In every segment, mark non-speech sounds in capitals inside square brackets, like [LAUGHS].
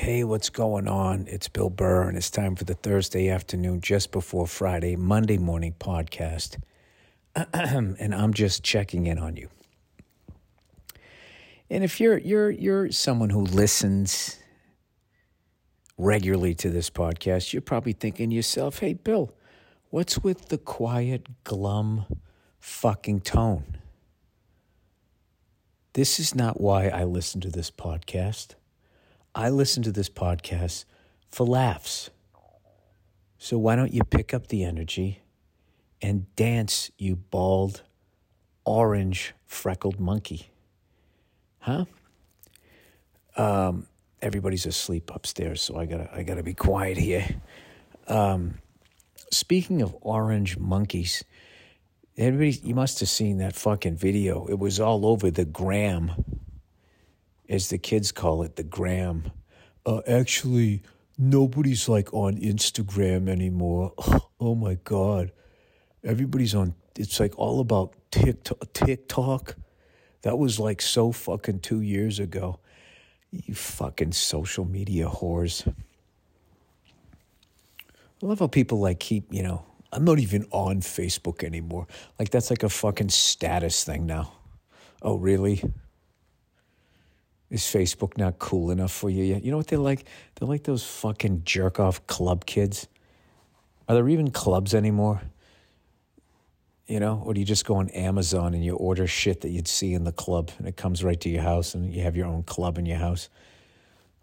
Hey, what's going on? It's Bill Burr, and it's time for the Thursday afternoon, just before Friday, Monday morning podcast. [CLEARS THROAT] and I'm just checking in on you. And if you're you're you're someone who listens regularly to this podcast, you're probably thinking to yourself, "Hey, Bill, what's with the quiet, glum, fucking tone?" This is not why I listen to this podcast. I listen to this podcast for laughs. So why don't you pick up the energy and dance, you bald, orange, freckled monkey? Huh? Um, everybody's asleep upstairs, so I gotta I gotta be quiet here. Um, speaking of orange monkeys, everybody you must have seen that fucking video. It was all over the gram as the kids call it, the gram. Uh, actually, nobody's like on Instagram anymore. [LAUGHS] Oh my God. Everybody's on, it's like all about TikTok. TikTok. That was like so fucking two years ago. You fucking social media whores. I love how people like keep, you know, I'm not even on Facebook anymore. Like that's like a fucking status thing now. Oh, really? Is Facebook not cool enough for you yet? You know what they're like? They're like those fucking jerk off club kids. Are there even clubs anymore? You know, or do you just go on Amazon and you order shit that you'd see in the club and it comes right to your house and you have your own club in your house?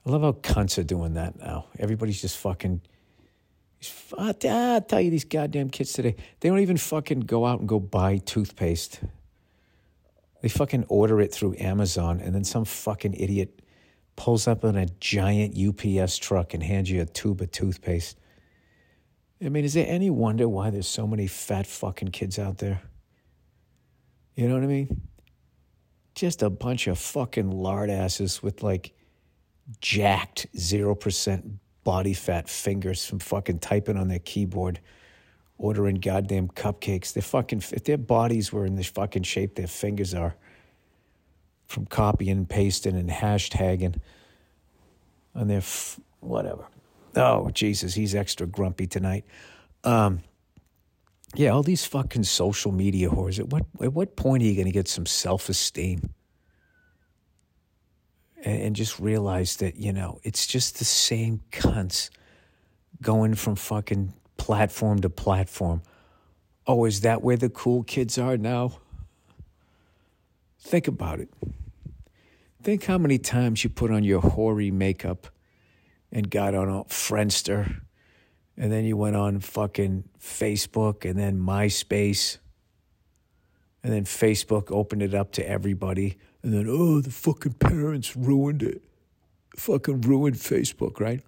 I love how cunts are doing that now. Everybody's just fucking. Ah, I tell you, these goddamn kids today, they don't even fucking go out and go buy toothpaste. They fucking order it through Amazon, and then some fucking idiot pulls up in a giant UPS truck and hands you a tube of toothpaste. I mean, is there any wonder why there's so many fat fucking kids out there? You know what I mean? Just a bunch of fucking lard asses with like jacked 0% body fat fingers from fucking typing on their keyboard ordering goddamn cupcakes. Their fucking if their bodies were in the fucking shape their fingers are from copying and pasting and hashtagging on their f- whatever. Oh Jesus, he's extra grumpy tonight. Um, yeah, all these fucking social media whores. At what at what point are you going to get some self esteem? And, and just realize that you know it's just the same cunts going from fucking platform to platform. Oh, is that where the cool kids are now? Think about it. Think how many times you put on your hoary makeup and got on a Friendster, and then you went on fucking Facebook and then MySpace, and then Facebook opened it up to everybody, and then, oh, the fucking parents ruined it. Fucking ruined Facebook, right?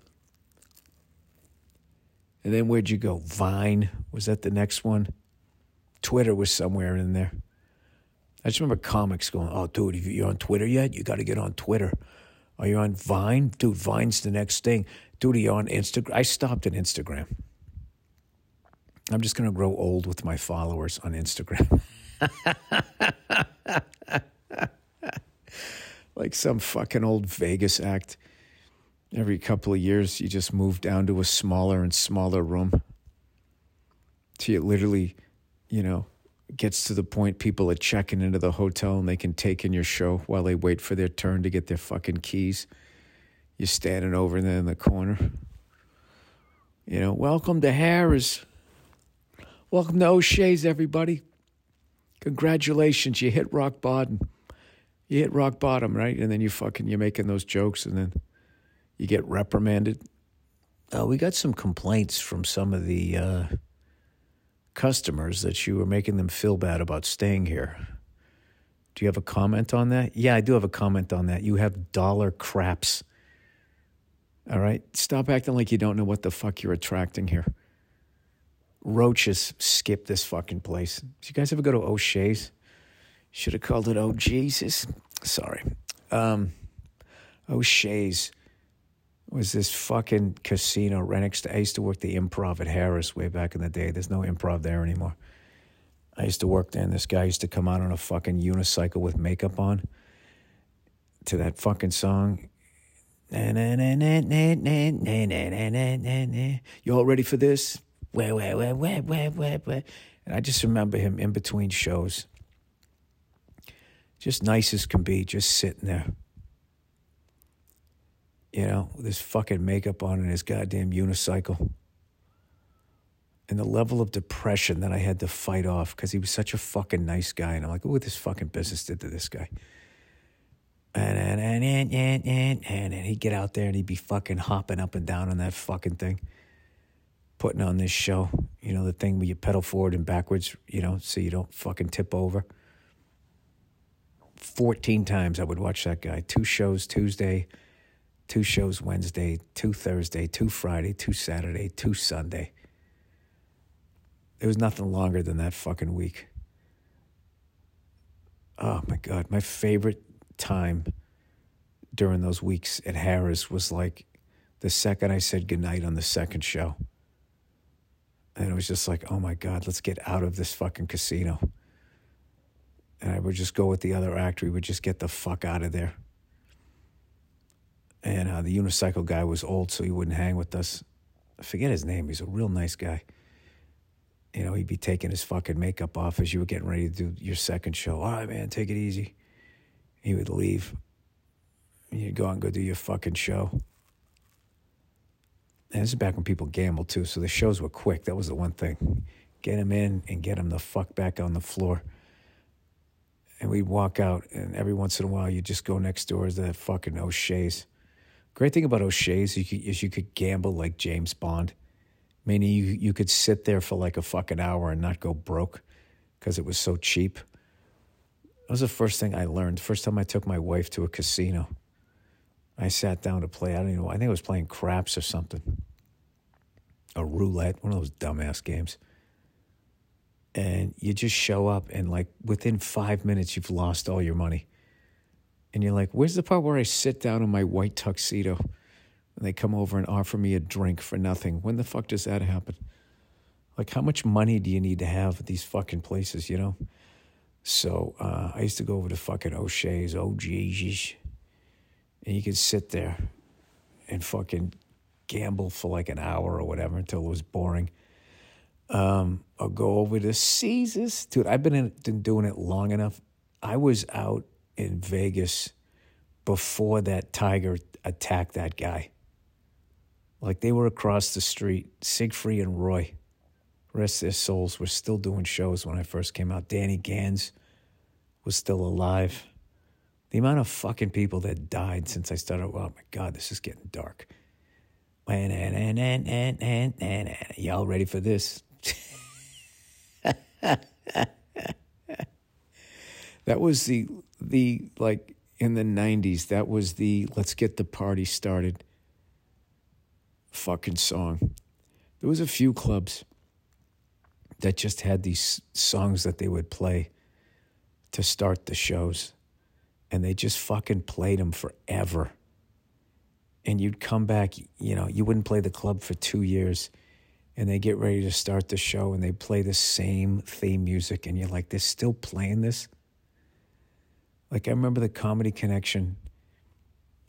And then where'd you go? Vine? Was that the next one? Twitter was somewhere in there. I just remember comics going, oh, dude, you're on Twitter yet? You got to get on Twitter. Are you on Vine? Dude, Vine's the next thing. Dude, are you on Instagram? I stopped at Instagram. I'm just going to grow old with my followers on Instagram. [LAUGHS] like some fucking old Vegas act every couple of years, you just move down to a smaller and smaller room. Till it literally, you know, gets to the point people are checking into the hotel and they can take in your show while they wait for their turn to get their fucking keys. You're standing over there in the corner. You know, welcome to Harrah's. Welcome to O'Shea's, everybody. Congratulations, you hit rock bottom. You hit rock bottom, right? And then you fucking you're making those jokes and then you get reprimanded. Uh, we got some complaints from some of the uh, customers that you were making them feel bad about staying here. Do you have a comment on that? Yeah, I do have a comment on that. You have dollar craps. All right? Stop acting like you don't know what the fuck you're attracting here. Roaches skip this fucking place. Did you guys ever go to O'Shea's? Should have called it Oh Jesus. Sorry. Um, O'Shea's was this fucking casino right next to. I used to work the improv at Harrah's way back in the day. There's no improv there anymore. I used to work there, and this guy used to come out on a fucking unicycle with makeup on to that fucking song. You all ready for this? Where, where, where, where, where, where, where? And I just remember him in between shows. Just nice as can be, just sitting there. You know, with his fucking makeup on and his goddamn unicycle. And the level of depression that I had to fight off because he was such a fucking nice guy. And I'm like, look what this fucking business did to this guy. And, and, and, and, and, and, and, and he'd get out there and he'd be fucking hopping up and down on that fucking thing, putting on this show, you know, the thing where you pedal forward and backwards, you know, so you don't fucking tip over. 14 times I would watch that guy. Two shows Tuesday, two shows Wednesday, two Thursday, two Friday, two Saturday, two Sunday. It was nothing longer than that fucking week. Oh my God. My favorite time during those weeks at Harrah's was like the second I said goodnight on the second show. And it was just like, oh my God, let's get out of this fucking casino. And I would just go with the other actor. We would just get the fuck out of there. And uh, the unicycle guy was old, so he wouldn't hang with us. I forget his name. He's a real nice guy. You know, he'd be taking his fucking makeup off as you were getting ready to do your second show. All right, man, take it easy. He would leave. You'd go and go do your fucking show. And this is back when people gambled too, so the shows were quick. That was the one thing. Get him in and get him the fuck back on the floor. And we'd walk out, and every once in a while, you'd just go next door to that fucking O'Shea's. Great thing about O'Shea's is you, could, is you could gamble like James Bond. Meaning you, you could sit there for like a fucking hour and not go broke because it was so cheap. That was the first thing I learned. First time I took my wife to a casino. I sat down to play. I don't even know. I think I was playing craps or something. A roulette, one of those dumbass games. And you just show up, and like within five minutes, you've lost all your money. And you're like, where's the part where I sit down in my white tuxedo and they come over and offer me a drink for nothing? When the fuck does that happen? Like, how much money do you need to have at these fucking places, you know? So uh, I used to go over to fucking O'Shea's, Jesus. And you could sit there and fucking gamble for like an hour or whatever until it was boring. Um, I'll go over to Caesars. Dude, I've been, in, been doing it long enough. I was out in Vegas before that tiger attacked that guy. Like they were across the street, Siegfried and Roy. Rest their souls were still doing shows when I first came out. Danny Gans was still alive. The amount of fucking people that died since I started, oh my God, this is getting dark. Y'all ready for this? [LAUGHS] that was the the like in the 90s that was the let's get the party started fucking song. There was a few clubs that just had these songs that they would play to start the shows and they just fucking played them forever. And you'd come back you know you wouldn't play the club for 2 years and they get ready to start the show and they play the same theme music and you're like they're still playing this like I remember the Comedy Connection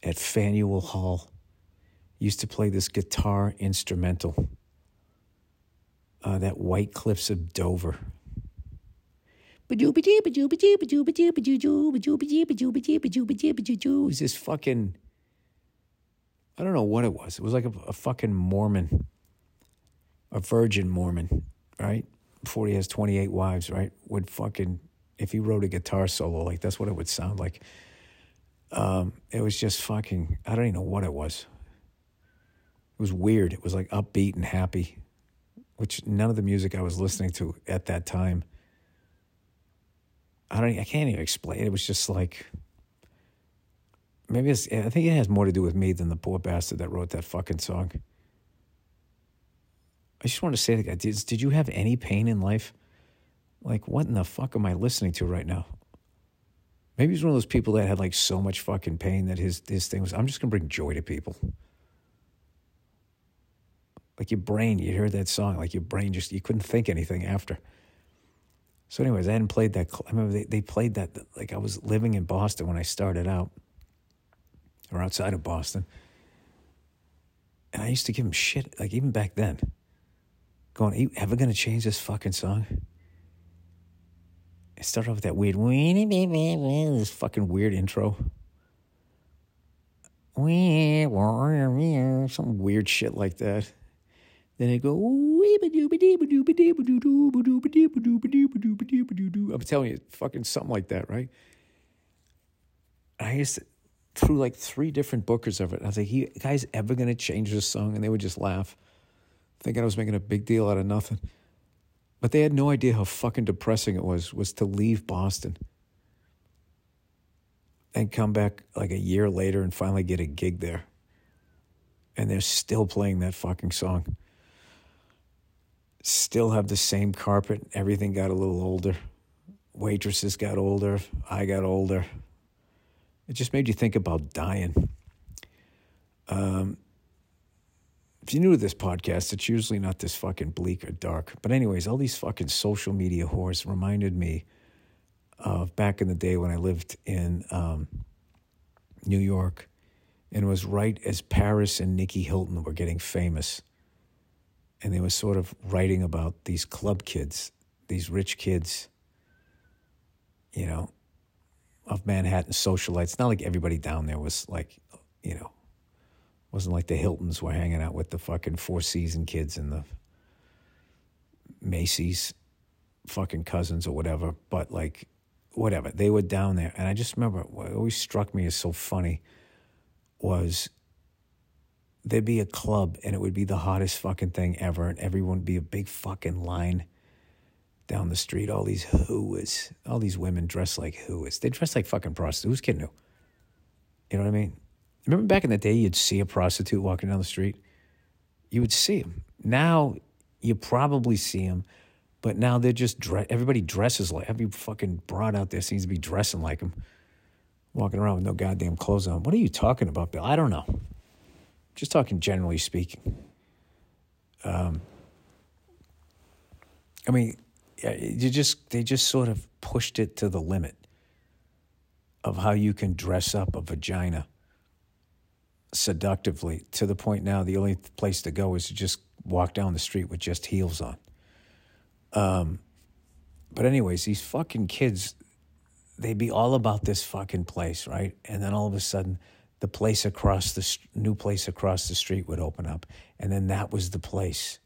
at Faneuil Hall used to play this guitar instrumental. Uh, that White Cliffs of Dover. It was this fucking, I don't know what it was. It was like a, a fucking Mormon, a virgin Mormon, right? Before he has 28 wives, right? Would fucking if he wrote a guitar solo, like that's what it would sound like. Um, it was just fucking, I don't even know what it was. It was weird. It was like upbeat and happy, which none of the music I was listening to at that time. I don't, I can't even explain. It was just like, maybe it's, I think it has more to do with me than the poor bastard that wrote that fucking song. I just want to say, did, did you have any pain in life? Like, what in the fuck am I listening to right now? Maybe he's one of those people that had like so much fucking pain that his his thing was, I'm just gonna bring joy to people. Like your brain, you heard that song, like your brain just you couldn't think anything after. So, anyways, I hadn't played that. I remember they, they played that. Like I was living in Boston when I started out, or outside of Boston, And I used to give him shit, like even back then. Going, are you ever to change this fucking song? It started off with that weird, this fucking weird intro. Some weird shit like that. Then it go. I'm telling you, fucking something like that, right? I to, through like three different bookers of it. I was like, "You guys ever gonna change this song?" And they would just laugh, thinking I was making a big deal out of nothing. But they had no idea how fucking depressing it was. Was to leave Boston and come back like a year later and finally get a gig there, and they're still playing that fucking song still have the same carpet. Everything got a little older. Waitresses got older. I got older. It just made you think about dying. Um, if you're new to this podcast, it's usually not this fucking bleak or dark. But, anyways, all these fucking social media whores reminded me of back in the day when I lived in um, New York and it was right as Paris and Nicky Hilton were getting famous and they were sort of writing about these club kids, these rich kids, you know, of Manhattan socialites. Not like everybody down there was like, you know, wasn't like the Hiltons were hanging out with the fucking Four Season kids and the Macy's fucking cousins or whatever, but like, whatever. They were down there. And I just remember what always struck me as so funny was there'd be a club and it would be the hottest fucking thing ever, and everyone would be a big fucking line down the street. All these whoas, all these women dressed like whoas. They dress like fucking prostitutes. Who's kidding who? You know what I mean? Remember back in the day, you'd see a prostitute walking down the street. You would see them. Now you probably see them, but now they're just dress. Everybody dresses like every fucking broad out there seems to be dressing like them, walking around with no goddamn clothes on. What are you talking about, Bill? I don't know. Just talking generally speaking. Um, I mean, you just they just sort of pushed it to the limit of how you can dress up a vagina seductively to the point now the only place to go is to just walk down the street with just heels on. Um, but anyways, these fucking kids, they'd be all about this fucking place, right? And then all of a sudden the place across the new place across the street would open up, and then that was the place,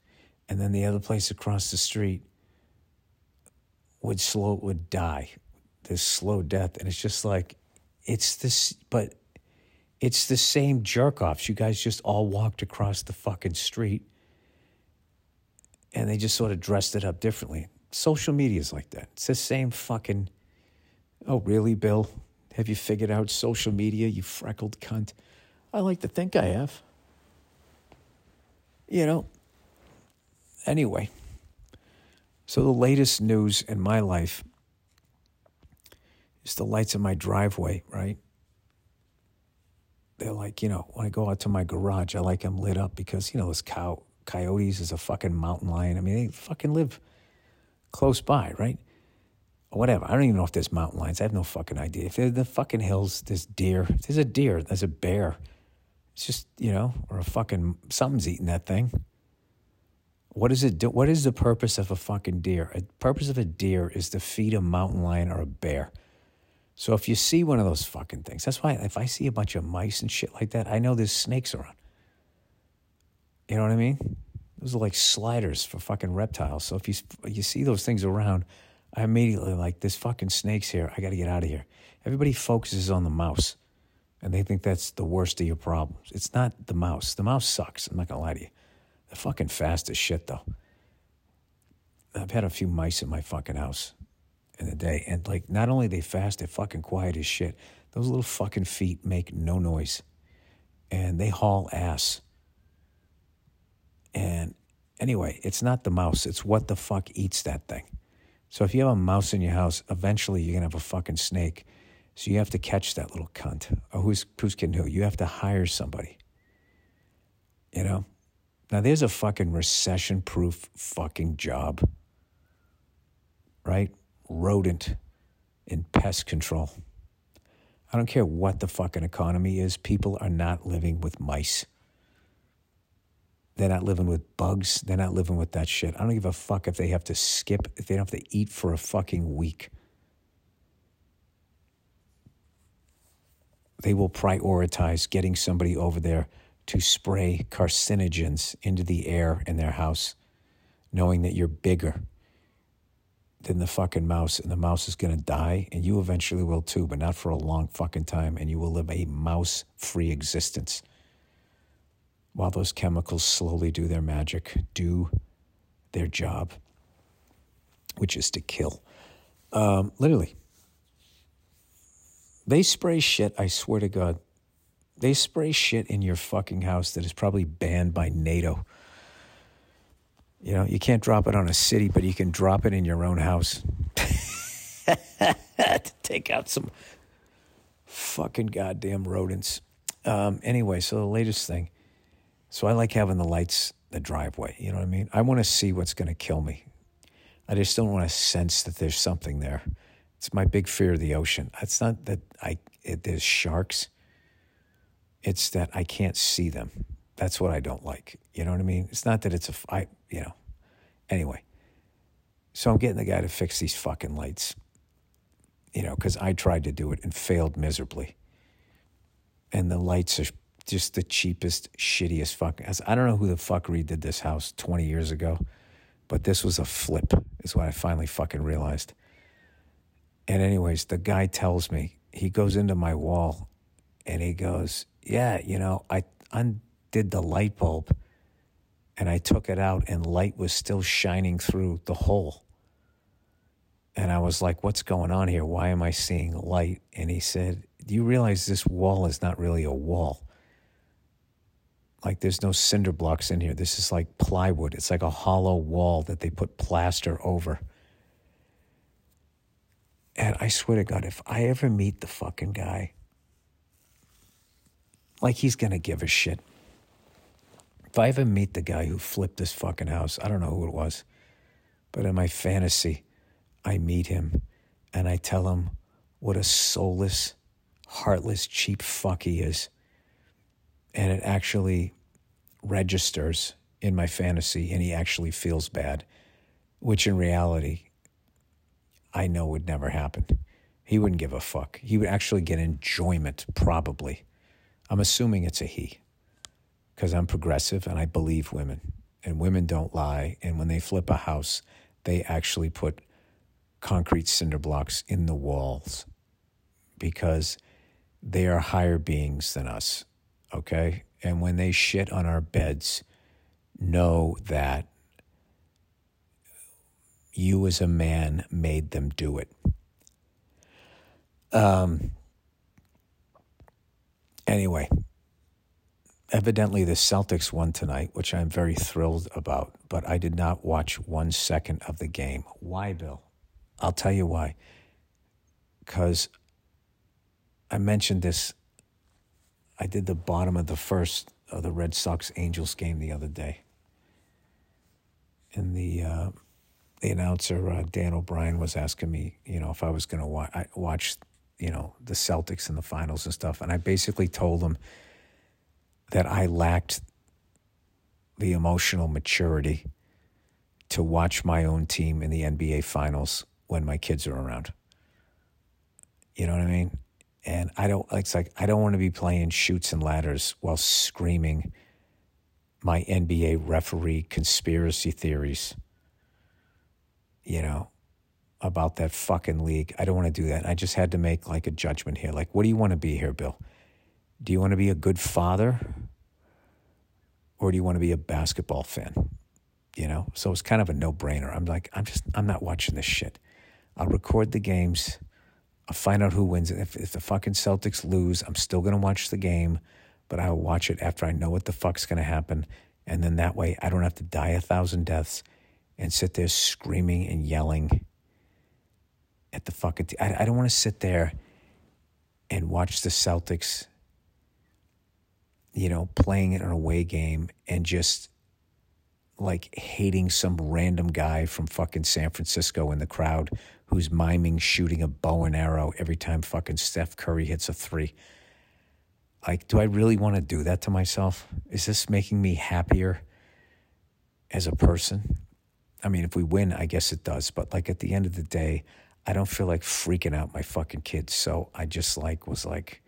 and then the other place across the street would slow would die, this slow death, and it's just like it's this, but it's the same jerk offs. You guys just all walked across the fucking street, and they just sort of dressed it up differently. Social media is like that. It's the same fucking. Oh, really, Bill? Have you figured out social media, you freckled cunt? I like to think I have. You know, anyway, so the latest news in my life is the lights in my driveway, right? They're like, you know, when I go out to my garage, I like them lit up because, you know, those cow, coyotes is a fucking mountain lion. I mean, they fucking live close by, right? Or whatever. I don't even know if there's mountain lions. I have no fucking idea. If they're the fucking hills, there's deer. There's a deer. There's a bear. It's just you know, or a fucking something's eating that thing. What is it? Do, what is the purpose of a fucking deer? The purpose of a deer is to feed a mountain lion or a bear. So if you see one of those fucking things, that's why if I see a bunch of mice and shit like that, I know there's snakes around. You know what I mean? Those are like sliders for fucking reptiles. So if you you see those things around, I immediately like this fucking snake's here. I got to get out of here. Everybody focuses on the mouse, and they think that's the worst of your problems. It's not the mouse. The mouse sucks. I'm not gonna lie to you. They're fucking fast as shit though. I've had a few mice in my fucking house in the day, and like not only they fast, they're fucking quiet as shit. Those little fucking feet make no noise, and they haul ass. And anyway, it's not the mouse. It's what the fuck eats that thing. So if you have a mouse in your house, eventually you're gonna have a fucking snake. So you have to catch that little cunt. Or who's who's kidding who? You have to hire somebody. You know? Now there's a fucking recession proof fucking job. Right? Rodent in pest control. I don't care what the fucking economy is, people are not living with mice. They're not living with bugs. They're not living with that shit. I don't give a fuck if they have to skip, if they don't have to eat for a fucking week. They will prioritize getting somebody over there to spray carcinogens into the air in their house, knowing that you're bigger than the fucking mouse and the mouse is to die and you eventually will too, but not for a long fucking time and you will live a mouse free existence while those chemicals slowly do their magic, do their job, which is to kill. Um, literally. They spray shit, I swear to God. They spray shit in your fucking house that is probably banned by NATO. You know, you can't drop it on a city, but you can drop it in your own house. to [LAUGHS] take out some fucking goddamn rodents. Um, anyway, so the latest thing so I like having the lights, the driveway. You know what I mean? I want to see what's going to kill me. I just don't want to sense that there's something there. It's my big fear of the ocean. It's not that I it, there's sharks. It's that I can't see them. That's what I don't like. You know what I mean? It's not that it's a I you know. Anyway, so I'm getting the guy to fix these fucking lights. You know, because I tried to do it and failed miserably. And the lights are just the cheapest, shittiest fuck. I don't know who the fuck redid this house 20 years ago, but this was a flip, is what I finally fucking realized. And, anyways, the guy tells me, he goes into my wall and he goes, Yeah, you know, I undid the light bulb and I took it out and light was still shining through the hole. And I was like, What's going on here? Why am I seeing light? And he said, Do you realize this wall is not really a wall? Like there's no cinder blocks in here. This is like plywood. It's like a hollow wall that they put plaster over. And I swear to God, if I ever meet the fucking guy, like he's gonna give a shit. If I ever meet the guy who flipped this fucking house, I don't know who it was, but in my fantasy, I meet him and I tell him what a soulless, heartless, cheap fuck he is and it actually registers in my fantasy and he actually feels bad, which in reality, I know would never happen. He wouldn't give a fuck. He would actually get enjoyment, probably. I'm assuming it's a he because I'm progressive and I believe women, and women don't lie. And when they flip a house, they actually put concrete cinder blocks in the walls because they are higher beings than us okay? And when they shit on our beds, know that you as a man made them do it. Um, anyway, evidently the Celtics won tonight, which I'm very thrilled about, but I did not watch one second of the game. Why, Bill? I'll tell you why. Because I mentioned this I did the bottom of the first of the Red Sox Angels game the other day. And the uh, the announcer uh, Dave O'Brien was asking me, you know, if I was going to wa- watch, you know, the Celtics in the finals and stuff, and I basically told him that I lacked the emotional maturity to watch my own team in the NBA finals when my kids are around. You know what I mean? and I don't it's like I don't want to be playing Chutes and Ladders while screaming my NBA referee conspiracy theories. You know, about that fucking league. I don't want to do that. I just had to make like a judgment here. Like, what do you want to be here, Bill? Do you want to be a good father? Or do you want to be a basketball fan? You know? So it's kind of a no brainer. I'm like, I'm just I'm not watching this shit. I'll record the games. I'll find out who wins. If, if the fucking Celtics lose, I'm still going to watch the game, but I'll watch it after I know what the fuck's going to happen. And then that way I don't have to die a thousand deaths and sit there screaming and yelling at the fucking. T- I, I don't want to sit there and watch the Celtics, you know, playing it in an away game and just like hating some random guy from fucking San Francisco in the crowd who's miming shooting a bow and arrow every time fucking Steph Curry hits a three. Like, do I really want to do that to myself? Is this making me happier as a person. I mean, if we win, I guess it does. But like at the end of the day, I don't feel like freaking out my fucking kids. So I just like was like,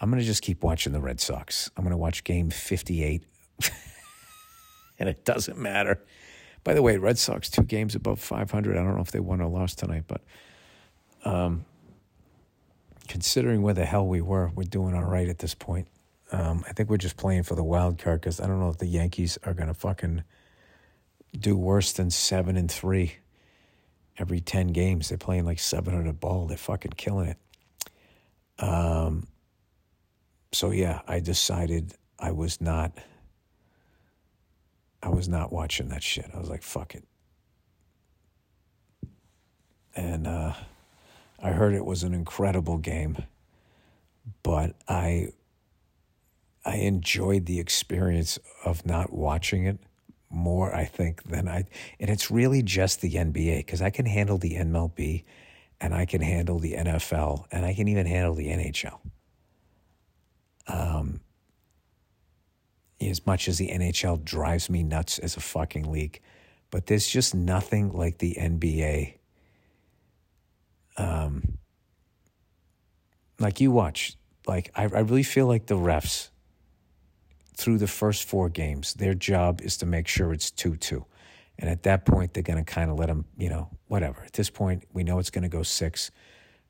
I'm gonna just keep watching the Red Sox. I'm gonna watch game 58, [LAUGHS] and it doesn't matter. By the way, Red Sox two games above 500. I don't know if they won or lost tonight, but um, considering where the hell we were, we're doing all right at this point. Um, I think we're just playing for the wild card because I don't know if the Yankees are gonna fucking do worse than seven and three every 10 games. They're playing like 700 ball. They're fucking killing it. Um, so yeah, I decided I was not, I was not watching that shit. I was like, fuck it. And, uh, I heard it was an incredible game, but I, I enjoyed the experience of not watching it more, I think, than I. And it's really just the NBA because I can handle the MLB and I can handle the NFL and I can even handle the NHL. Um, as much as the NHL drives me nuts as a fucking league, but there's just nothing like the NBA. Um, like you watch, like I, I really feel like the refs through the first four games, their job is to make sure it's 2 2. And at that point, they're going to kind of let them, you know, whatever. At this point, we know it's going to go six.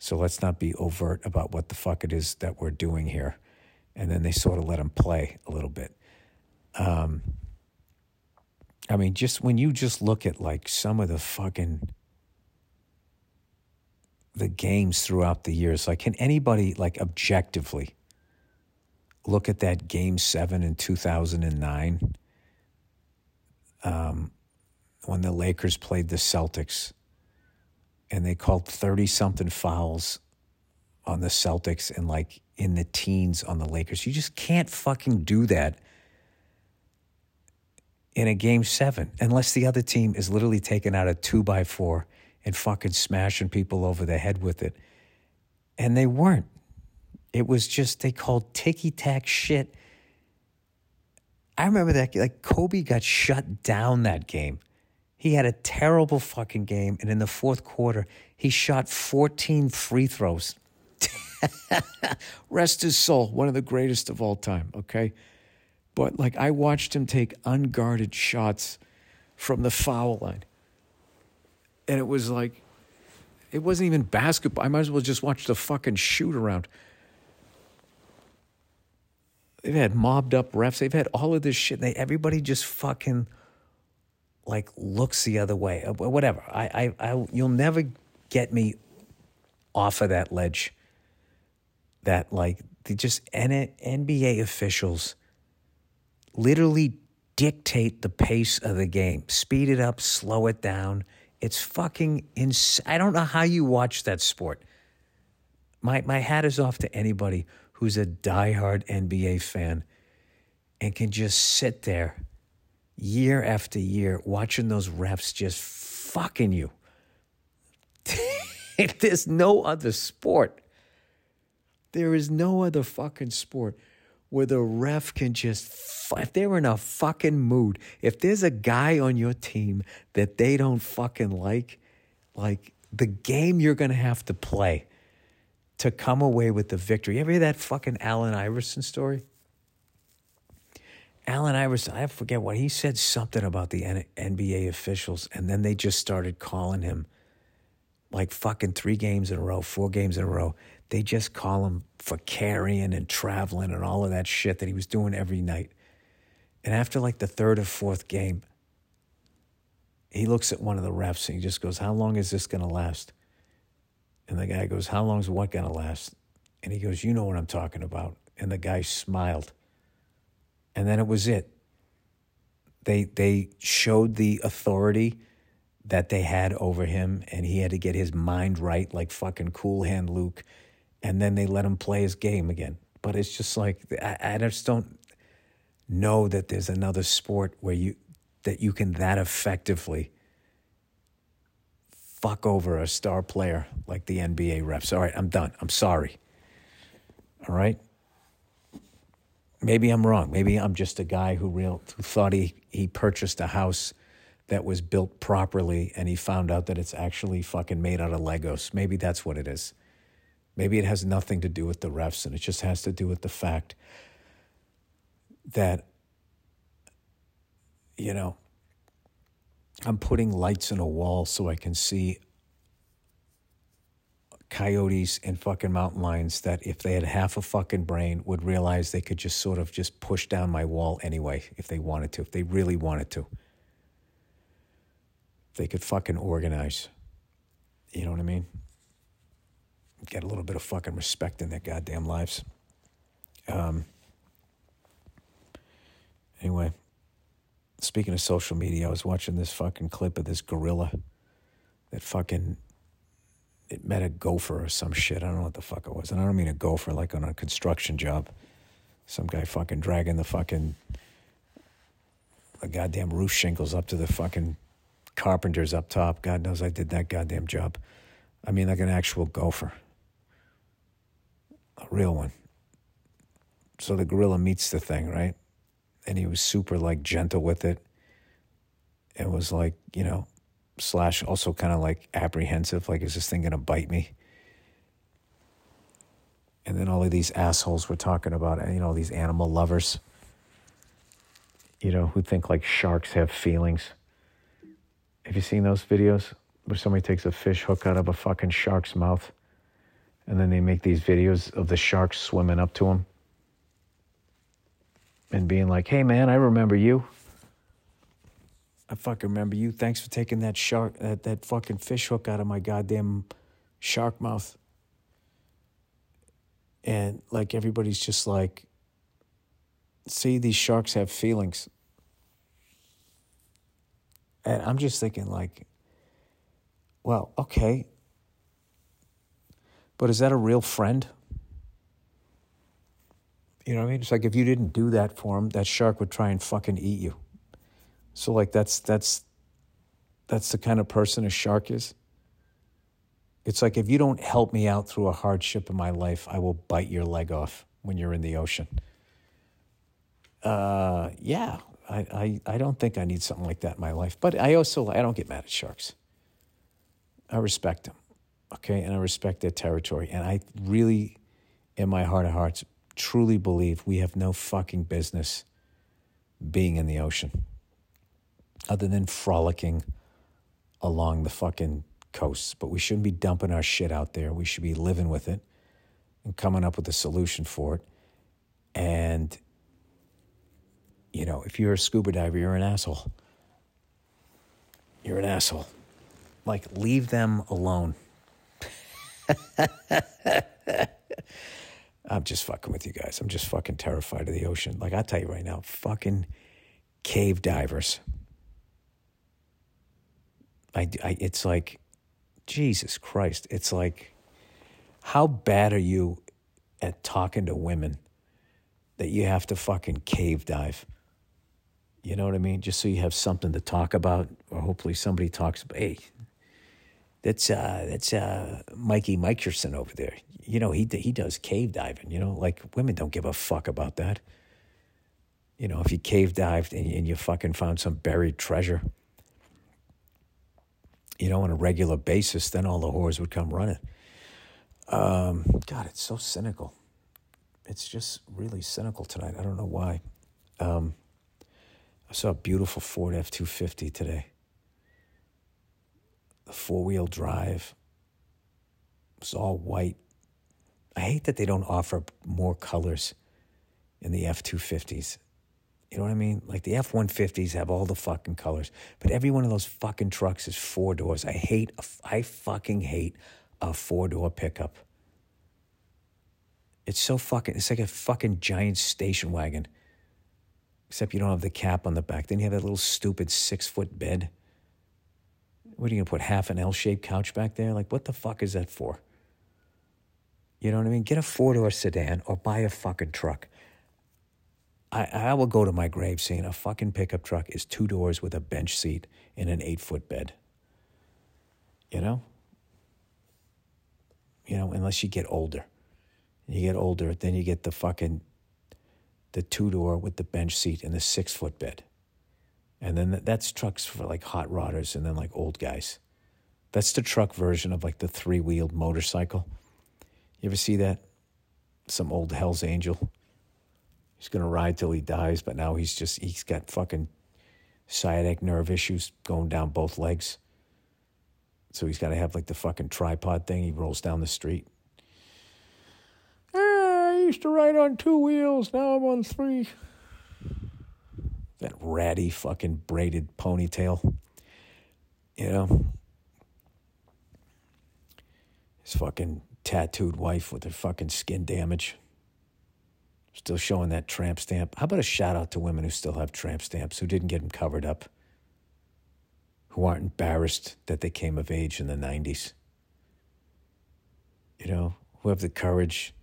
So let's not be overt about what the fuck it is that we're doing here. And then they sort of let them play a little bit. Um, I mean, just when you just look at like some of the fucking the games throughout the years, like can anybody like objectively look at that game seven in 2009 um, when the Lakers played the Celtics and they called 30 something fouls on the Celtics and like in the teens on the Lakers. You just can't fucking do that in a game seven unless the other team is literally taking out a two by four and fucking smashing people over the head with it. And they weren't. It was just, they called ticky tack shit. I remember that, like, Kobe got shut down that game. He had a terrible fucking game. And in the fourth quarter, he shot 14 free throws. [LAUGHS] Rest his soul, one of the greatest of all time, okay? But like, I watched him take unguarded shots from the foul line. And it was like, it wasn't even basketball. I might as well just watch the fucking shoot around. They've had mobbed up refs. They've had all of this shit. They everybody just fucking like looks the other way. Whatever. I, I, I you'll never get me off of that ledge. That like they just NBA officials literally dictate the pace of the game. Speed it up, slow it down. It's fucking insane. I don't know how you watch that sport. My my hat is off to anybody who's a diehard NBA fan and can just sit there year after year watching those refs just fucking you. [LAUGHS] There's no other sport. There is no other fucking sport where the ref can just, if they're in a fucking mood, if there's a guy on your team that they don't fucking like, like the game you're going to have to play to come away with the victory. You ever hear that fucking Allen Iverson story? Allen Iverson, I forget what he said something about the NBA officials, and then they just started calling him like fucking three games in a row, four games in a row. They just call him for carrying and traveling and all of that shit that he was doing every night. And after like the third or fourth game, he looks at one of the refs and he just goes, How long is this going to last? And the guy goes, How long is what going to last? And he goes, You know what I'm talking about. And the guy smiled. And then it was it. They, they showed the authority that they had over him, and he had to get his mind right, like fucking Cool Hand Luke. And then they let him play his game again. But it's just like, I, I just don't know that there's another sport where you, that you can that effectively fuck over a star player like the NBA refs. All right, I'm done. I'm sorry. All right? Maybe I'm wrong. Maybe I'm just a guy who real who thought he he purchased a house that was built properly and he found out that it's actually fucking made out of Legos. Maybe that's what it is. Maybe it has nothing to do with the refs and it just has to do with the fact that you know I'm putting lights in a wall so I can see coyotes and fucking mountain lions that if they had half a fucking brain would realize they could just sort of just push down my wall anyway if they wanted to, if they really wanted to. They could fucking organize. You know what I mean? Get a little bit of fucking respect in their goddamn lives. Um, anyway, speaking of social media, I was watching this fucking clip of this gorilla that fucking it met a gopher or some shit. I don't know what the fuck it was. And I don't mean a gopher like on a construction job. Some guy fucking dragging the fucking the goddamn roof shingles up to the fucking carpenters up top. God knows I did that goddamn job. I mean like an actual gopher. A real one. So the gorilla meets the thing, right? And he was super like gentle with it. It was like, you know, slash also kind of like apprehensive, like, is this thing going to bite me? And then all of these assholes were talking about, you know, these animal lovers, you know, who think like sharks have feelings. Have you seen those videos where somebody takes a fish hook out of a fucking shark's mouth and then they make these videos of the sharks swimming up to him and being like, hey man, I remember you. I fucking remember you. Thanks for taking that shark, that, that fucking fish hook out of my goddamn shark mouth. And like everybody's just like, see, these sharks have feelings. And I'm just thinking, like, well, okay. But is that a real friend? You know what I mean? It's like if you didn't do that for him, that shark would try and fucking eat you. So like that's that's that's the kind of person a shark is. It's like if you don't help me out through a hardship in my life, I will bite your leg off when you're in the ocean. Uh, yeah, I, I, I don't think I need something like that in my life. But I also I don't get mad at sharks. I respect them, okay, and I respect their territory. And I really, in my heart of hearts, truly believe we have no fucking business being in the ocean other than frolicking along the fucking coasts. But we shouldn't be dumping our shit out there. We should be living with it and coming up with a solution for it. And, you know, if you're a scuba diver, you're an asshole. You're an asshole. Like, leave them alone. [LAUGHS] I'm just fucking with you guys. I'm just fucking terrified of the ocean. Like, i tell you right now, fucking cave divers I, I, it's like, Jesus Christ. It's like, how bad are you at talking to women that you have to fucking cave dive? You know what I mean? Just so you have something to talk about, or hopefully somebody talks hey, that's uh, that's uh, Mikey Mikerson over there. You know, he he does cave diving. You know, like women don't give a fuck about that. You know, if you cave dived and, and you fucking found some buried treasure, you know, on a regular basis, then all the whores would come running. Um, God, it's so cynical. It's just really cynical tonight. I don't know why. Um, I saw a beautiful Ford F 250 today. The four wheel drive. It was all white. I hate that they don't offer more colors in the F 250s. You know what I mean? Like the F 150s have all the fucking colors, but every one of those fucking trucks is four doors. I hate, a, I fucking hate a four door pickup. It's so fucking, it's like a fucking giant station wagon, except you don't have the cap on the back. Then you have that little stupid six foot bed. What are you gonna put half an L shaped couch back there? Like, what the fuck is that for? You know what I mean? Get a four door sedan or buy a fucking truck. I, I will go to my grave saying a fucking pickup truck is two doors with a bench seat and an eight foot bed. You know? You know, unless you get older. You get older, then you get the fucking the two door with the bench seat and the six foot bed. And then that's trucks for like hot rodders and then like old guys. That's the truck version of like the three wheeled motorcycle. You ever see that? Some old Hell's Angel. He's going to ride till he dies, but now he's just, he's got fucking sciatic nerve issues going down both legs. So he's got to have like the fucking tripod thing. He rolls down the street. Ah, I used to ride on two wheels. Now I'm on three. That ratty fucking braided ponytail. You know? His fucking tattooed wife with her fucking skin damage. Still showing that tramp stamp. How about a shout out to women who still have tramp stamps, who didn't get them covered up, who aren't embarrassed that they came of age in the 90s? You know, who have the courage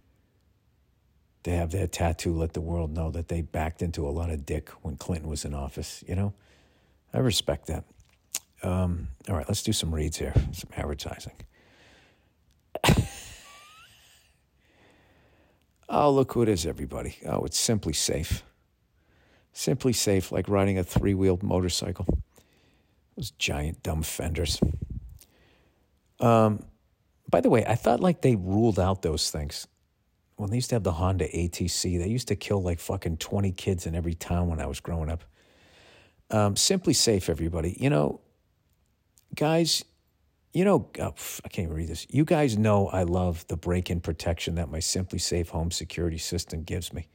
to have their tattoo let the world know that they backed into a lot of dick when Clinton was in office, you know? I respect that. Um, all right, let's do some reads here, some advertising. [LAUGHS] oh, look who it is, everybody. Oh, it's SimpliSafe. Simply safe, like riding a three wheeled motorcycle. Those giant dumb fenders. Um, by the way, I thought like they ruled out those things. When they used to have the Honda ATC, they used to kill like fucking 20 kids in every town when I was growing up. Um, SimpliSafe, everybody. You know, guys, you know, oh, I can't even read this. You guys know I love the break in protection that my SimpliSafe home security system gives me.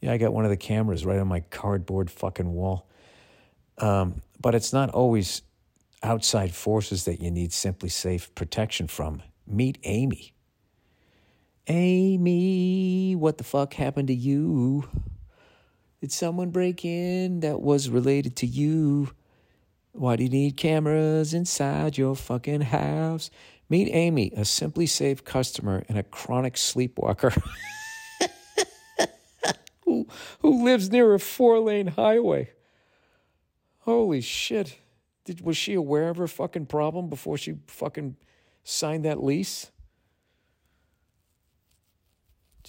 Yeah, I got one of the cameras right on my cardboard fucking wall. Um, but it's not always outside forces that you need SimpliSafe protection from. Meet Amy. Amy, what the fuck happened to you? Did someone break in that was related to you? Why do you need cameras inside your fucking house? Meet Amy, a SimpliSafe customer and a chronic sleepwalker [LAUGHS] who, who lives near a four lane highway. Holy shit. Did, was she aware of her fucking problem before she fucking signed that lease?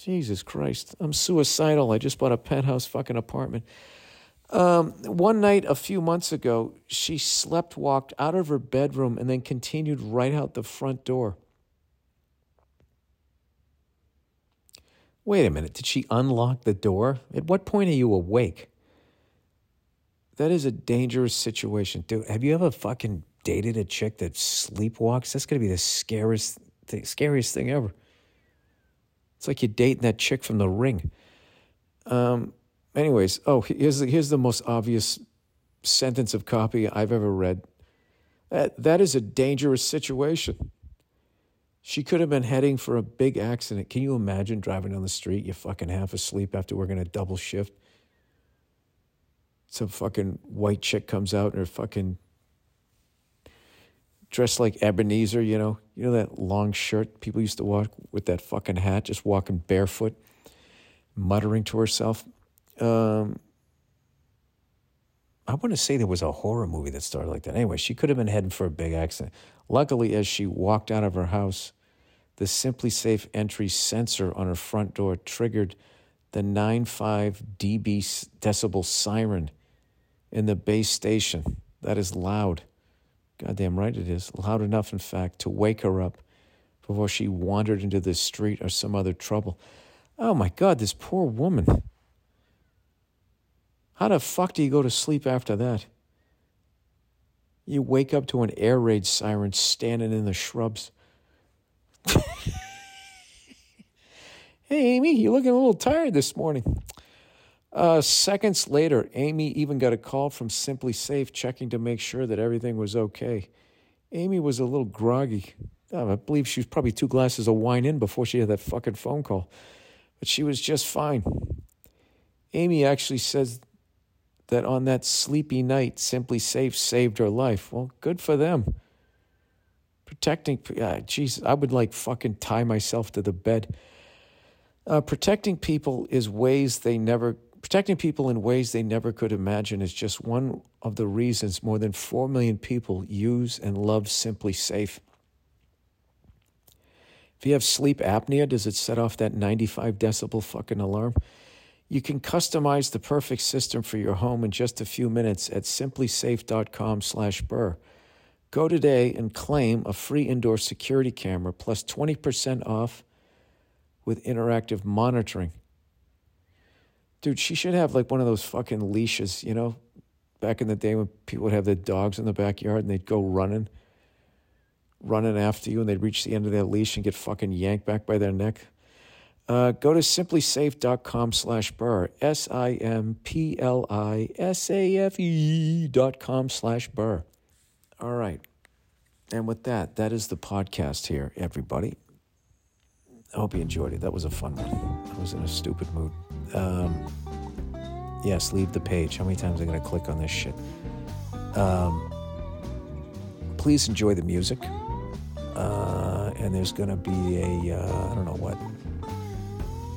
Jesus Christ. I'm suicidal. I just bought a penthouse fucking apartment. Um, one night a few months ago, she slept walked out of her bedroom and then continued right out the front door. Wait a minute, did she unlock the door? At what point are you awake? That is a dangerous situation. Dude, have you ever fucking dated a chick that sleepwalks? That's gonna be the scariest thing, scariest thing ever. It's like you're dating that chick from the ring. Um, anyways, oh, here's the, here's the most obvious sentence of copy I've ever read. That, that is a dangerous situation. She could have been heading for a big accident. Can you imagine driving down the street, you're fucking half asleep after working a double shift? Some fucking white chick comes out in her fucking dressed like Ebenezer, you know, you know that long shirt people used to walk with that fucking hat, just walking barefoot, muttering to herself. Um, I want to say there was a horror movie that started like that. Anyway, she could have been heading for a big accident. Luckily, as she walked out of her house, the SimpliSafe entry sensor on her front door triggered the 95 dB decibel siren in the base station. That is loud. Goddamn right it is. Loud enough, in fact, to wake her up before she wandered into the street or some other trouble. Oh my God, this poor woman. How the fuck do you go to sleep after that? You wake up to an air raid siren standing in the shrubs. [LAUGHS] hey, Amy, you're looking a little tired this morning. Uh, seconds later, Amy even got a call from SimpliSafe checking to make sure that everything was okay. Amy was a little groggy. I believe she was probably two glasses of wine in before she had that fucking phone call. But she was just fine. Amy actually says that on that sleepy night, SimpliSafe saved her life. Well, good for them. Protecting, uh, I would like fucking tie myself to the bed. Uh, protecting people is ways they never Protecting people in ways they never could imagine is just one of the reasons more than 4 million people use and love SimpliSafe. If you have sleep apnea, does it set off that 95 decibel fucking alarm? You can customize the perfect system for your home in just a few minutes at simplisafe.com/burr. Go today and claim a free indoor security camera plus 20% off with interactive monitoring. Dude, she should have like one of those fucking leashes, you know, back in the day when people would have their dogs in the backyard and they'd go running, running after you, and they'd reach the end of their leash and get fucking yanked back by their neck. Uh, go to simplisafe.com slash burr, S I M P L I S A F E dot com slash burr. All right. And with that, that is the podcast here, everybody. I hope you enjoyed it. That was a fun one. I was in a stupid mood. Um, yes, leave the page. How many times am I going to click on this shit? Um, please enjoy the music. Uh, and there's going to be a uh, I don't know what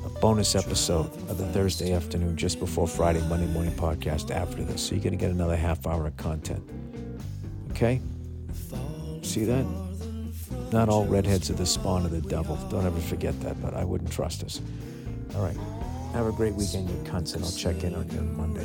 a bonus episode of the Thursday afternoon just before Friday, Monday morning podcast after this. So you're going to get another half hour of content. Okay? See that? Not all redheads are the spawn of the devil. Don't ever forget that, but I wouldn't trust us. All right. Have a great weekend, you cunts, and I'll check in on you on Monday.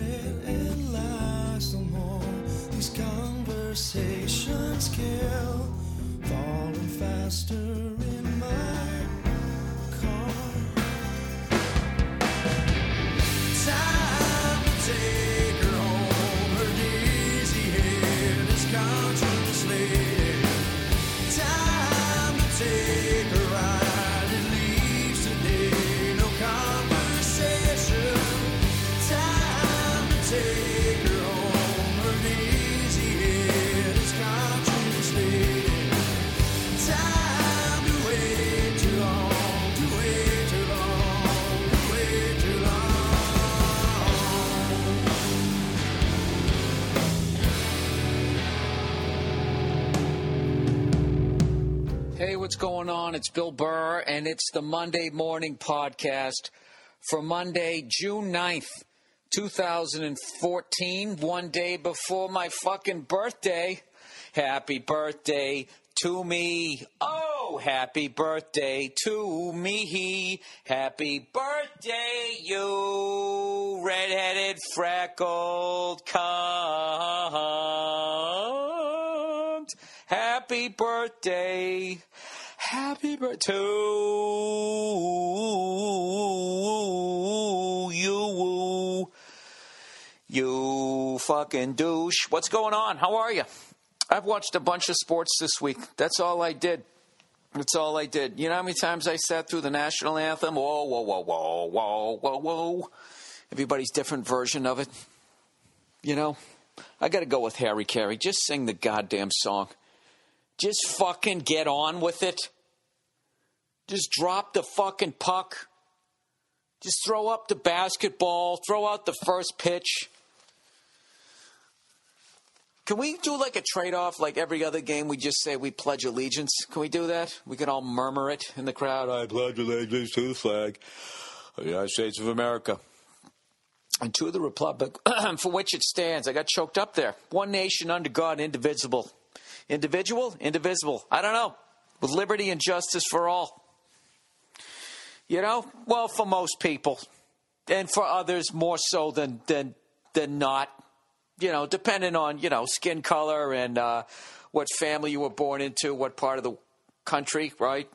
What's going on? It's Bill Burr, and it's the Monday Morning Podcast for Monday, June 9th, 2014, one day before my fucking birthday. Happy birthday to me. Oh, happy birthday to me. Happy birthday, you redheaded, freckled cunt. Happy birthday Happy birthday to you. You fucking douche. What's going on? How are you? I've watched a bunch of sports this week. That's all I did. That's all I did. You know how many times I sat through the national anthem? Whoa, whoa, whoa, whoa, whoa, whoa, whoa. Everybody's different version of it. You know, I got to go with Harry Caray. Just sing the goddamn song. Just fucking get on with it. Just drop the fucking puck. Just throw up the basketball, throw out the first pitch. Can we do like a trade off, like every other game? We just say we pledge allegiance. Can we do that? We can all murmur it in the crowd. I pledge allegiance to the flag of the United States of America and to the republic [CLEARS THROAT] for which it stands. I got choked up there. One nation under God, indivisible. Individual, indivisible. I don't know. With liberty and justice for all. You know, well, for most people, and for others more so than than than not. You know, depending on you know skin color and uh, what family you were born into, what part of the country, right?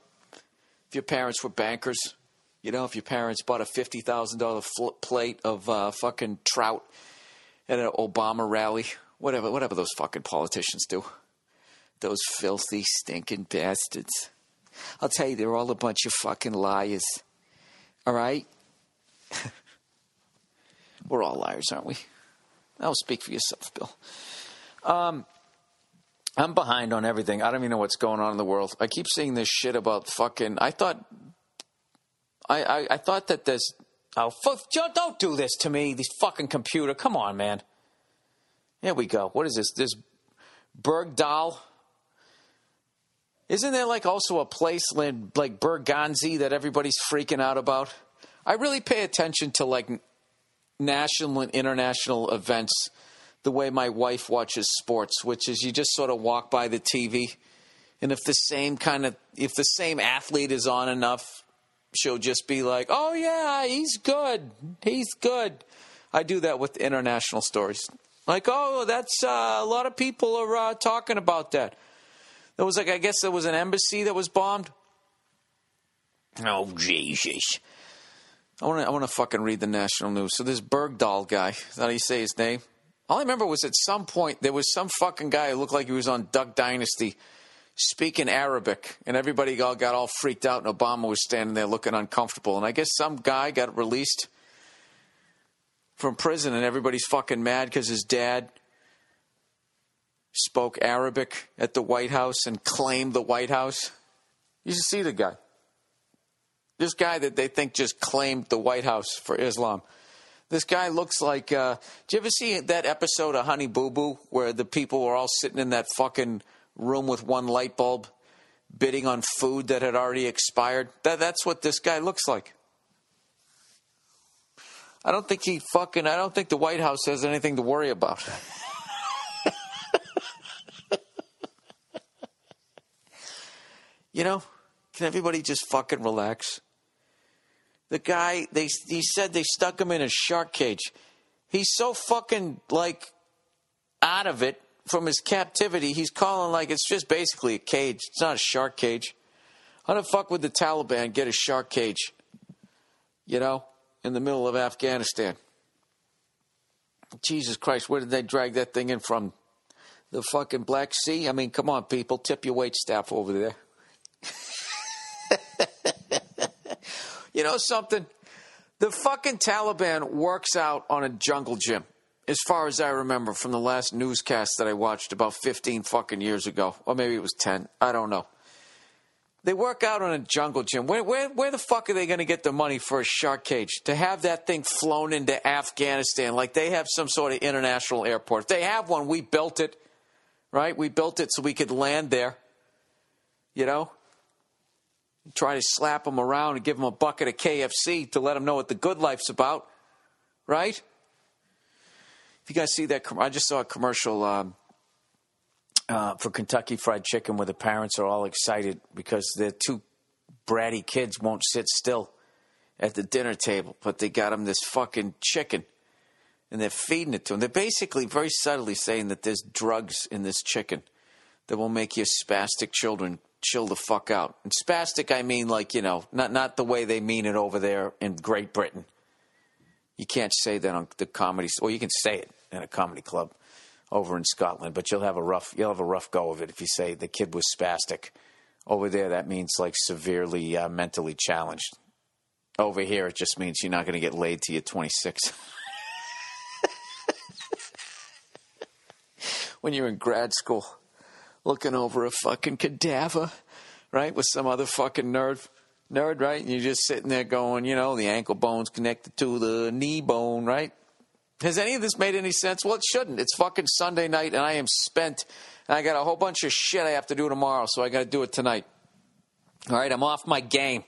If your parents were bankers, you know, if your parents bought a fifty thousand dollar plate of uh, fucking trout at an Obama rally, whatever, whatever those fucking politicians do, those filthy, stinking bastards. I'll tell you, they're all a bunch of fucking liars. All right? [LAUGHS] We're all liars, aren't we? I'll speak for yourself, Bill. Um, I'm behind on everything. I don't even know what's going on in the world. I keep seeing this shit about fucking. I thought. I, I, I thought that this. Oh, fuck, don't do this to me, this fucking computer. Come on, man. Here we go. What is this? This Bergdahl isn't there like also a place like Berganzi that everybody's freaking out about? I really pay attention to like national and international events the way my wife watches sports, which is you just sort of walk by the TV, and if the same kind of if the same athlete is on enough, she'll just be like, "Oh yeah, he's good. He's good." I do that with international stories. Like, "Oh, that's uh, a lot of people are uh, talking about that." There was like, I guess there was an embassy that was bombed. Oh Jesus! I want to, I want to fucking read the national news. So this Bergdahl guy, how do you say his name? All I remember was at some point there was some fucking guy who looked like he was on Duck Dynasty speaking Arabic, and everybody all got all freaked out, and Obama was standing there looking uncomfortable. And I guess some guy got released from prison, and everybody's fucking mad because his dad spoke Arabic at the White House and claimed the White House. You should see the guy. This guy that they think just claimed the White House for Islam. This guy looks like. Uh, did you ever see that episode of Honey Boo Boo where the people were all sitting in that fucking room with one light bulb, bidding on food that had already expired? That, that's what this guy looks like. I don't think he fucking. I don't think the White House has anything to worry about. [LAUGHS] you know, can everybody just fucking relax? The guy, they he said they stuck him in a shark cage. He's so fucking like out of it from his captivity. He's calling like it's just basically a cage. It's not a shark cage. How the fuck would the Taliban get a shark cage? You know, in the middle of Afghanistan. Jesus Christ, where did they drag that thing in from? The fucking Black Sea? I mean, come on, people, tip your wait staff over there. [LAUGHS] You know something? The fucking Taliban works out on a jungle gym, as far as I remember from the last newscast that I watched about 15 fucking years ago. Or maybe it was 10. I don't know. They work out on a jungle gym. Where, where, where the fuck are they going to get the money for a shark cage? To have that thing flown into Afghanistan like they have some sort of international airport. If they have one, we built it, right? We built it so we could land there. You know? Try to slap them around and give them a bucket of KFC to let them know what the good life's about, right? If you guys see that, I just saw a commercial um, uh, for Kentucky Fried Chicken where the parents are all excited because their two bratty kids won't sit still at the dinner table, but they got them this fucking chicken and they're feeding it to them. They're basically very subtly saying that there's drugs in this chicken that will make your spastic children chill the fuck out. And spastic, I mean like, you know, not, not the way they mean it over there in Great Britain. You can't say that on the comedy, or you can say it in a comedy club over in Scotland, but you'll have a rough, you'll have a rough go of it if you say the kid was spastic. Over there, that means like severely uh, mentally challenged. Over here, it just means you're not going to get laid till you're 26. [LAUGHS] when you're in grad school looking over a fucking cadaver, right, with some other fucking nerd, nerd, right? And you're just sitting there going, you know, the ankle bone's connected to the knee bone, right? Has any of this made any sense? Well, it shouldn't. It's fucking Sunday night, and I am spent. And I got a whole bunch of shit I have to do tomorrow, so I got to do it tonight. All right, I'm off my game.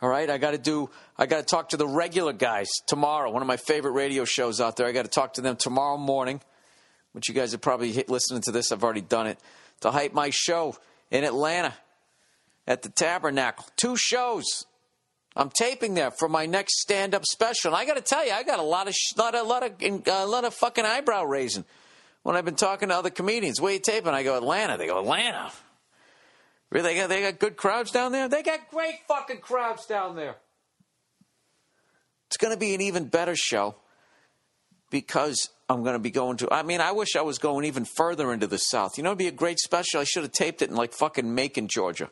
All right, I got to do. I got to talk to the regular guys tomorrow. One of my favorite radio shows out there. I got to talk to them tomorrow morning which you guys are probably listening to this. I've already done it to hype my show in Atlanta at the Tabernacle. Two shows. I'm taping there for my next stand-up special. And I got to tell you, I got a lot of lot, a lot of a uh, lot of fucking eyebrow raising when I've been talking to other comedians. Where you taping? I go Atlanta. They go Atlanta. Really? They got, they got good crowds down there. They got great fucking crowds down there. It's going to be an even better show because I'm going to be going to. I mean, I wish I was going even further into the South. You know, it'd be a great special. I should have taped it in like fucking Macon, Georgia.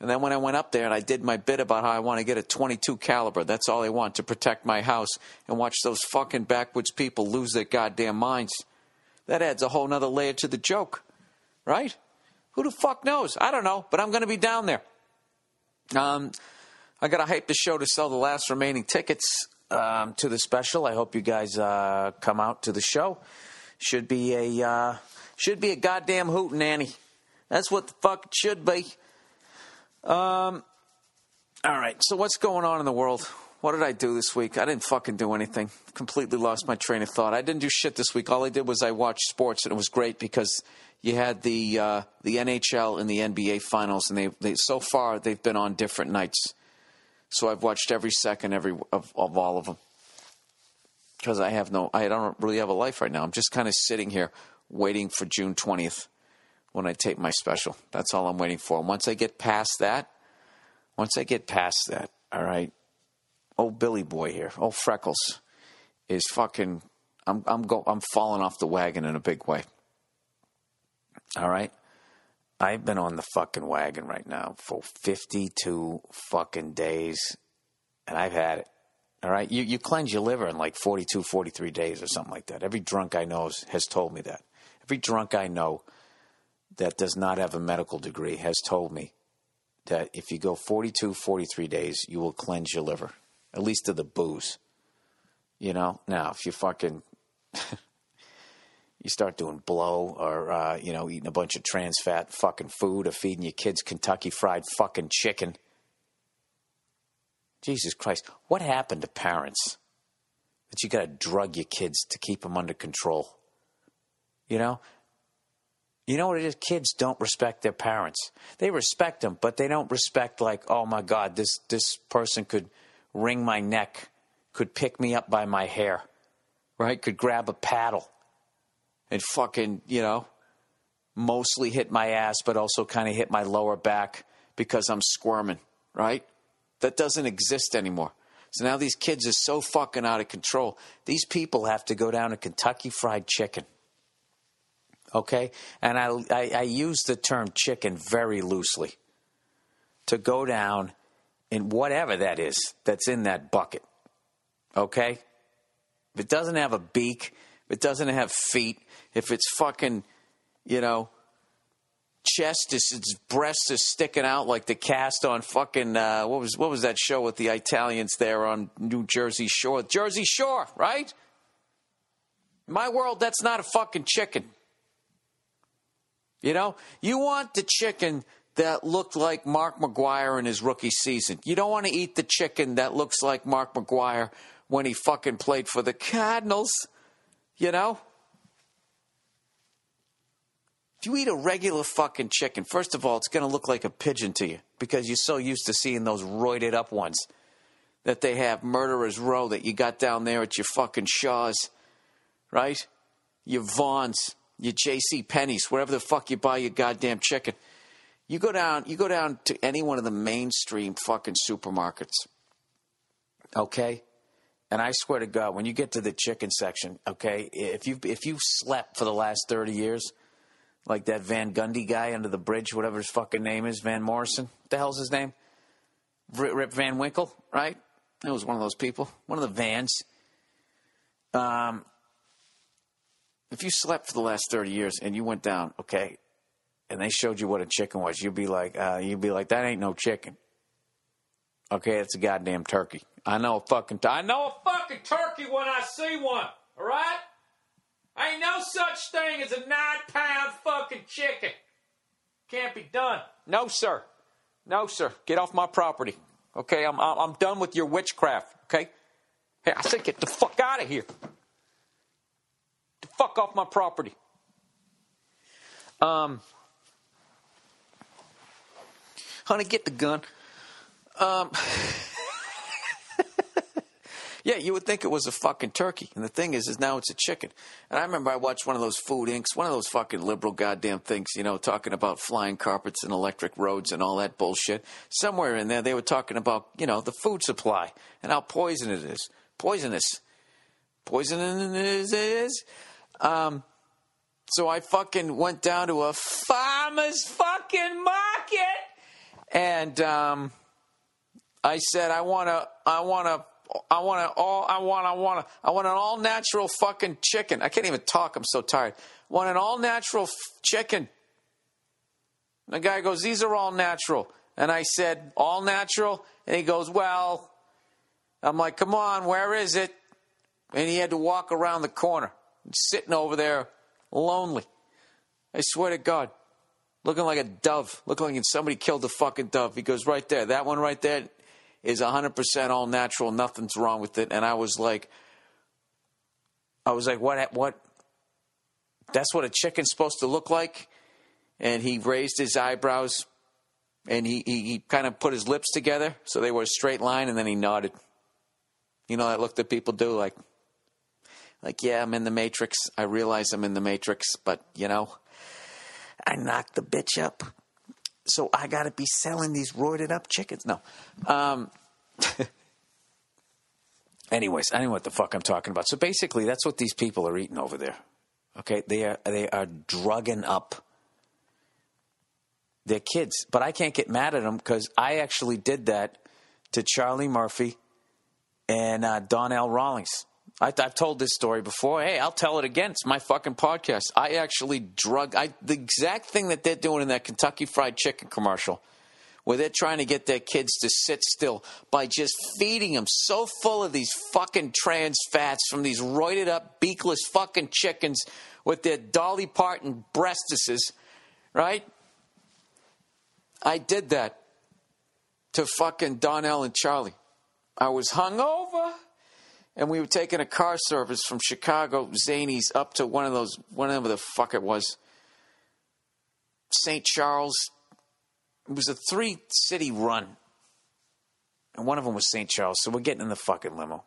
And then when I went up there and I did my bit about how I want to get a 22 caliber, that's all I want to protect my house and watch those fucking backwoods people lose their goddamn minds. That adds a whole nother layer to the joke, right? Who the fuck knows? I don't know, but I'm going to be down there. Um, I got to hype the show to sell the last remaining tickets um, to the special. I hope you guys uh, come out to the show. Should be a uh, should be a goddamn hoot nanny. That's what the fuck it should be. Um, all right. So what's going on in the world? What did I do this week? I didn't fucking do anything. Completely lost my train of thought. I didn't do shit this week. All I did was I watched sports, and it was great because you had the uh, the NHL and the NBA finals, and they, they so far they've been on different nights. So I've watched every second every of, of all of them because I have no, I don't really have a life right now. I'm just kind of sitting here waiting for June 20th when I tape my special. That's all I'm waiting for. And once I get past that, once I get past that, all right, old Billy boy here, old Freckles, is fucking. I'm I'm go I'm falling off the wagon in a big way. All right, I've been on the fucking wagon right now for 52 fucking days, and I've had it. All right, you you cleanse your liver in like 42, 43 days or something like that. Every drunk I know has told me that. Every drunk I know that does not have a medical degree has told me that if you go 42, 43 days, you will cleanse your liver, at least of the booze. You know, now if you fucking [LAUGHS] you start doing blow or uh, you know eating a bunch of trans fat fucking food or feeding your kids Kentucky fried fucking chicken. Jesus Christ, what happened to parents that you got to drug your kids to keep them under control? You know, you know what it is? Kids don't respect their parents. They respect them, but they don't respect like, oh my God, this this person could wring my neck, could pick me up by my hair, right? Could grab a paddle and fucking, you know, mostly hit my ass, but also kind of hit my lower back because I'm squirming, right? That doesn't exist anymore. So now these kids are so fucking out of control. These people have to go down to Kentucky Fried Chicken okay? And I, I, I use the term chicken very loosely to go down in whatever that is that's in that bucket, okay? If it doesn't have a beak, if it doesn't have feet, if it's fucking, you know, chest is its breast is sticking out like the cast on fucking uh, what was what was that show with the Italians there on New Jersey Shore? Jersey Shore, right? In my world, that's not a fucking chicken. You know, you want the chicken that looked like Mark McGwire in his rookie season. You don't want to eat the chicken that looks like Mark McGwire when he fucking played for the Cardinals. You know? You eat a regular fucking chicken, first of all, it's going to look like a pigeon to you because you're so used to seeing those roided up ones that they have Murderers Row that you got down there at your fucking Shaw's, right? Your Vons your J.C. Penney's, wherever the fuck you buy your goddamn chicken. You go down, you go down to any one of the mainstream fucking supermarkets, okay? And I swear to God, when you get to the chicken section, okay, if you if you slept for the last thirty years, like that Van Gundy guy under the bridge, whatever his fucking name is, Van Morrison, what the hell's his name? Rip Van Winkle, right? That was one of those people, one of the Vans. Um, if you slept for the last 30 years and you went down, okay, and they showed you what a chicken was, you'd be like, uh, you'd be like, that ain't no chicken. Okay, it's a goddamn turkey. I know a fucking, t- I know a fucking turkey when I see one. All right? Ain't no such thing as a nine pound fucking chicken. Can't be done. No, sir. No, sir. Get off my property. Okay, I'm, I'm done with your witchcraft. Okay? Hey, I said get the fuck out of here The fuck off my property. Um, honey, get the gun. Um, yeah, you would think it was a fucking turkey, and the thing is, is now it's a chicken. And I remember I watched one of those Food Inks, one of those fucking liberal goddamn things, you know, talking about flying carpets and electric roads and all that bullshit. Somewhere in there, they were talking about, you know, the food supply and how poison it is, poisonous, poisonous it is. Um, so I fucking went down to a farmer's fucking market, and um, I said, I want to, I want to. I want to all I want I want to I want an all natural fucking chicken. I can't even talk. I'm so tired. I want an all natural f- chicken. And the guy goes, "These are all natural." And I said, "All natural?" And he goes, "Well." I'm like, "Come on, where is it?" And he had to walk around the corner sitting over there lonely. I swear to God, looking like a dove, looking like somebody killed a fucking dove. He goes, right there, that one right there is 100% all natural. Nothing's wrong with it. And I was like, I was like, what, what? That's what a chicken's supposed to look like? And he raised his eyebrows and he, he, he kind of put his lips together so they were a straight line, and then he nodded. You know that look that people do, like, like yeah, I'm in the matrix. I realize I'm in the matrix, but you know, I knocked the bitch up, so I got to be selling these roided up chickens. No. Um, [LAUGHS] anyways, I don't know what the fuck I'm talking about. So basically, that's what these people are eating over there. Okay, they are they are drugging up their kids, but I can't get mad at them because I actually did that to Charlie Murphy and uh, Donnell Rawlings. I, have told this story before. Hey, I'll tell it again. It's my fucking podcast. I actually drug I, the exact thing that they're doing in that Kentucky Fried Chicken commercial where they're trying to get their kids to sit still by just feeding them so full of these fucking trans fats from these roided up, beakless fucking chickens with their Dolly Parton breastises, right? I did that to fucking Donnell and Charlie. I was hungover, and we were taking a car service from Chicago, Zanies, up to one of those, whatever the fuck it was, St. Charles, it was a three city run. And one of them was St. Charles. So we're getting in the fucking limo.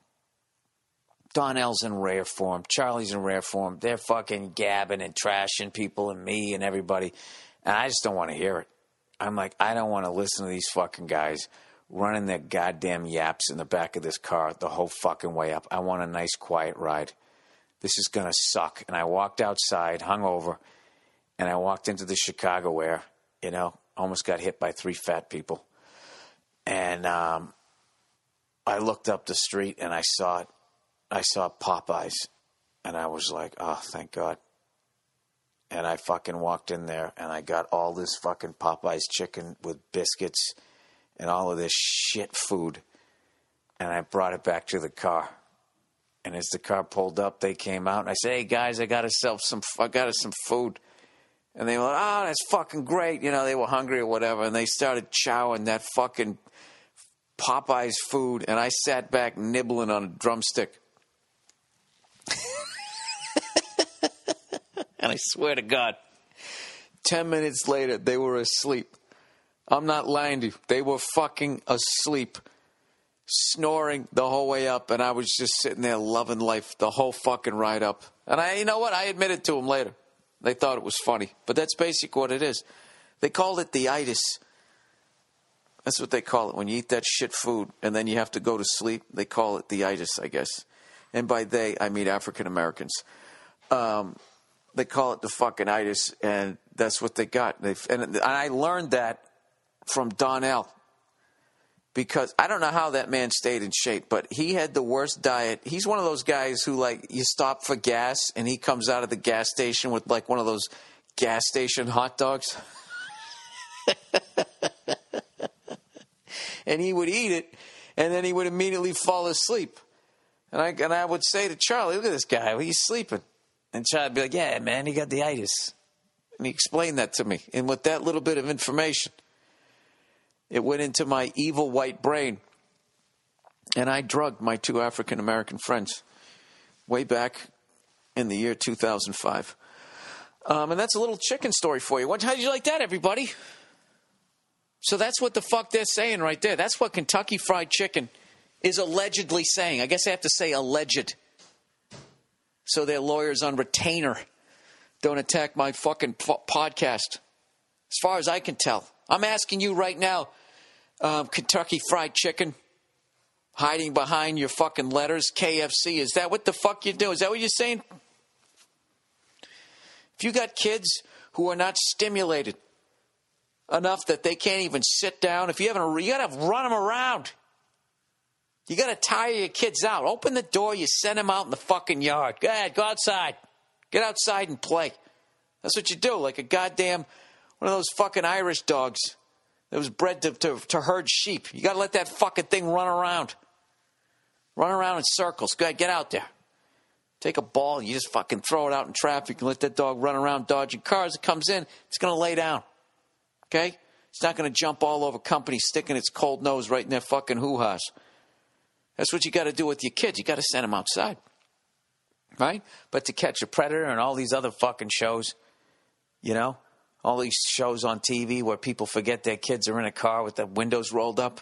Donnell's in rare form. Charlie's in rare form. They're fucking gabbing and trashing people and me and everybody. And I just don't want to hear it. I'm like, I don't want to listen to these fucking guys running their goddamn yaps in the back of this car the whole fucking way up. I want a nice quiet ride. This is going to suck. And I walked outside, hung over, and I walked into the Chicago air, you know, almost got hit by three fat people. And um, I looked up the street and I saw it. I saw Popeyes, and I was like, "Oh, thank God." And I fucking walked in there and I got all this fucking Popeyes chicken with biscuits and all of this shit food, and I brought it back to the car. And as the car pulled up, they came out and I said, "Hey guys, I got us some, I got us some food." And they were, oh, that's fucking great. You know, they were hungry or whatever. And they started chowing that fucking Popeye's food. And I sat back nibbling on a drumstick. [LAUGHS] and I swear to God, 10 minutes later, they were asleep. I'm not lying to you. They were fucking asleep, snoring the whole way up. And I was just sitting there loving life the whole fucking ride up. And I, you know what? I admitted to them later. They thought it was funny, but that's basically what it is. They call it the itis. That's what they call it. When you eat that shit food and then you have to go to sleep, they call it the itis, I guess. And by they, I mean African Americans. Um, they call it the fucking itis, and that's what they got. And, and I learned that from Donnell because I don't know how that man stayed in shape, but he had the worst diet. He's one of those guys who like you stop for gas and he comes out of the gas station with like one of those gas station hot dogs. [LAUGHS] and he would eat it and then he would immediately fall asleep. And I and I would say to Charlie, look at this guy, he's sleeping. And Charlie'd be like, Yeah, man, he got the itis. And he explained that to me. And with that little bit of information, it went into my evil white brain. And I drugged my two African American friends way back in the year 2005. Um, and that's a little chicken story for you. How did you like that, everybody? So that's what the fuck they're saying right there. That's what Kentucky Fried Chicken is allegedly saying. I guess I have to say alleged. So their lawyers on retainer don't attack my fucking podcast. As far as I can tell. I'm asking you right now um, Kentucky Fried Chicken, hiding behind your fucking letters, KFC. Is that what the fuck you do? Is that what you're saying? If you got kids who are not stimulated enough that they can't even sit down, if you haven't, you gotta run them around. You gotta tire your kids out. Open the door, you send them out in the fucking yard. Go ahead, go outside. Get outside and play. That's what you do, like a goddamn one of those fucking Irish dogs that was bred to, to, to herd sheep. You got to let that fucking thing run around. Run around in circles. Go ahead, get out there. Take a ball, you just fucking throw it out in traffic and let that dog run around dodging cars. It comes in, it's going to lay down. Okay? It's not going to jump all over companies, sticking its cold nose right in their fucking hoo ha's. That's what you got to do with your kids. You got to send them outside. Right? But to catch a predator and all these other fucking shows, you know, All these shows on TV where people forget their kids are in a car with the windows rolled up.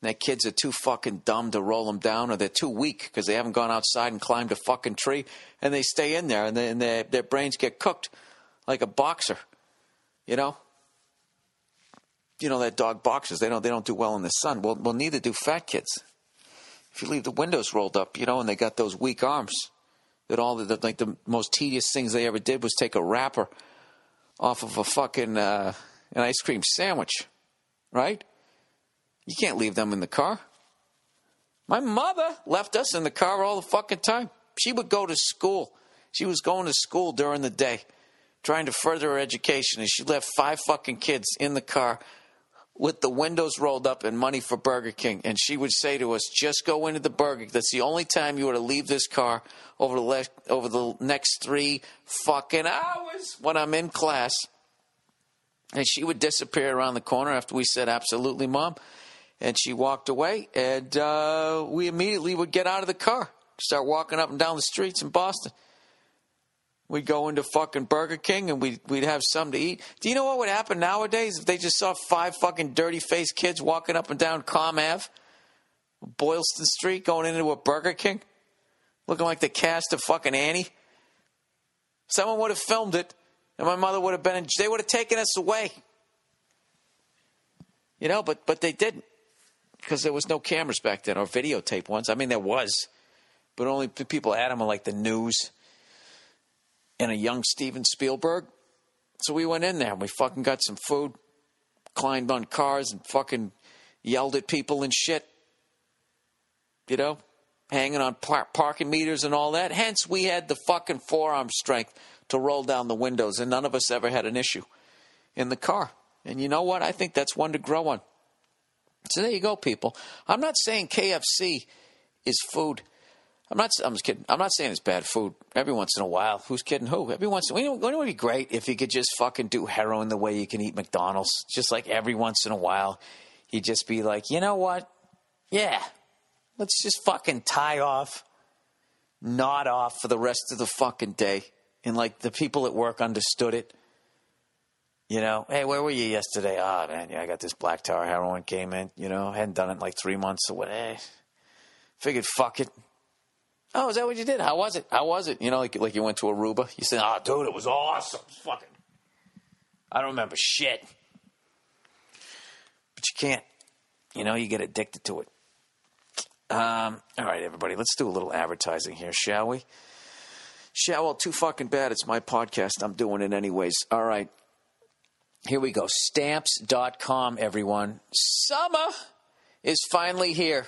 And their kids are too fucking dumb to roll them down, or they're too weak because they haven't gone outside and climbed a fucking tree, and they stay in there, and, they, and their, their brains get cooked like a boxer. You know, you know that dog boxers. They don't they don't do well in the sun. Well, well, neither do fat kids. If you leave the windows rolled up, you know, and they got those weak arms, that all the like the most tedious things they ever did was take a wrapper off of a fucking uh, an ice cream sandwich, right? You can't leave them in the car. My mother left us in the car all the fucking time. She would go to school. She was going to school during the day, trying to further her education, and she left five fucking kids in the car with the windows rolled up and money for Burger King. And she would say to us, just go into the Burger King. That's the only time you were to leave this car over the, le- over the next three fucking hours when I'm in class. And she would disappear around the corner after we said, absolutely, mom. And she walked away, and uh, we immediately would get out of the car, start walking up and down the streets in Boston. We'd go into fucking Burger King and we'd, we'd have something to eat. Do you know what would happen nowadays if they just saw five fucking dirty faced kids walking up and down Comm Ave, Boylston Street, going into a Burger King, looking like the cast of fucking Annie? Someone would have filmed it and my mother would have been, in, they would have taken us away. You know, but, but they didn't because there was no cameras back then or videotape ones. I mean, there was, but only people had them on like the news and a young Steven Spielberg. So we went in there and we fucking got some food, climbed on cars and fucking yelled at people and shit. You know, hanging on par- parking meters and all that. Hence, we had the fucking forearm strength to roll down the windows, and none of us ever had an issue in the car. And you know what? I think that's one to grow on. So there you go, people. I'm not saying KFC is food I'm not. I'm just kidding. I'm not saying it's bad food. Every once in a while, who's kidding who? Every once. In, know, it would be great if you could just fucking do heroin the way you can eat McDonald's. Just like every once in a while, you just be like, you know what? Yeah, let's just fucking tie off, nod off for the rest of the fucking day, and like the people at work understood it. You know, hey, where were you yesterday? Ah, oh, man, yeah, I got this black tar heroin came in. You know, hadn't done it in like three months or what. Eh, figured, fuck it Oh, is that what you did? How was it? How was it? You know, like like you went to Aruba. You said, "Oh, dude, it was awesome." Fucking, I don't remember shit. But you can't. You know, you get addicted to it. Um, all right, everybody, let's do a little advertising here, shall we? Shall well, too fucking bad. It's my podcast. I'm doing it anyways. All right. Here we go. Stamps.com, everyone. Summer is finally here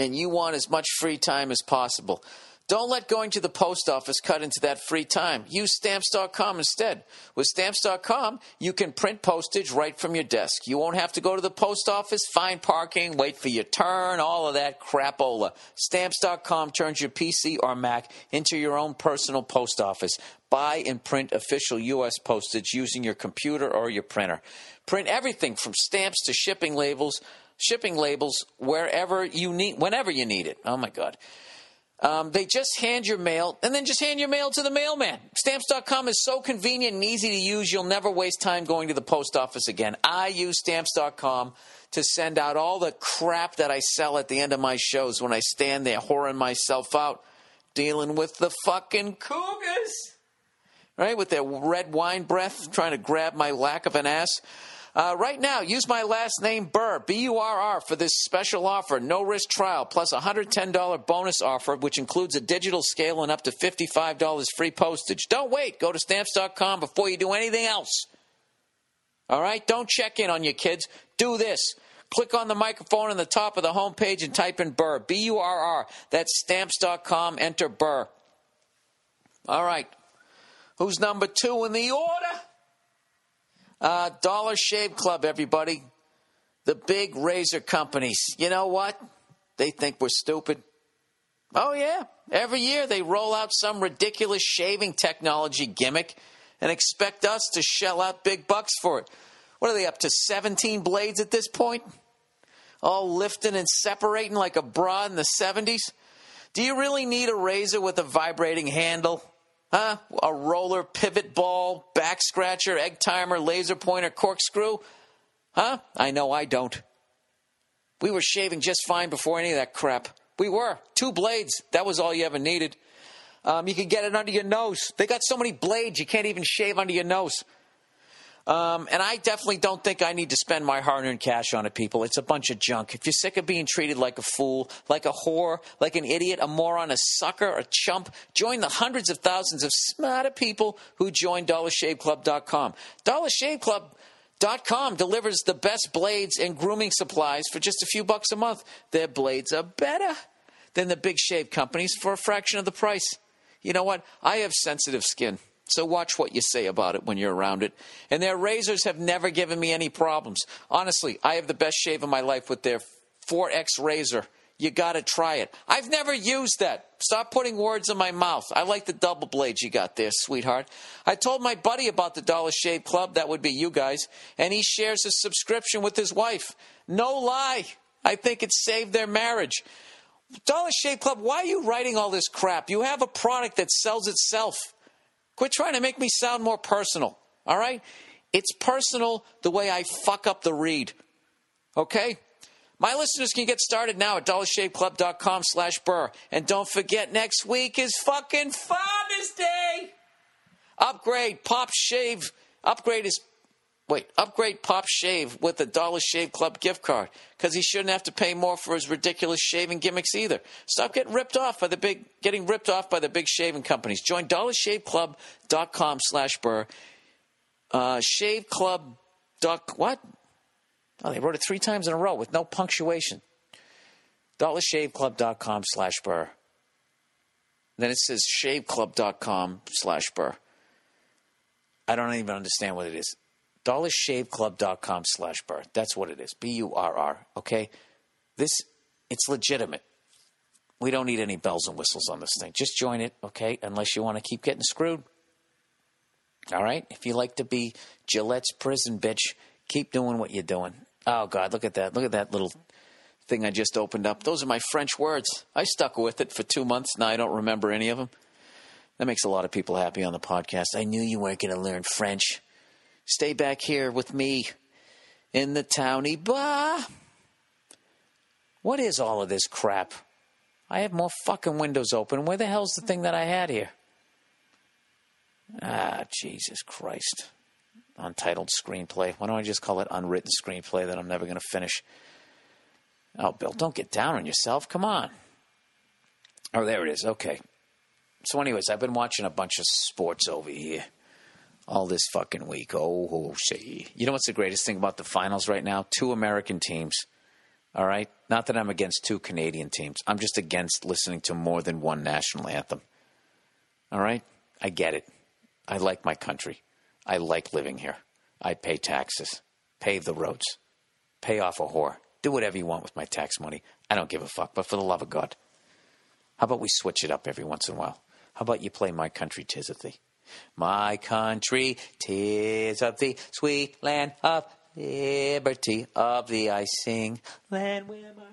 and you want as much free time as possible. Don't let going to the post office cut into that free time. Use stamps.com instead. With stamps.com, you can print postage right from your desk. You won't have to go to the post office, find parking, wait for your turn, all of that crapola. Stamps.com turns your PC or Mac into your own personal post office. Buy and print official U.S. postage using your computer or your printer. Print everything from stamps to shipping labels shipping labels wherever you need, whenever you need it. Oh my God. Um, they just hand your mail and then just hand your mail to the mailman. Stamps.com is so convenient and easy to use, you'll never waste time going to the post office again. I use Stamps.com to send out all the crap that I sell at the end of my shows when I stand there whoring myself out, dealing with the fucking cougars, right? With their red wine breath, trying to grab my lack of an ass. Uh, right now, use my last name Burr, B U R R, for this special offer, no risk trial, plus a $110 bonus offer, which includes a digital scale and up to $55 free postage. Don't wait. Go to stamps.com before you do anything else. All right? Don't check in on your kids. Do this. Click on the microphone on the top of the homepage and type in Burr, B U R R. That's stamps.com. Enter Burr. All right. Who's number two in the order? Uh, Dollar Shave Club, everybody. The big razor companies. You know what? They think we're stupid. Oh, yeah. Every year they roll out some ridiculous shaving technology gimmick and expect us to shell out big bucks for it. What are they up to? 17 blades at this point? All lifting and separating like a bra in the 70s? Do you really need a razor with a vibrating handle? Huh? A roller, pivot ball, back scratcher, egg timer, laser pointer, corkscrew? Huh? I know I don't. We were shaving just fine before any of that crap. We were. Two blades. That was all you ever needed. Um, you could get it under your nose. They got so many blades, you can't even shave under your nose. Um, and I definitely don't think I need to spend my hard earned cash on it, people. It's a bunch of junk. If you're sick of being treated like a fool, like a whore, like an idiot, a moron, a sucker, a chump, join the hundreds of thousands of smarter people who join DollarShaveClub.com. DollarShaveClub.com delivers the best blades and grooming supplies for just a few bucks a month. Their blades are better than the big shave companies for a fraction of the price. You know what? I have sensitive skin. So watch what you say about it when you're around it. And their razors have never given me any problems. Honestly, I have the best shave of my life with their 4X razor. You got to try it. I've never used that. Stop putting words in my mouth. I like the double blades you got there, sweetheart. I told my buddy about the Dollar Shave Club, that would be you guys, and he shares his subscription with his wife. No lie. I think it saved their marriage. Dollar Shave Club, why are you writing all this crap? You have a product that sells itself. Quit trying to make me sound more personal, all right? It's personal the way I fuck up the read, okay? My listeners can get started now at dollarshaveclub.com slash burr. And don't forget, next week is fucking Father's Day! Upgrade, Pop Shave. Upgrade is Wait, upgrade Pop Shave with a Dollar Shave Club gift card because he shouldn't have to pay more for his ridiculous shaving gimmicks either. Stop getting ripped off by the big, getting ripped off by the big shaving companies. Join dollarshaveclub.com slash burr. Uh, shave club. Doc, what? Oh, they wrote it three times in a row with no punctuation. dollarshaveclub.com slash burr. Then it says shaveclub.com slash burr. I don't even understand what it is dollarshaveclub.com slash burr. That's what it is. B U R R. Okay? This, it's legitimate. We don't need any bells and whistles on this thing. Just join it, okay? Unless you want to keep getting screwed. All right? If you like to be Gillette's prison bitch, keep doing what you're doing. Oh, God, look at that. Look at that little thing I just opened up. Those are my French words. I stuck with it for two months. Now I don't remember any of them. That makes a lot of people happy on the podcast. I knew you weren't going to learn French. Stay back here with me in the towny bar. What is all of this crap? I have more fucking windows open. Where the hell's the thing that I had here? Ah, Jesus Christ. Untitled screenplay. Why don't I just call it unwritten screenplay that I'm never going to finish? Oh, Bill, don't get down on yourself. Come on. Oh, there it is. Okay. So, anyways, I've been watching a bunch of sports over here all this fucking week. Oh, oh see. You know what's the greatest thing about the finals right now? Two American teams. All right? Not that I'm against two Canadian teams. I'm just against listening to more than one national anthem. All right? I get it. I like my country. I like living here. I pay taxes, pave the roads, pay off a whore, do whatever you want with my tax money. I don't give a fuck, but for the love of God, how about we switch it up every once in a while? How about you play My Country Tis of Thee? My country, tis of the sweet land of liberty, of thee I sing. Land where my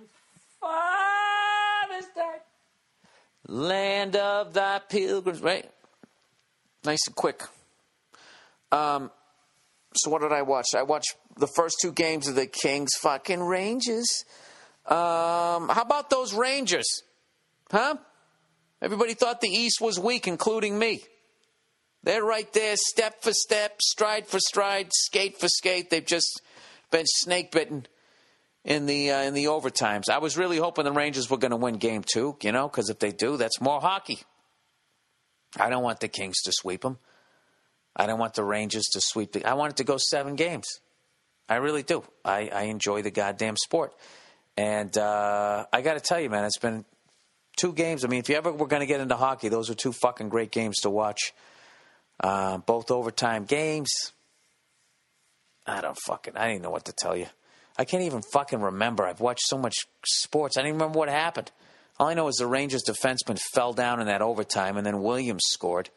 fathers died. Land of thy pilgrims, right? Nice and quick. Um, so what did I watch? I watched the first two games of the Kings fucking Rangers. Um, how about those Rangers? Huh? Everybody thought the East was weak, including me. They're right there, step for step, stride for stride, skate for skate. They've just been snake bitten in the uh, in the overtimes. I was really hoping the Rangers were going to win Game Two, you know, because if they do, that's more hockey. I don't want the Kings to sweep them. I don't want the Rangers to sweep. The, I want it to go seven games. I really do. I, I enjoy the goddamn sport, and uh, I got to tell you, man, it's been two games. I mean, if you ever were going to get into hockey, those are two fucking great games to watch. Uh, both overtime games. I don't fucking, I didn't know what to tell you. I can't even fucking remember. I've watched so much sports. I don't even remember what happened. All I know is the Rangers defenseman fell down in that overtime, and then Williams scored.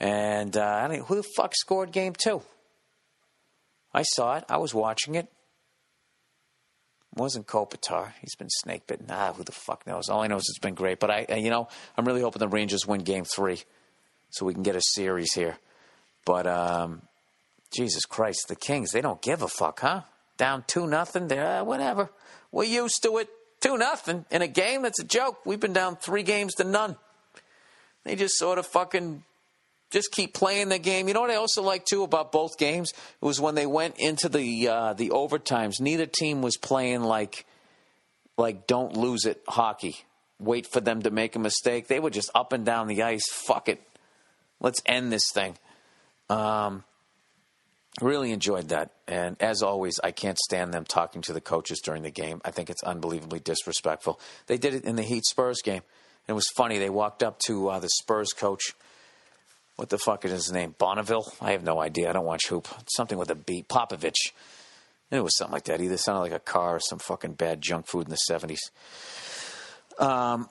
And uh, I don't who the fuck scored game two? I saw it. I was watching it. it wasn't Kopitar. He's been snake bitten. Ah, who the fuck knows? All I know is it's been great. But I, you know, I'm really hoping the Rangers win game three so we can get a series here. But um, Jesus Christ, the Kings, they don't give a fuck, huh? Down two nothing, there, uh, whatever. We're used to it. Two nothing in a game. That's a joke. We've been down three games to none. They just sort of fucking just keep playing the game. You know what I also like too about both games it was when they went into the uh, the overtimes. Neither team was playing like like don't lose it hockey. Wait for them to make a mistake. They were just up and down the ice. Fuck it, let's end this thing. Um, really enjoyed that, and as always, I can't stand them talking to the coaches during the game. I think it's unbelievably disrespectful. They did it in the Heat Spurs game. It was funny. They walked up to uh, the Spurs coach what the fuck is his name? Bonneville? I have no idea. I don't watch hoop. Something with a B. Popovich. it was something like that. Either sounded like a car or some fucking bad junk food in the 70s. Um,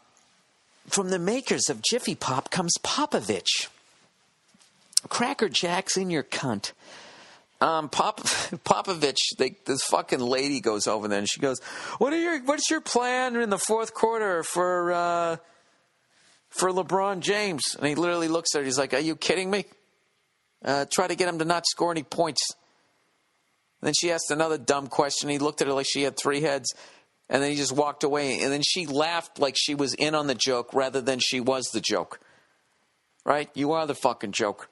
from the makers of Jiffy Pop comes Popovich. Cracker Jacks in your cunt. Um, Pop, [LAUGHS] Popovich, they, this fucking lady goes over there and she goes, "What are your What's your plan in the fourth quarter for uh, for LeBron James?" And he literally looks at her. He's like, "Are you kidding me? Uh, try to get him to not score any points." And then she asked another dumb question. He looked at her like she had three heads, and then he just walked away. And then she laughed like she was in on the joke rather than she was the joke. Right? You are the fucking joke.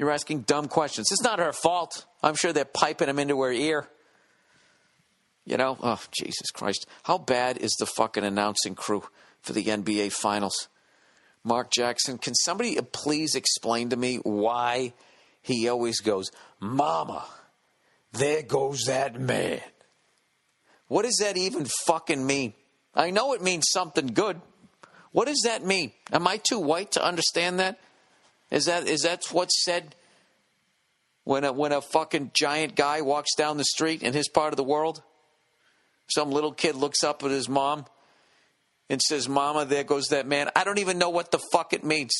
You're asking dumb questions. It's not her fault. I'm sure they're piping them into her ear. You know, oh, Jesus Christ. How bad is the fucking announcing crew for the NBA Finals? Mark Jackson, can somebody please explain to me why he always goes, Mama, there goes that man? What does that even fucking mean? I know it means something good. What does that mean? Am I too white to understand that? Is that is that what's said when a, when a fucking giant guy walks down the street in his part of the world? Some little kid looks up at his mom and says, "Mama, there goes that man." I don't even know what the fuck it means.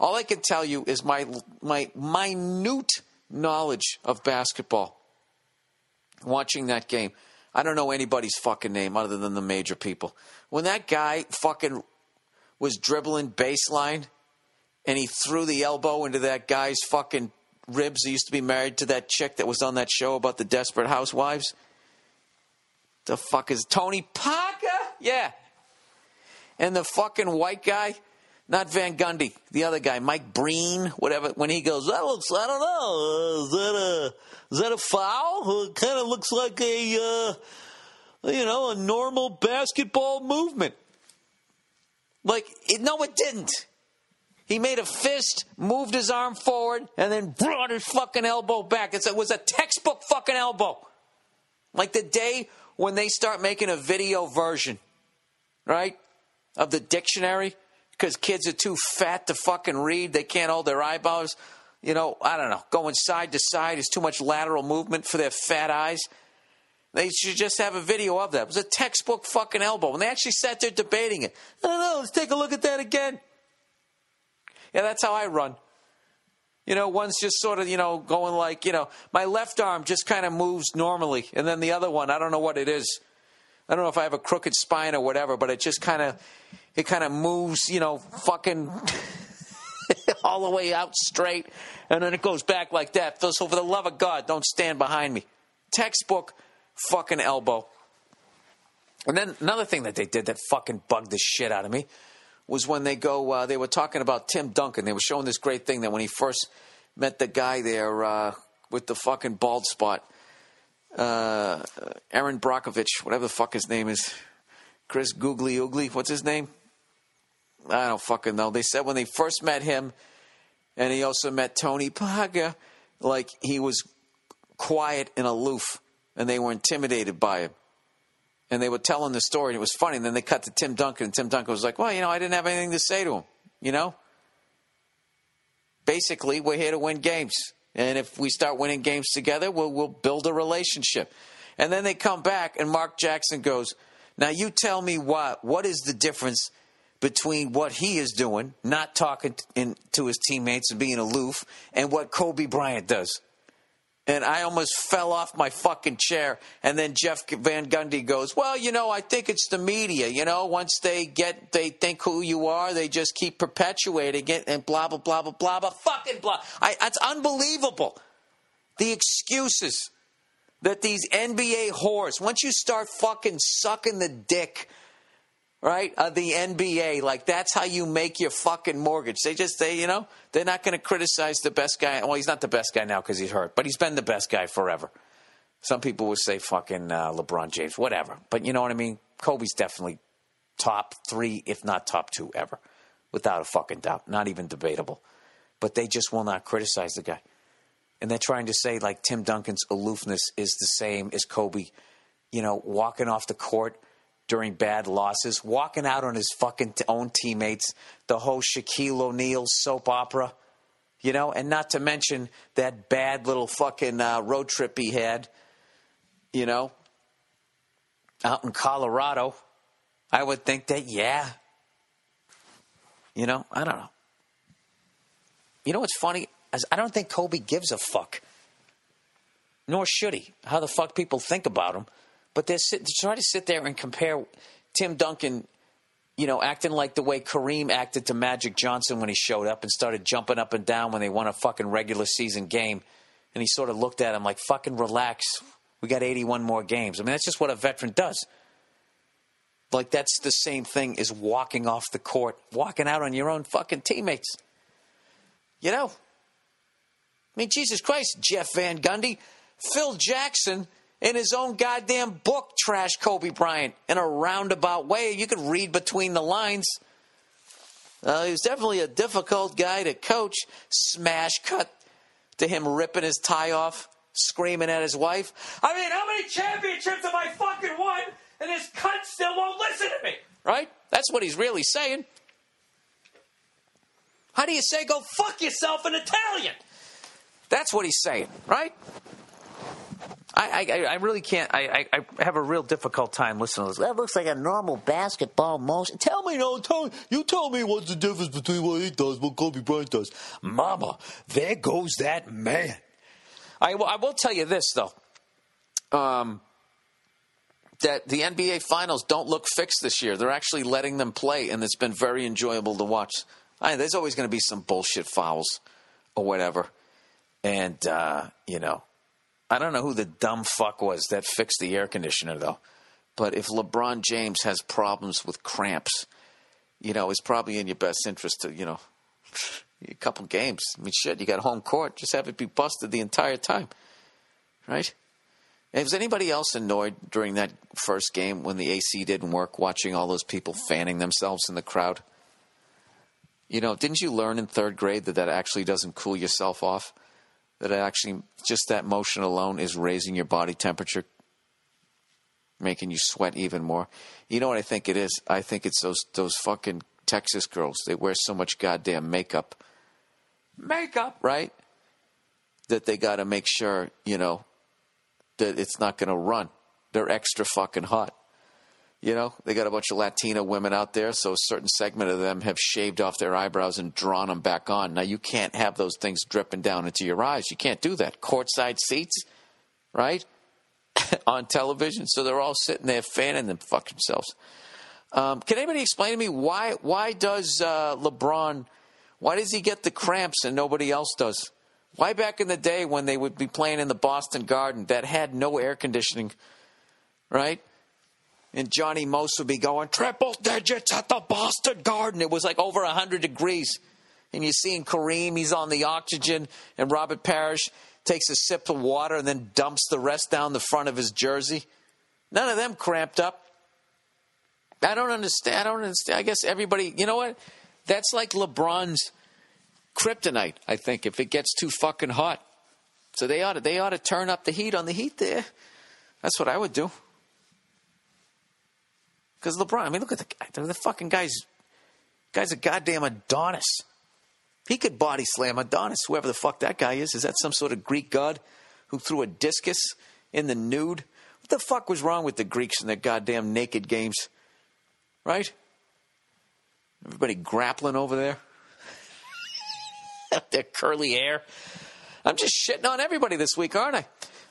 All I can tell you is my my minute knowledge of basketball. Watching that game, I don't know anybody's fucking name other than the major people. When that guy fucking was dribbling baseline and he threw the elbow into that guy's fucking ribs. He used to be married to that chick that was on that show about the Desperate Housewives. The fuck is Tony Parker? Yeah. And the fucking white guy, not Van Gundy, the other guy, Mike Breen, whatever. When he goes, that looks, I don't know, is that a, is that a foul? It kind of looks like a, uh, you know, a normal basketball movement. Like, it, no, it didn't. He made a fist, moved his arm forward, and then brought his fucking elbow back. It was a textbook fucking elbow. Like the day when they start making a video version, right, of the dictionary because kids are too fat to fucking read. They can't hold their eyeballs. You know, I don't know. Going side to side is too much lateral movement for their fat eyes. They should just have a video of that. It was a textbook fucking elbow. And they actually sat there debating it. I don't know. Let's take a look at that again. Yeah, that's how I run. You know, one's just sort of, you know, going like, you know, my left arm just kind of moves normally. And then the other one, I don't know what it is. I don't know if I have a crooked spine or whatever, but it just kind of, it kind of moves, you know, fucking [LAUGHS] all the way out straight. And then it goes back like that. So for the love of God, don't stand behind me. Textbook fucking elbow. And then another thing that they did that fucking bugged the shit out of me was when they go, uh, they were talking about Tim Duncan. They were showing this great thing that when he first met the guy there uh, with the fucking bald spot, uh, Erin Brockovich, whatever the fuck his name is, Chris Googly Oogly, what's his name? I don't fucking know. They said when they first met him, and he also met Tony Paga, like he was quiet and aloof, and they were intimidated by him and they were telling the story, and it was funny. And then they cut to Tim Duncan, and Tim Duncan was like, "Well, you know, I didn't have anything to say to him. You know, basically, we're here to win games, and if we start winning games together, we'll we'll build a relationship." And then they come back, and Mark Jackson goes, "Now you tell me what what is the difference?" Between what he is doing, not talking in, to his teammates and being aloof, and what Kobe Bryant does. And I almost fell off my fucking chair. And then Jeff Van Gundy goes, "Well, you know, I think it's the media. You know, once they get, they think who you are, they just keep perpetuating it, and blah blah blah blah blah blah. Fucking blah. I, it's unbelievable. The excuses that these NBA whores. Once you start fucking sucking the dick." Right, of the NBA, like that's how you make your fucking mortgage. They just, they, you know, they're not going to criticize the best guy. Well, he's not the best guy now because he's hurt, but he's been the best guy forever. Some people would say fucking uh, LeBron James, whatever. But you know what I mean? Kobe's definitely top three, if not top two ever, without a fucking doubt. Not even debatable. But they just will not criticize the guy. And they're trying to say like Tim Duncan's aloofness is the same as Kobe, you know, walking off the court during bad losses, walking out on his fucking own teammates, the whole Shaquille O'Neal soap opera, you know, and not to mention that bad little fucking uh, road trip he had, you know, out in Colorado. I would think that, yeah. You know, I don't know. You know what's funny? I don't think Kobe gives a fuck. Nor should he. How the fuck people think about him. But they try to sit there and compare Tim Duncan, you know, acting like the way Kareem acted to Magic Johnson when he showed up and started jumping up and down when they won a fucking regular season game. And he sort of looked at him like, fucking relax. We got 81 more games. I mean, that's just what a veteran does. Like, that's the same thing as walking off the court, walking out on your own fucking teammates. You know? I mean, Jesus Christ, Jeff Van Gundy, Phil Jackson in his own goddamn book trash Kobe Bryant in a roundabout way. You could read between the lines. Uh, he was definitely a difficult guy to coach. Smash cut to him ripping his tie off, screaming at his wife. I mean, how many championships have I fucking won? And this cunt still won't listen to me. Right? That's what he's really saying. How do you say go fuck yourself in Italian? That's what he's saying, right? I, I, I really can't. I, I, I have a real difficult time listening to this. That looks like a normal basketball motion. Tell me, no, tell you tell me what's the difference between what he does, and what Kobe Bryant does. Mama, there goes that man. I, I will tell you this though, um, that the NBA Finals don't look fixed this year. They're actually letting them play, and it's been very enjoyable to watch. I, there's always going to be some bullshit fouls or whatever, and uh, you know I don't know who the dumb fuck was that fixed the air conditioner though. But if LeBron James has problems with cramps, you know, it's probably in your best interest to, you know, [LAUGHS] a couple games. I mean, shit, you got home court. Just have it be busted the entire time, right? And was anybody else annoyed during that first game when the AC didn't work, watching all those people fanning themselves in the crowd? You know, didn't you learn in third grade that that actually doesn't cool yourself off? That actually just that motion alone is raising your body temperature, making you sweat even more. You know what I think it is? I think it's those those fucking Texas girls. They wear so much goddamn makeup. Makeup, right? That they got to make sure, you know, that it's not going to run. They're extra fucking hot. You know, they got a bunch of Latina women out there, so a certain segment of them have shaved off their eyebrows and drawn them back on. Now, you can't have those things dripping down into your eyes. You can't do that. Courtside seats, right? [LAUGHS] on television, so they're all sitting there fanning them fuck themselves. Um, can anybody explain to me why? Why does uh, LeBron? Why does he get the cramps and nobody else does? Why back in the day when they would be playing in the Boston Garden that had no air conditioning, right? And Johnny Most would be going triple digits at the Boston Garden. It was like over 100 degrees. And you're seeing Kareem, he's on the oxygen, and Robert Parish takes a sip of water and then dumps the rest down the front of his jersey. None of them cramped up. I don't understand. I don't understand. I guess everybody, you know what? That's like LeBron's kryptonite, I think, if it gets too fucking hot. So they ought to, they ought to turn up the heat on the heat there. That's what I would do. Because LeBron, I mean, look at the guy. The fucking guy's guy's a goddamn Adonis. He could body slam Adonis, whoever the fuck that guy is. Is that some sort of Greek god who threw a discus in the nude? What the fuck was wrong with the Greeks and their goddamn naked games? Right? Everybody grappling over there. [LAUGHS] their curly hair. I'm just shitting on everybody this week, aren't I?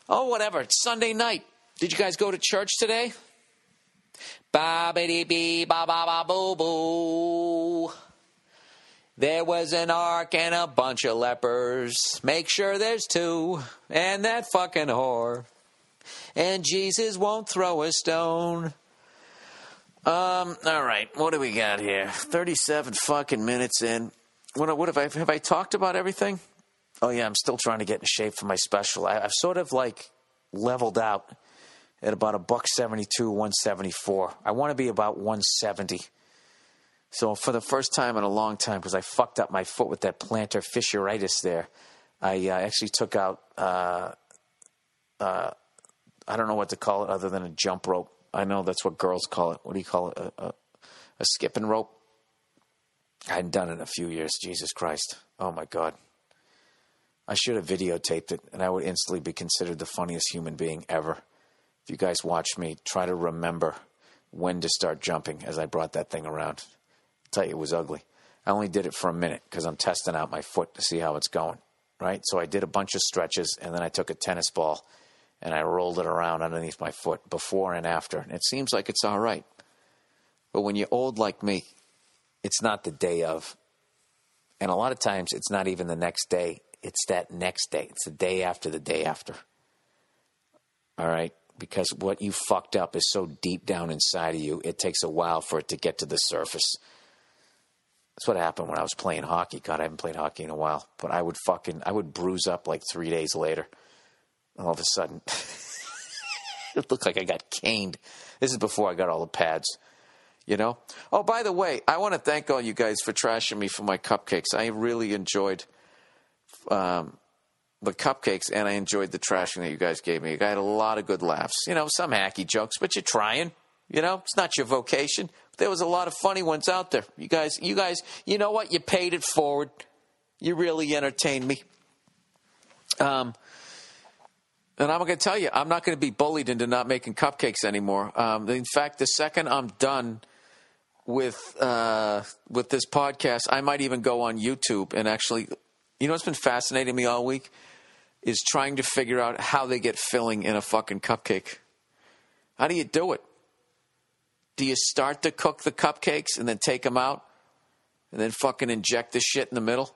Oh, whatever. It's Sunday night. Did you guys go to church today? Ba ba bee ba ba ba boo boo. There was an ark and a bunch of lepers. Make sure there's two. And that fucking whore. And Jesus won't throw a stone. Um, all right, what do we got here? 37 fucking minutes in. What, what have I have I talked about everything? Oh yeah, I'm still trying to get in shape for my special. I, I've sort of like leveled out at about a buck 72, 174. I want to be about 170. So for the first time in a long time, because I fucked up my foot with that plantar fasciitis there, I uh, actually took out. Uh, uh, I don't know what to call it other than a jump rope. I know that's what girls call it. What do you call it? A, a, a skipping rope. I hadn't done it in a few years. Jesus Christ! Oh my God! I should have videotaped it, and I would instantly be considered the funniest human being ever. If you guys watch me, try to remember when to start jumping as I brought that thing around i tell you, it was ugly. I only did it for a minute because I'm testing out my foot to see how it's going, right? So I did a bunch of stretches and then I took a tennis ball and I rolled it around underneath my foot before and after. And it seems like it's all right. But when you're old like me, it's not the day of. And a lot of times it's not even the next day, it's that next day. It's the day after the day after. All right? Because what you fucked up is so deep down inside of you, it takes a while for it to get to the surface. That's what happened when I was playing hockey. God, I haven't played hockey in a while, but I would fucking I would bruise up like three days later. All of a sudden, [LAUGHS] it looked like I got caned. This is before I got all the pads. You know. Oh, by the way, I want to thank all you guys for trashing me for my cupcakes. I really enjoyed um, the cupcakes, and I enjoyed the trashing that you guys gave me. I had a lot of good laughs. You know, some hacky jokes, but you're trying. You know, it's not your vocation. There was a lot of funny ones out there. You guys, you guys, you know what? You paid it forward. You really entertained me. Um, and I'm going to tell you, I'm not going to be bullied into not making cupcakes anymore. Um, in fact, the second I'm done with uh, with this podcast, I might even go on YouTube and actually, you know, what's been fascinating me all week is trying to figure out how they get filling in a fucking cupcake. How do you do it? Do you start to cook the cupcakes and then take them out and then fucking inject the shit in the middle?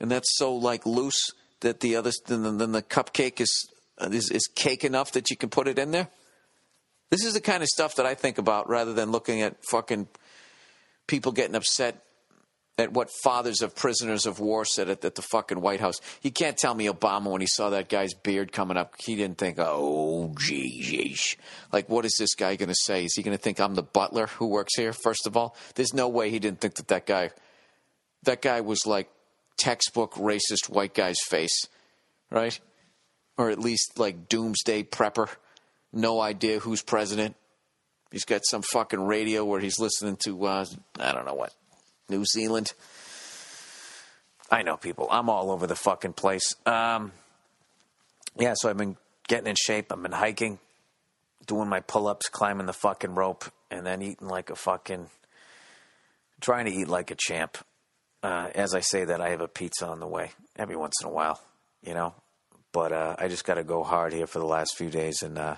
And that's so like loose that the other then, then the cupcake is, is is cake enough that you can put it in there. This is the kind of stuff that I think about rather than looking at fucking people getting upset at what fathers of prisoners of war said at, at, the fucking White House. You can't tell me Obama, when he saw that guy's beard coming up, he didn't think, oh, geez. Like, what is this guy going to say? Is he going to think I'm the butler who works here, first of all? There's no way he didn't think that that guy, that guy was like textbook racist white guy's face, right? Or at least like doomsday prepper. No idea who's president. He's got some fucking radio where he's listening to, uh, I don't know what New Zealand. I know people. I'm all over the fucking place. Um, yeah, so I've been getting in shape. I've been hiking, doing my pull ups, climbing the fucking rope, and then eating like a fucking. trying to eat like a champ. Uh, as I say that, I have a pizza on the way every once in a while, you know. But uh, I just got to go hard here for the last few days, and uh,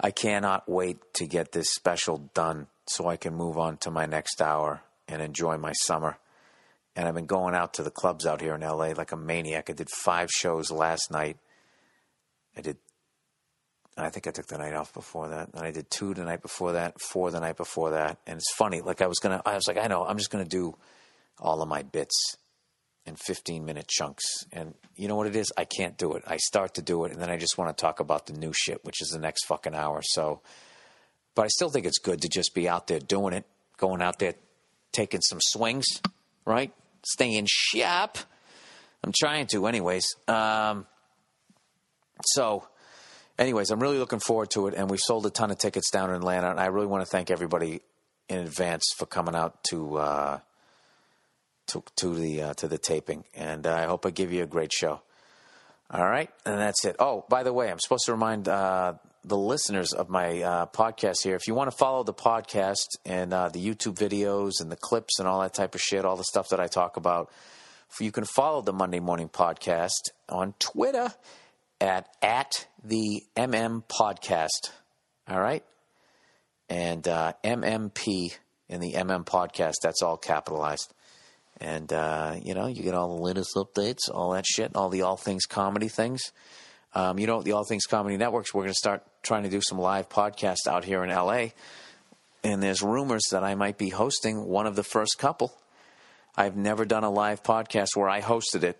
I cannot wait to get this special done so I can move on to my next hour and enjoy my summer. And I've been going out to the clubs out here in LA like a maniac. I did five shows last night. I did, I think I took the night off before that. And I did two the night before that, four the night before that. And it's funny, like I was going to, I was like, I know, I'm just going to do all of my bits in 15 minute chunks. And you know what it is? I can't do it. I start to do it, and then I just want to talk about the new shit, which is the next fucking hour. So, but I still think it's good to just be out there doing it, going out there taking some swings, right? Staying sharp. I'm trying to, anyways. Um, so, anyways, I'm really looking forward to it, and we've sold a ton of tickets down in Atlanta, and I really want to thank everybody in advance for coming out to uh, to to the uh, to the taping, and uh, I hope I give you a great show. All right, and that's it. Oh, by the way, I'm supposed to remind uh, the listeners of my uh, podcast here, if you want to follow the podcast and uh, the YouTube videos and the clips and all that type of shit, all the stuff that I talk about, You can follow the Monday Morning Podcast on Twitter at at the MM Podcast. All right, and uh, MMP in the MM Podcast. That's all capitalized. And uh, you know, you get all the latest updates, all that shit, all the All Things Comedy things. Um, you know, the All Things Comedy Networks. We're going to start trying to do some live podcasts out here in LA. And there's rumors that I might be hosting one of the first couple. I've never done a live podcast where I hosted it,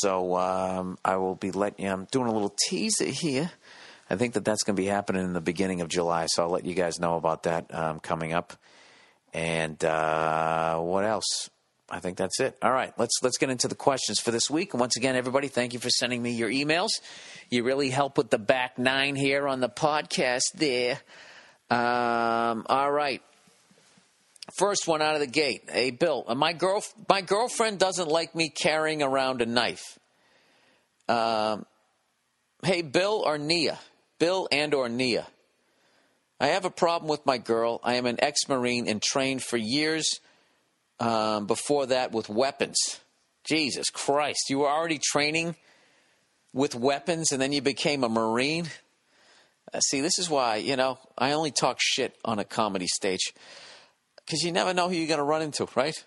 so um, I will be letting you. I'm doing a little teaser here. I think that that's going to be happening in the beginning of July, so I'll let you guys know about that um, coming up. And uh, what else? I think that's it. All right, let's let's get into the questions for this week. And once again, everybody, thank you for sending me your emails. You really help with the back nine here on the podcast. There. Um, all right. First one out of the gate. Hey, Bill, uh, my girl, my girlfriend doesn't like me carrying around a knife. Um, hey, Bill or Nia, Bill and or Nia. I have a problem with my girl. I am an ex-marine and trained for years um, before that with weapons. Jesus Christ, you were already training with weapons, and then you became a marine. Uh, see, this is why you know I only talk shit on a comedy stage because you never know who you're going to run into, right?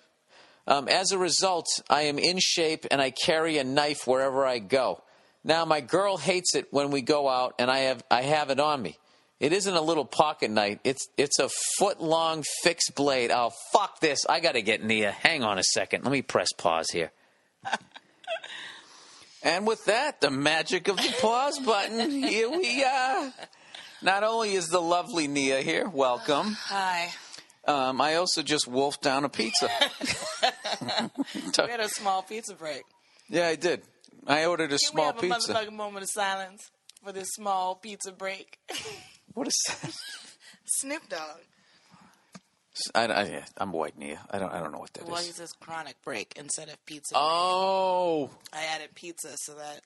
Um, as a result, I am in shape and I carry a knife wherever I go. Now, my girl hates it when we go out, and I have I have it on me. It isn't a little pocket knife. It's it's a foot long fixed blade. Oh fuck this! I got to get Nia. Hang on a second. Let me press pause here. [LAUGHS] and with that, the magic of the pause button. Here we are. Not only is the lovely Nia here, welcome. [SIGHS] Hi. Um, I also just wolfed down a pizza. [LAUGHS] We had a small pizza break. yeah, I did. I ordered a Can small we have pizza. a motherfucking moment of silence for this small pizza break? [LAUGHS] What is that? [LAUGHS] Snoop Dogg. I, I, I'm white, Nia. I don't. I don't know what that is. Well, he says chronic break instead of pizza. Oh, I added pizza so that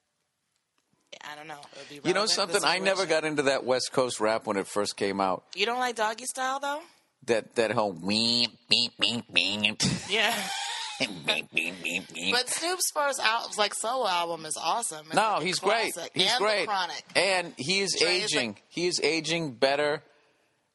I don't know. It would be you know relevant to the something? I never situation. got into that West Coast rap when it first came out. You don't like doggy style though? That that whole weep beep beep beep Yeah. [LAUGHS] But [LAUGHS] Snoop's first album, like solo album, is awesome. It's No, like he's great. He's and great. And he is Trey aging. like- he is aging better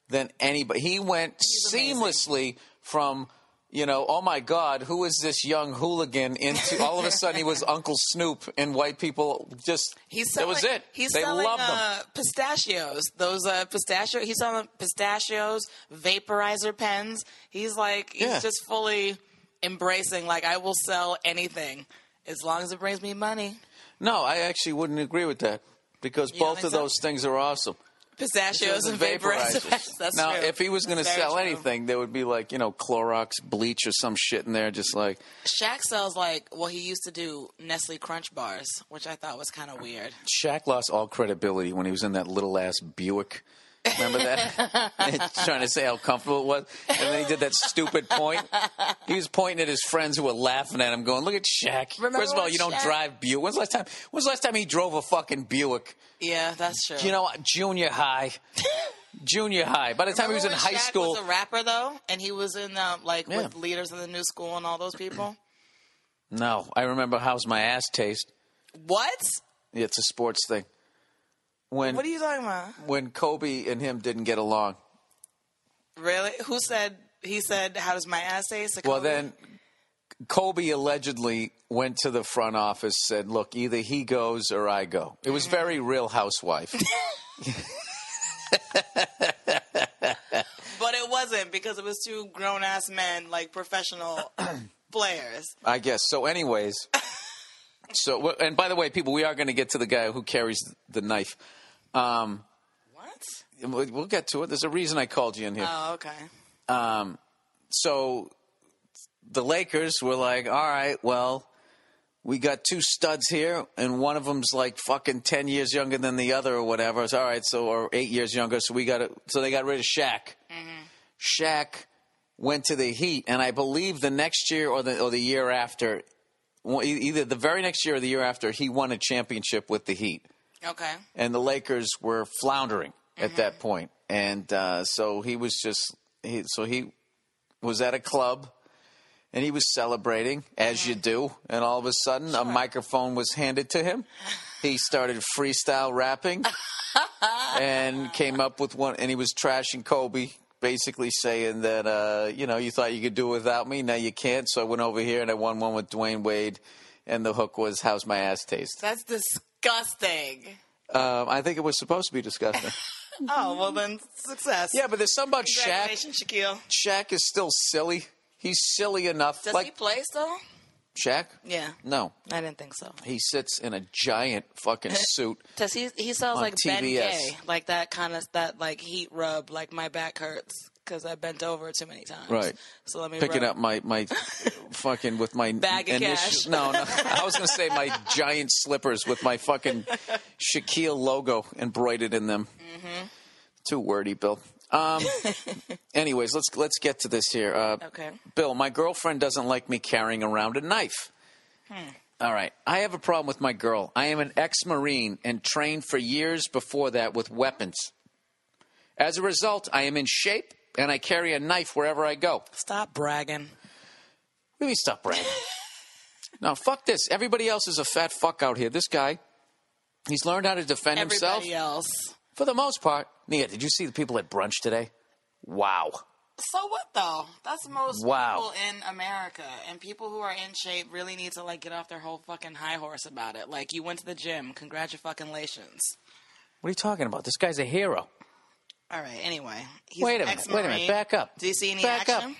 than anybody. He went seamlessly from, you know, oh my God, who is this young hooligan into all of a sudden he was [LAUGHS] Uncle Snoop and white people just He's that was it. He's they selling loved uh, pistachios. Those uh, pistachio. He's selling pistachios, vaporizer pens. He's like he's Yeah. just fully embracing. Like I will sell anything as long as it brings me money. No, I actually wouldn't agree with that because You both of so? those things are awesome. Pistachios and vaporizer pens. [LAUGHS] That's now, true. if he was going to sell true. anything, there would be like you know Clorox bleach or some shit in there, just like Shaq sells like well, he used to do Nestle Crunch bars, which I thought was kind of weird. Shaq lost all credibility when he was in that little ass Buick. Remember that? [LAUGHS] [LAUGHS] Trying to say how comfortable it was. And then he did that stupid point. He was pointing at his friends who were laughing at him, going, Look at Shaq. Remember First of all, you don't drive Buick. When's the last time when's the last time he drove a fucking Buick? Yeah, that's true. You know, junior high. [LAUGHS] junior high. By the time he was in high Shaq school. was a rapper though, and he was in um, like Yeah. with leaders of the new school and all those people. No, I remember how's my ass taste. what? Yeah, it's a sports thing. When What are you talking about? when Kobe and him didn't get along. Really? Who said? He said, "How does my ass taste?" Well, then Kobe allegedly went to the front office, said, "Look, either he goes or I go." It was mm-hmm. very Real Housewife. [LAUGHS] [LAUGHS] but it wasn't because it was two grown ass men, like professional [CLEARS THROAT] players. I guess. So, anyways, [LAUGHS] so and by the way, people, we are going to get to the guy who carries the knife. Um, What? we'll get to it. There's a reason I called you in here. Oh, okay. Um, so the Lakers were like, all right, well, we got two studs here, and one of them's like fucking ten years younger than the other, or whatever. It's all right, so or eight years younger. So we got to, so they got rid of Shaq. Shaq went to the Heat, and I believe the next year or the or the year after, either the very next year or the year after, he won a championship with the Heat Okay. and the Lakers were floundering at that point. And uh, so he was just he so he was at a club and he was celebrating as you do, and all of a sudden a microphone was handed to him. He started freestyle rapping [LAUGHS] and came up with one, and he was trashing Kobe. Basically saying that uh, you know you thought you could do it without me, now you can't. So I went over here and I won one with Dwyane Wade, and the hook was "How's my ass taste?" That's disgusting. Um, I think it was supposed to be disgusting. [LAUGHS] Oh well, then success. yeah, but there's something about Shaq. Shaquille. Shaq is still silly. He's silly enough. Does like he play still? Shaq? Yeah. No, I didn't think so. he sits in a giant fucking [LAUGHS] suit. Does he? He sounds like Ben TBS. Gay, like that kind of that like heat rub, like my back hurts because I bent over too many times. Right. So let me Picking rub. up my my fucking with my [LAUGHS] Bag of initials. cash. No, no. [LAUGHS] I was gonna say my giant slippers with my fucking Shaquille logo embroidered in them. Mm-hmm. Too wordy, Bill. Um, [LAUGHS] anyways, let's let's get to this here. Uh, Okay. Bill, my girlfriend doesn't like me carrying around a knife. All right. I have a problem with my girl. I am an ex Marine and trained for years before that with weapons. As a result, I am in shape and I carry a knife wherever I go. Stop bragging. Let me stop bragging. [LAUGHS] now, fuck this. Everybody else is a fat fuck out here. This guy, he's learned how to defend himself Everybody else. for the most part. Nia, did you see the people at brunch today? Wow. So what though? That's most Wow. people in America, and people who are in shape really need to like get off their whole fucking high horse about it. Like you went to the gym, congratulations. What are you talking about? This guy's a hero. All right. Anyway, wait a minute. Wait a minute. Back up. Do you see any Back action? up.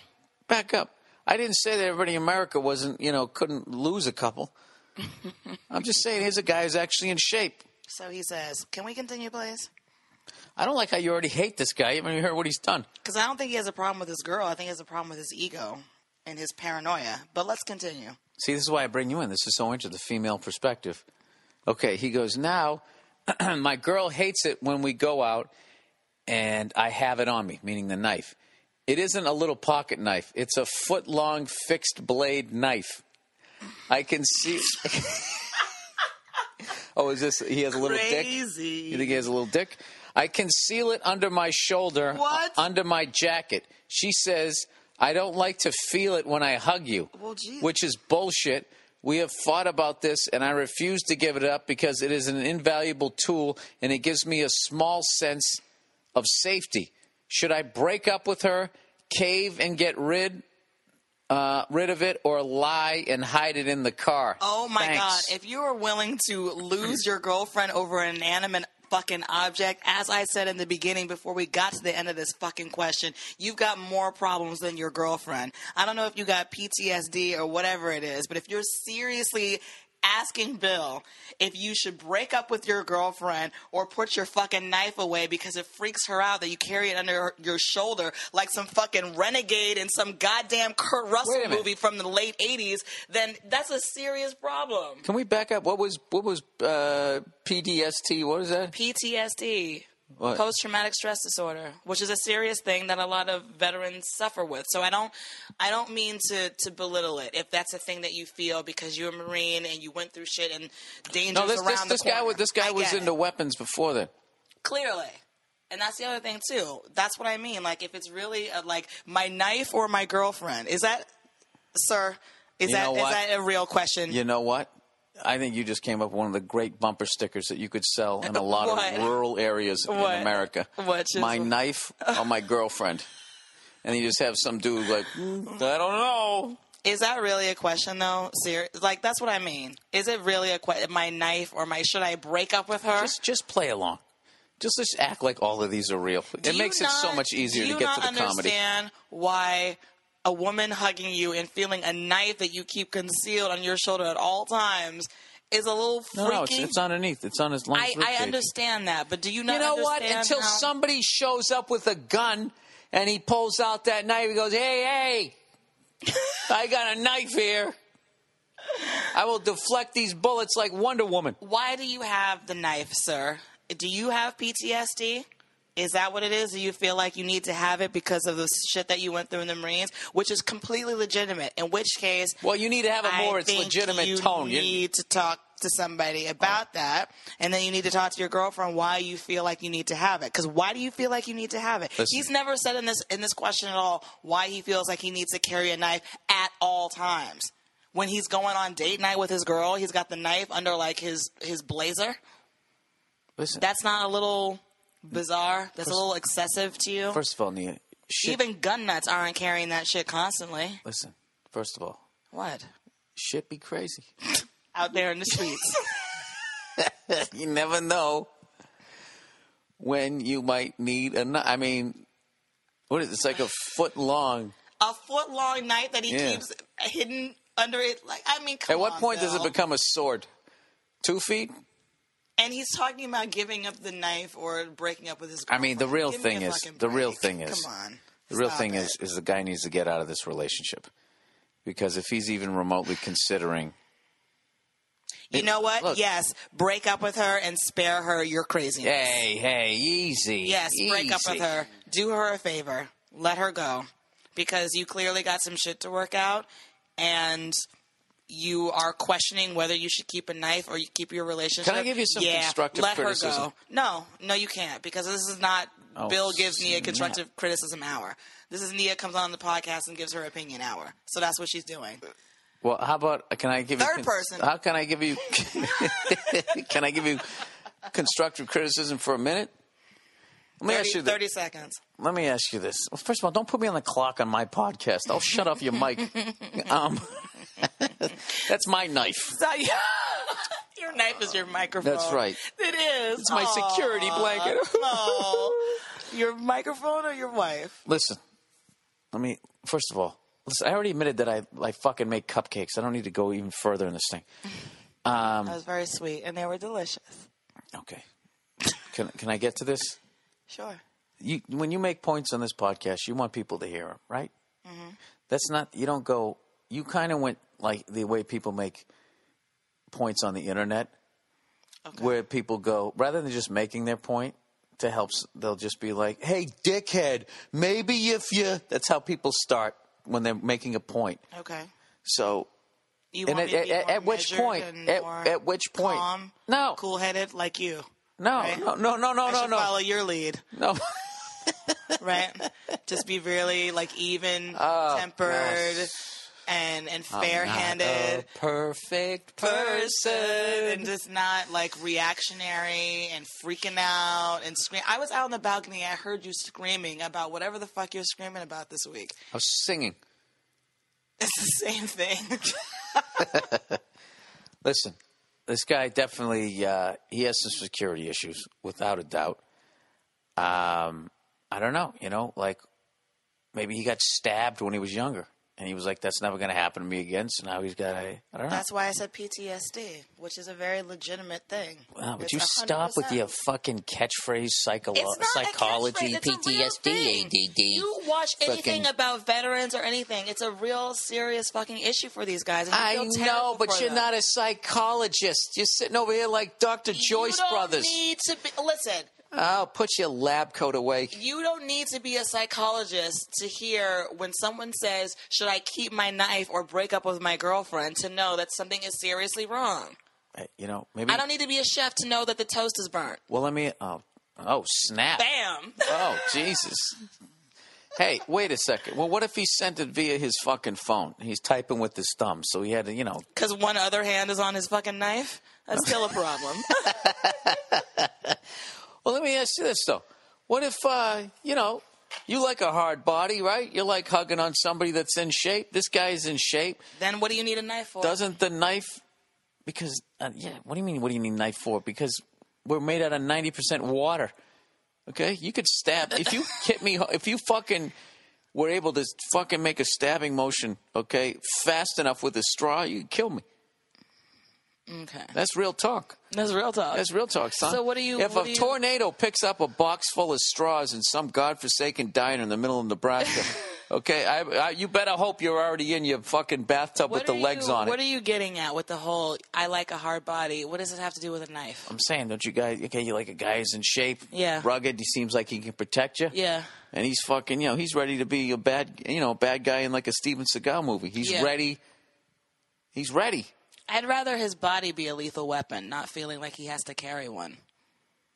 Back up. I didn't say that everybody in America wasn't, you know, couldn't lose a couple. [LAUGHS] I'm just saying here's a guy who's actually in shape. So he says, "Can we continue, please?" I don't like how you already hate this guy. You haven't heard what he's done. Because I don't think he has a problem with his girl. I think he has a problem with his ego and his paranoia. But let's continue. See, this is why I bring you in. This is so interesting, the female perspective. Okay, he goes, Now, [CLEARS THROAT] my girl hates it when we go out and I have it on me, meaning the knife. It isn't a little pocket knife, it's a foot long fixed blade knife. I can see. [LAUGHS] oh, is this? He has a little dick? You think he has a little dick? I conceal it under my shoulder, What? uh, under my jacket. She says, I don't like to feel it when I hug you, Well, which is bullshit. We have fought about this, and I refuse to give it up because it is an invaluable tool and it gives me a small sense of safety. Should I break up with her, cave and get rid uh, rid of it, or lie and hide it in the car? Oh my Thanks. god! If you are willing to lose your girlfriend over an inanimate fucking object, as I said in the beginning before we got to the end of this fucking question, you've got more problems than your girlfriend. I don't know if you got PTSD or whatever it is, but if you're seriously asking Bill if you should break up with your girlfriend or put your fucking knife away because it freaks her out that you carry it under your shoulder like some fucking renegade in some goddamn Kurt Russell movie from the late 80s, then that's a serious problem. Can we back up? What was what was uh, PDST? What is that? PTSD, What? post traumatic stress disorder, which is a serious thing that a lot of veterans suffer with. So I don't I don't mean to to belittle it if that's a thing that you feel because you're a marine and you went through shit and dangers No, this around this, the this guy was this guy I was into it. weapons before then. clearly. And that's the other thing too. That's what I mean. Like if it's really a, like my knife or my girlfriend, is that, sir? Is You that is that a real question? You know what? I think you just came up with one of the great bumper stickers that you could sell in a [LAUGHS] lot What? of rural areas What? in America. What, My knife or my girlfriend. And you just have some dude like, "Mm, I don't know. Is that really a question though? Ser- like that's what I mean. Is it really a question? My knife or my should I break up with her? Just just play along. Just just act like all of these are real. Do it you makes it so much easier to get to the comedy. understand why a woman hugging you and feeling a knife that you keep concealed on your shoulder at all times is a little freaky? No, no, it's, it's underneath. It's on his lungs. I, I understand that, but do you not You know what? Until how- somebody shows up with a gun and he pulls out that knife, he goes, "Hey, hey, [LAUGHS] I got a knife here. I will deflect these bullets like Wonder Woman." Why do you have the knife, sir? Do you have PTSD? Is that what it is? Do you feel like you need to have it because of the shit that you went through in the Marines, which is completely legitimate? In which case, Well, you need to have a more I think legitimate you tone. You- need to talk to somebody about that, and then you need to talk to your girlfriend why you feel like you need to have it. Because why do you feel like you need to have it? Listen. He's never said in this in this question at all why he feels like he needs to carry a knife at all times. When he's going on date night with his girl, he's got the knife under like his his blazer. Listen, That's not a little bizarre. That's a little excessive to you. first of all, Nia, shit. Even gun nuts aren't carrying that shit constantly. listen, first of all, What? shit be crazy. [LAUGHS] Out there in the streets. [LAUGHS] you never know when you might need a knife. I mean, what is it? It's like a foot long. a foot long knife that he Yeah. keeps hidden under it. Like, I mean, come At what on, point does it become a sword? Two feet? And he's talking about giving up the knife or breaking up with his. I mean, the real Give thing is- the real thing is- Come on. The real thing it. is, is the guy needs to get out of this relationship because if he's even remotely considering, you know what? look. yes, break up with her and spare her your craziness. hey, hey, easy, Yes, break up with her. Do her a favor. Let her go. Because you clearly got some shit to work out and you are questioning whether you should keep a knife or you keep your relationship. Can I give you some yeah, constructive let criticism? her go. No, no, you can't because this is not Oh, Bill gives Nia constructive criticism hour. This is Nia comes on the podcast and gives her opinion hour. So that's what she's doing. Well, how about can I give Third you person. How can I give you? [LAUGHS] can I give you constructive criticism for a minute? Let me 30, ask you. thi- 30 seconds. let me ask you this. Well, first of all, don't put me on the clock on my podcast. I'll shut off your mic. [LAUGHS] Um, [LAUGHS] that's my knife. [LAUGHS] [LAUGHS] Your knife is your microphone. That's right. It is. It's my security blanket. [LAUGHS] Oh, your microphone or your wife? Listen, let me. First of all, listen. I already admitted that I I fucking make cupcakes. I don't need to go even further in this thing. That was very sweet, and they were delicious. Okay. Can can I get to this? Sure. you when you make points on this podcast, you want people to hear them, right? Mm-hmm. That's not you don't go. You kind of went like the way people make points on the internet, Okay. where people go rather than just making their point to help. They'll just be like, "Hey, dickhead, maybe if you." That's how people start when they're making a point. Okay. So You And want at- me to be at- at which point- at- at which point- No. cool-headed like you. no, Right. no, no, no, no, I no, no, follow your lead, no. [LAUGHS] [LAUGHS] right? Just be really like even Oh, tempered gosh. And and fair-handed. perfect person person. and just not like reactionary and freaking out and scream. I was out on the balcony. I heard you screaming about whatever the fuck you're screaming about this week. I was singing. It's the same thing. [LAUGHS] Listen, this guy definitely uh, he has some security issues, without a doubt. Um, I don't know, you know, like maybe he got stabbed when he was younger, and he was like, "That's never going to happen to me again." So now he's got a I don't know. That's why I said PTSD, which is a very legitimate thing. Wow, but you stop with your fucking catchphrase, psycholo- It's not a psychology, catchphrase, it's a real PTSD, thing. ADD. You watch anything fucking- about veterans or anything, it's a real serious fucking issue for these guys. I know, but you're them. not a psychologist. You're sitting over here like Dr. Joyce you don't Brothers. Need to be, listen, Oh, put your lab coat away. you don't need to be a psychologist to hear when someone says, "Should I keep my knife or break up with my girlfriend?" to know that something is seriously wrong. Hey, You know, maybe. I don't need to be a chef to know that the toast is burnt. well, let me. Oh, oh, snap. Bam. Oh, [LAUGHS] Jesus. Hey, wait a second. Well, what if he sent it via his fucking phone? He's typing with his thumb, so he had to, you know. Because one other hand is on his fucking knife. That's still a problem. [LAUGHS] [LAUGHS] Well, let me ask you this though. What if, uh, you know, you like a hard body, right? You like hugging on somebody that's in shape. This guy's in shape. then what do you need a knife for? Doesn't the knife? Because uh, yeah, what do you mean? What do you need a knife for? Because we're made out of ninety percent water. Okay, you could stab if you [LAUGHS] hit me. If you fucking were able to fucking make a stabbing motion, okay, fast enough with a straw, you could kill me. Okay. That's real talk. That's real talk. That's real talk, son. So what do you- If a you- tornado picks up a box full of straws in some godforsaken diner in the middle of Nebraska, [LAUGHS] okay, I, I, you better hope you're already in your fucking bathtub with the legs you, on it. What are you getting at with the whole I like a hard body? What does it have to do with a knife? I'm saying, don't you guys? Okay, you like a guy who's in shape, Yeah. rugged. He seems like he can protect you. Yeah. and he's fucking, you know, he's ready to be a bad, you know, bad guy in like a Steven Seagal movie. He's Yeah. ready. He's ready. I'd rather his body be a lethal weapon, not feeling like he has to carry one.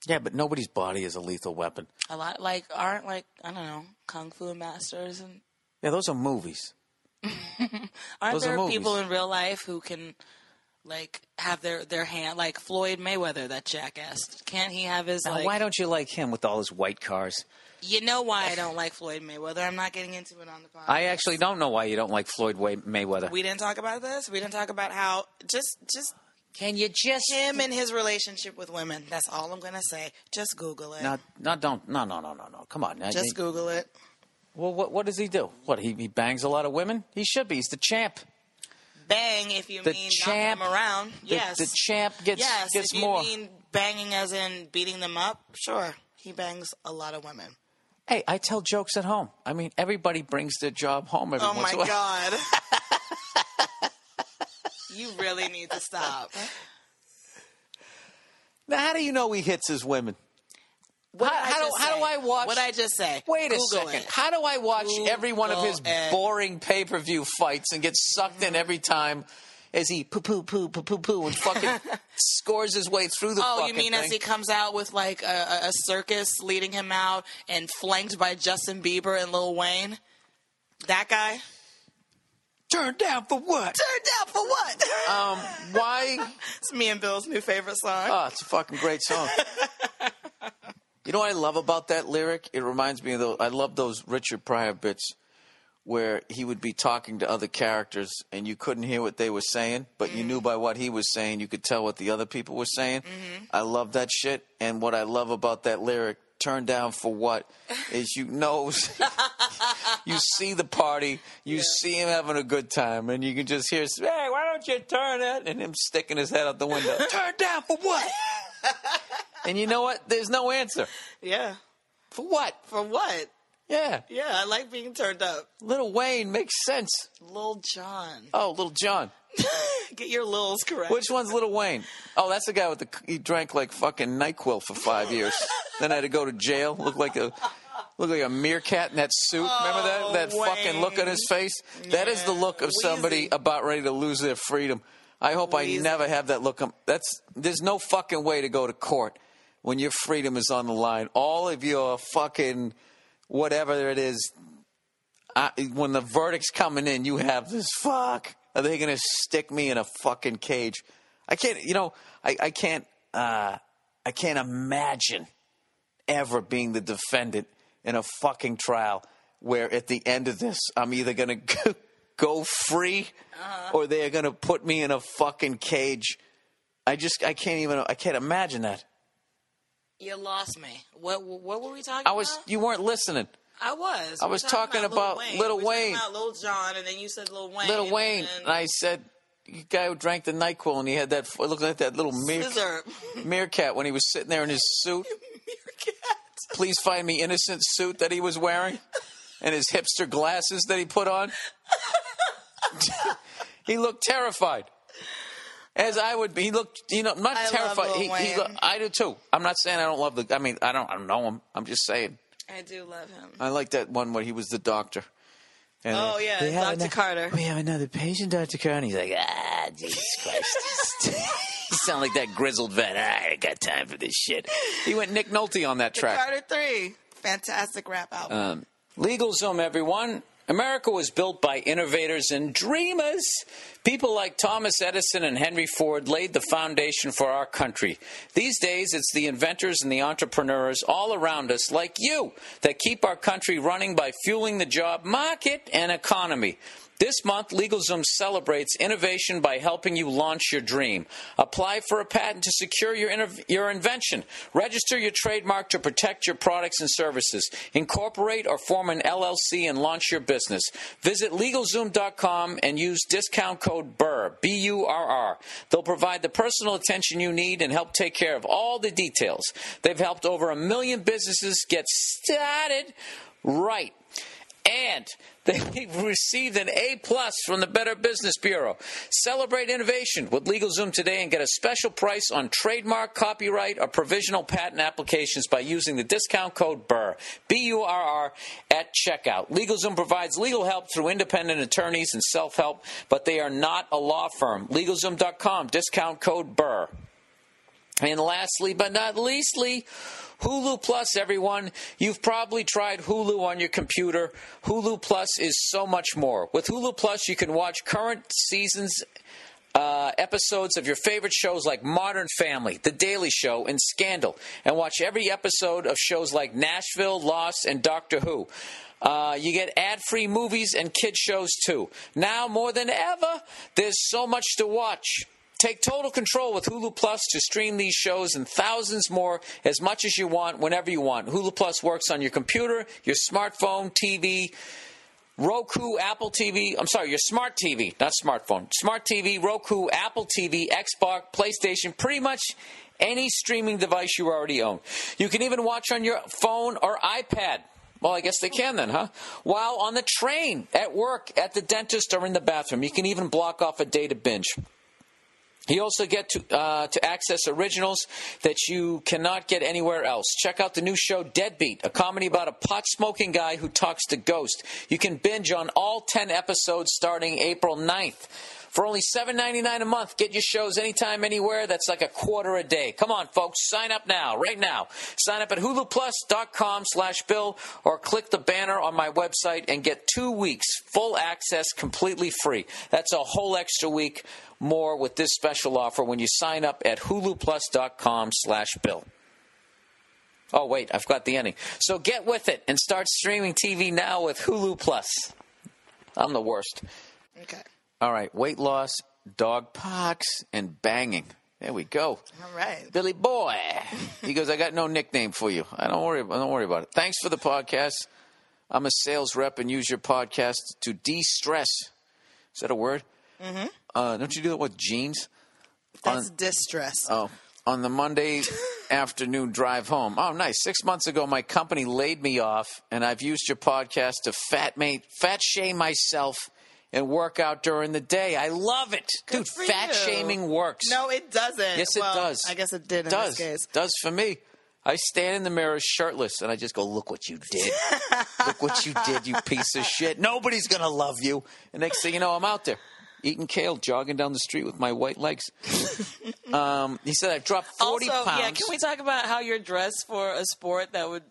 Yeah, but nobody's body is a lethal weapon. A lot like aren't like I don't know kung fu masters and Yeah, those are movies. [LAUGHS] aren't Those are there movies. people in real life who can like have their their hand like Floyd Mayweather that jackass can't he have his Now, like why don't you like him with all his white cars? You know why I don't like Floyd Mayweather I'm not getting into it on the podcast I actually don't know why you don't like Floyd Way- Mayweather. we didn't talk about this we didn't talk about how just just Can you just him and his relationship with women that's all I'm gonna say just Google it No, no, don't, no, no, no, no, no. Come on. Now, just you- Google it well, what, what does he do? What he, he bangs a lot of women? He should be. He's the champ. bang if you The mean champ- knocking them around The- yes the, champ gets yes gets if you more. mean banging as in beating them up sure he bangs a lot of women Hey, I tell jokes at home. I mean, everybody brings their job home every Oh once my in a while. god. [LAUGHS] you really need to stop. Now, how do you know he hits his women? What How- I how do- how do say? I watch- What I just say? Wait a second. it. How do I watch every one of his it. boring pay per view fights and get sucked in mm-hmm. every time as he poo poo poo poo poo poo and fucking [LAUGHS] scores his way through the Oh, you mean thing? as he comes out with like a, a- a circus leading him out and flanked by Justin Bieber and Lil Wayne? That guy? Turned down for what? Turned down for what? Um, why? [LAUGHS] it's me and Bill's new favorite song. Oh, it's a fucking great song. [LAUGHS] you know what I love about that lyric? It reminds me of those. I love those Richard Pryor bits where he would be talking to other characters and you couldn't hear what they were saying, but you knew mm-hmm. by what he was saying, you could tell what the other people were saying. Mm-hmm. I love that shit. And what I love about that lyric, "Turn down for what," is you know, [LAUGHS] you see the party, you see him having a good time, and you can just hear, "Hey, why don't you turn it?" and him sticking his head out the window. [LAUGHS] turn down for what? and you know what? There's no answer. yeah. For what? For what? Yeah. Yeah, I like being turned up. Little Wayne makes sense. Lil Jon. Oh, Little John. [LAUGHS] Get your Lils correct. Which one's Little Wayne? Oh, that's the guy with the he drank like fucking Nyquil for five years. [LAUGHS] then I had to go to jail. Looked like a looked like a meerkat in that suit. Remember that oh, that Oh, fucking look on his face? That is the look of somebody about ready to lose their freedom. I hope Weezy. I never have that look. That's there's no fucking way to go to court when your freedom is on the line. All of your fucking whatever it is I, when the verdict's coming in, you have this fuck. Are they going to stick me in a fucking cage? I can't. You know, I, I can't. Uh, I can't imagine ever being the defendant in a fucking trial where at the end of this, I'm either going [LAUGHS] to go free or they're going to put me in a fucking cage. I just. I can't even. I can't imagine that. You lost me. What what were we talking I was. about? You weren't listening. I was. I was talking about Little We were Wayne. about Lil Jon, and then you said Little Wayne. Little Wayne. And And I said, the guy who drank the NyQuil and he had that, it looked like that little meer, [LAUGHS] meerkat when he was sitting there in his suit. [LAUGHS] Please find me innocent suit that he was wearing and his hipster glasses that he put on. [LAUGHS] he looked terrified. As I would be, he looked, you know, not I love terrified. Lil He, he Wayne. look- I do too. I'm not saying I don't love the, I mean, I don't, I don't know him. I'm just saying. I do love him. I like that one where he was the doctor. And Oh, yeah, "We Dr. ano- Carter." We have another patient, Dr. Carter. And he's like, ah, Jesus Christ. [LAUGHS] [LAUGHS] you sound like that grizzled vet. I ain't got time for this shit. He went Nick Nolte on that The track. Carter Three, fantastic rap album. Um, LegalZoom, everyone. America was built by innovators and dreamers. People like Thomas Edison and Henry Ford laid the foundation for our country. These days, it's the inventors and the entrepreneurs all around us, like you, that keep our country running by fueling the job market and economy. This month, LegalZoom celebrates innovation by helping you launch your dream. Apply for a patent to secure your, inno- your invention. Register your trademark to protect your products and services. Incorporate or form an LLC and launch your business. Visit LegalZoom.com and use discount code BURR, B-U-R-R. They'll provide the personal attention you need and help take care of all the details. They've helped over a million businesses get started right. And they received an A plus from the Better Business Bureau. Celebrate innovation with LegalZoom today and get a special price on trademark, copyright, or provisional patent applications by using the discount code BURR, B-U-R-R, at checkout. LegalZoom provides legal help through independent attorneys and self-help, but they are not a law firm. LegalZoom.com, discount code BURR. And lastly, but not leastly, Hulu Plus, everyone. You've probably tried Hulu on your computer. Hulu Plus is so much more. With Hulu Plus, you can watch current seasons. Uh, episodes of your favorite shows like Modern Family, The Daily Show, and Scandal, and watch every episode of shows like Nashville, Lost, and Doctor Who. Uh, you get ad free movies and kid shows too. Now more than ever, there's so much to watch. Take total control with Hulu Plus to stream these shows and thousands more as much as you want, whenever you want. Hulu Plus works on your computer, your smartphone, TV, Roku, Apple TV. I'm sorry, your smart TV, not smartphone. Smart TV, Roku, Apple TV, Xbox, PlayStation, pretty much any streaming device you already own. You can even watch on your phone or iPad. Well, I guess they can then, huh? While on the train, at work, at the dentist, or in the bathroom. You can even block off a day to binge. You also get to uh, to access originals that you cannot get anywhere else. Check out the new show Deadbeat, a comedy about a pot smoking guy who talks to ghosts. You can binge on all 10 episodes starting April 9th. For only $7.99 a month, get your shows anytime, anywhere. That's like a quarter a day. Come on, folks, sign up now, right now. Sign up at huluplus.com slash bill or click the banner on my website and get two weeks full access completely free. That's a whole extra week more with this special offer when you sign up at huluplus.com slash bill. Oh, wait, I've got the ending. So get with it and start streaming TV now with Hulu Plus. I'm the worst. Okay. All right, weight loss, dog pox, and banging. There we go. All right. Billy Boy. He goes, I got no nickname for you. I don't worry. I Don't worry about it. Thanks for the podcast. I'm a sales rep and use your podcast to de-stress. Is that a word? Mm-hmm. Uh, don't you do that with jeans? That's distress. Oh, on the Monday [LAUGHS] afternoon drive home. Oh, nice. Six months ago, my company laid me off, and I've used your podcast to fat mate, fat shame myself and work out during the day. I love it, Good dude. Fat you. shaming works. No, it doesn't. Yes, it Well, does. I guess it did in does this case. does for me. I stand in the mirror shirtless and I just go, "Look what you did! [LAUGHS] Look what you did, you piece of shit! Nobody's gonna love you." And next thing you know, I'm out there eating kale, jogging down the street with my white legs. [LAUGHS] um, he said, "I've dropped forty also, pounds." yeah, can we talk about how you're dressed for a sport that would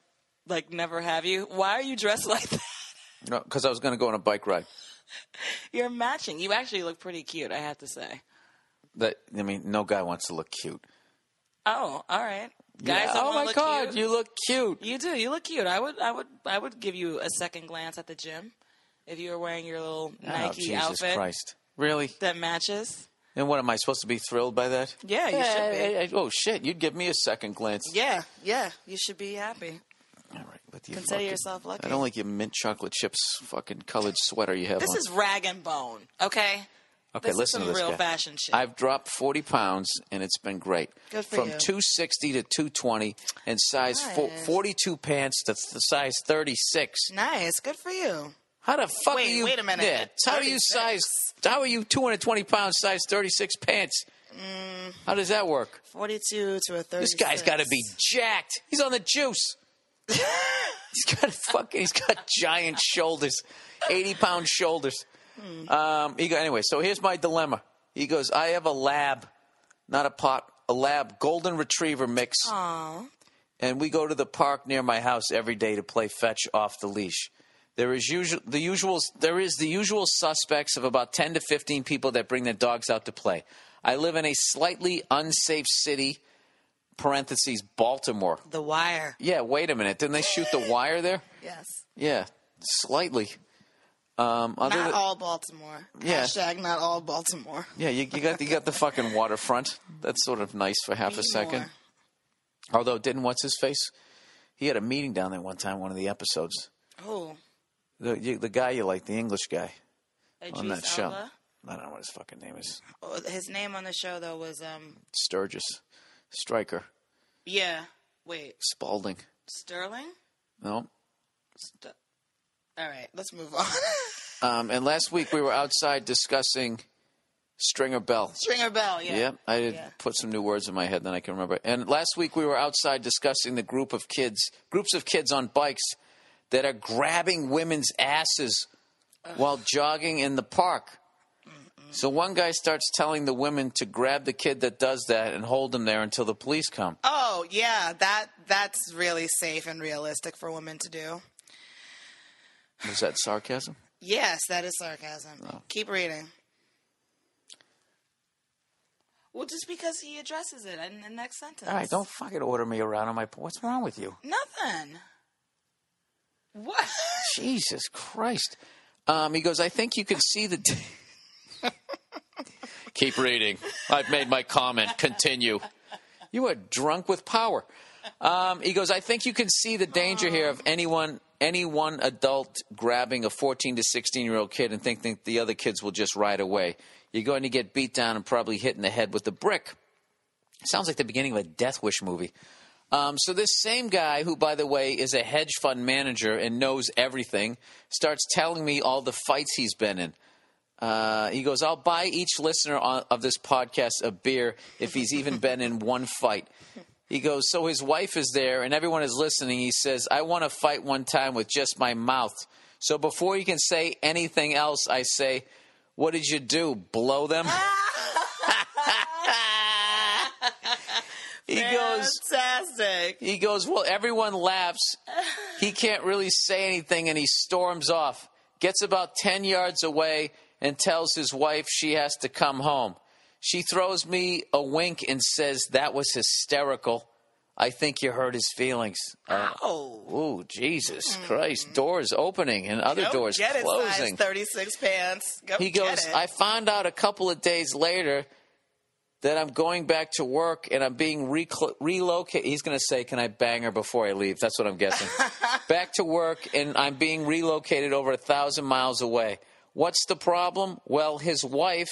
like never have you? Why are you dressed [LAUGHS] like that? No, because I was going to go on a bike ride. You're matching. You actually look pretty cute, I have to say. That I mean, no guy wants to look cute. Oh, all right. Guys, Yeah, oh my god, cute? you look cute. You do. You look cute. I would. I would. I would give you a second glance at the gym if you were wearing your little oh, Nike Jesus outfit Christ! Really? that matches. And what am I supposed to be thrilled by that? Yeah, you should be. Hey, oh shit! You'd give me a second glance. Yeah, yeah. You should be happy. All right, with your Consider fucking- yourself lucky. I don't like your mint chocolate chips fucking colored sweater you have This on. is rag and bone. Okay. okay, this listen is to some this real guy. fashion shit. I've dropped 40 pounds and it's been great. Good for From you. 260 to 220 and size fo- Nice. 42 pants to th- size 36. nice. Good for you. How the fuck Wait, are you? wait a minute. Yeah, how do you 36? size? How are you 220 pounds size 36 pants? Mm. How does that work? Forty-two to a thirty. This guy's got to be jacked. He's on the juice. [LAUGHS] he's got fucking. He's got giant shoulders, eighty pound shoulders. Um, he go anyway. So here's my dilemma. He goes, I have a lab, not a pot, a lab, golden retriever mix, Aww. and we go to the park near my house every day to play fetch off the leash. There is usual the usual there is the usual suspects of about 10 to 15 people that bring their dogs out to play. I live in a slightly unsafe city parentheses Baltimore. The Wire. Yeah, wait a minute. Didn't they shoot the wire there? Yes. Yeah, slightly. Um, other Not than- all Baltimore. Yeah. Hashtag not all Baltimore. yeah, you, you got you got the fucking waterfront. That's sort of nice for half a second. more. Although, didn't what's his face? He had a meeting down there one time. One of the episodes. Oh, The you, the guy you like, the English guy on Idris that show. Elba. I don't know what his fucking name is. Oh, his name on the show though was um. Sturgis, Striker, Yeah. Wait. Spalding. Sterling. No, St- All right, let's move on. [LAUGHS] Um, and last week we were outside discussing Stringer Bell. Stringer Bell, yeah. Yep, I did Yeah. put some new words in my head, then I can remember. And last week we were outside discussing the group of kids, groups of kids on bikes that are grabbing women's asses while jogging in the park. So one guy starts telling the women to grab the kid that does that and hold him there until the police come. Oh, yeah, that that's really safe and realistic for women to do. Was that sarcasm? Yes, that is sarcasm. Oh. Keep reading. Well, just because he addresses it in the next sentence. All right, don't fucking order me around on my. What's wrong with you? Nothing. What? Jesus Christ. Um, he goes, I think you can see the. [LAUGHS] Keep reading. I've made my comment. Continue. You are drunk with power. Um, he goes, I think you can see the danger here of anyone, any one adult grabbing a 14 to 16 year old kid and think, think the other kids will just ride away. You're going to get beat down and probably hit in the head with a brick. Sounds like the beginning of a Death Wish movie. Um, so this same guy, who by the way is a hedge fund manager and knows everything, starts telling me all the fights he's been in. Uh, he goes, "I'll buy each listener on, of this podcast a beer if he's even [LAUGHS] been in one fight." He goes, "So his wife is there and everyone is listening." He says, "I want to fight one time with just my mouth." So before you can say anything else, I say, "What did you do? Blow them?" [LAUGHS] he goes, Fantastic. he goes, Well, everyone laughs. He can't really say anything and he storms off. Gets about 10 yards away and tells his wife she has to come home. She throws me a wink and says, That was hysterical. I think you hurt his feelings. Uh, Oh. Ooh, Jesus Christ. Doors opening and other Go doors get it, closing. 36 pants. Go He goes, it. I found out a couple of days later that I'm going back to work and I'm being recl- relocated. He's going to say, Can I bang her before I leave? That's what I'm guessing. [LAUGHS] back to work and I'm being relocated over a thousand miles away. What's the problem? Well, his wife,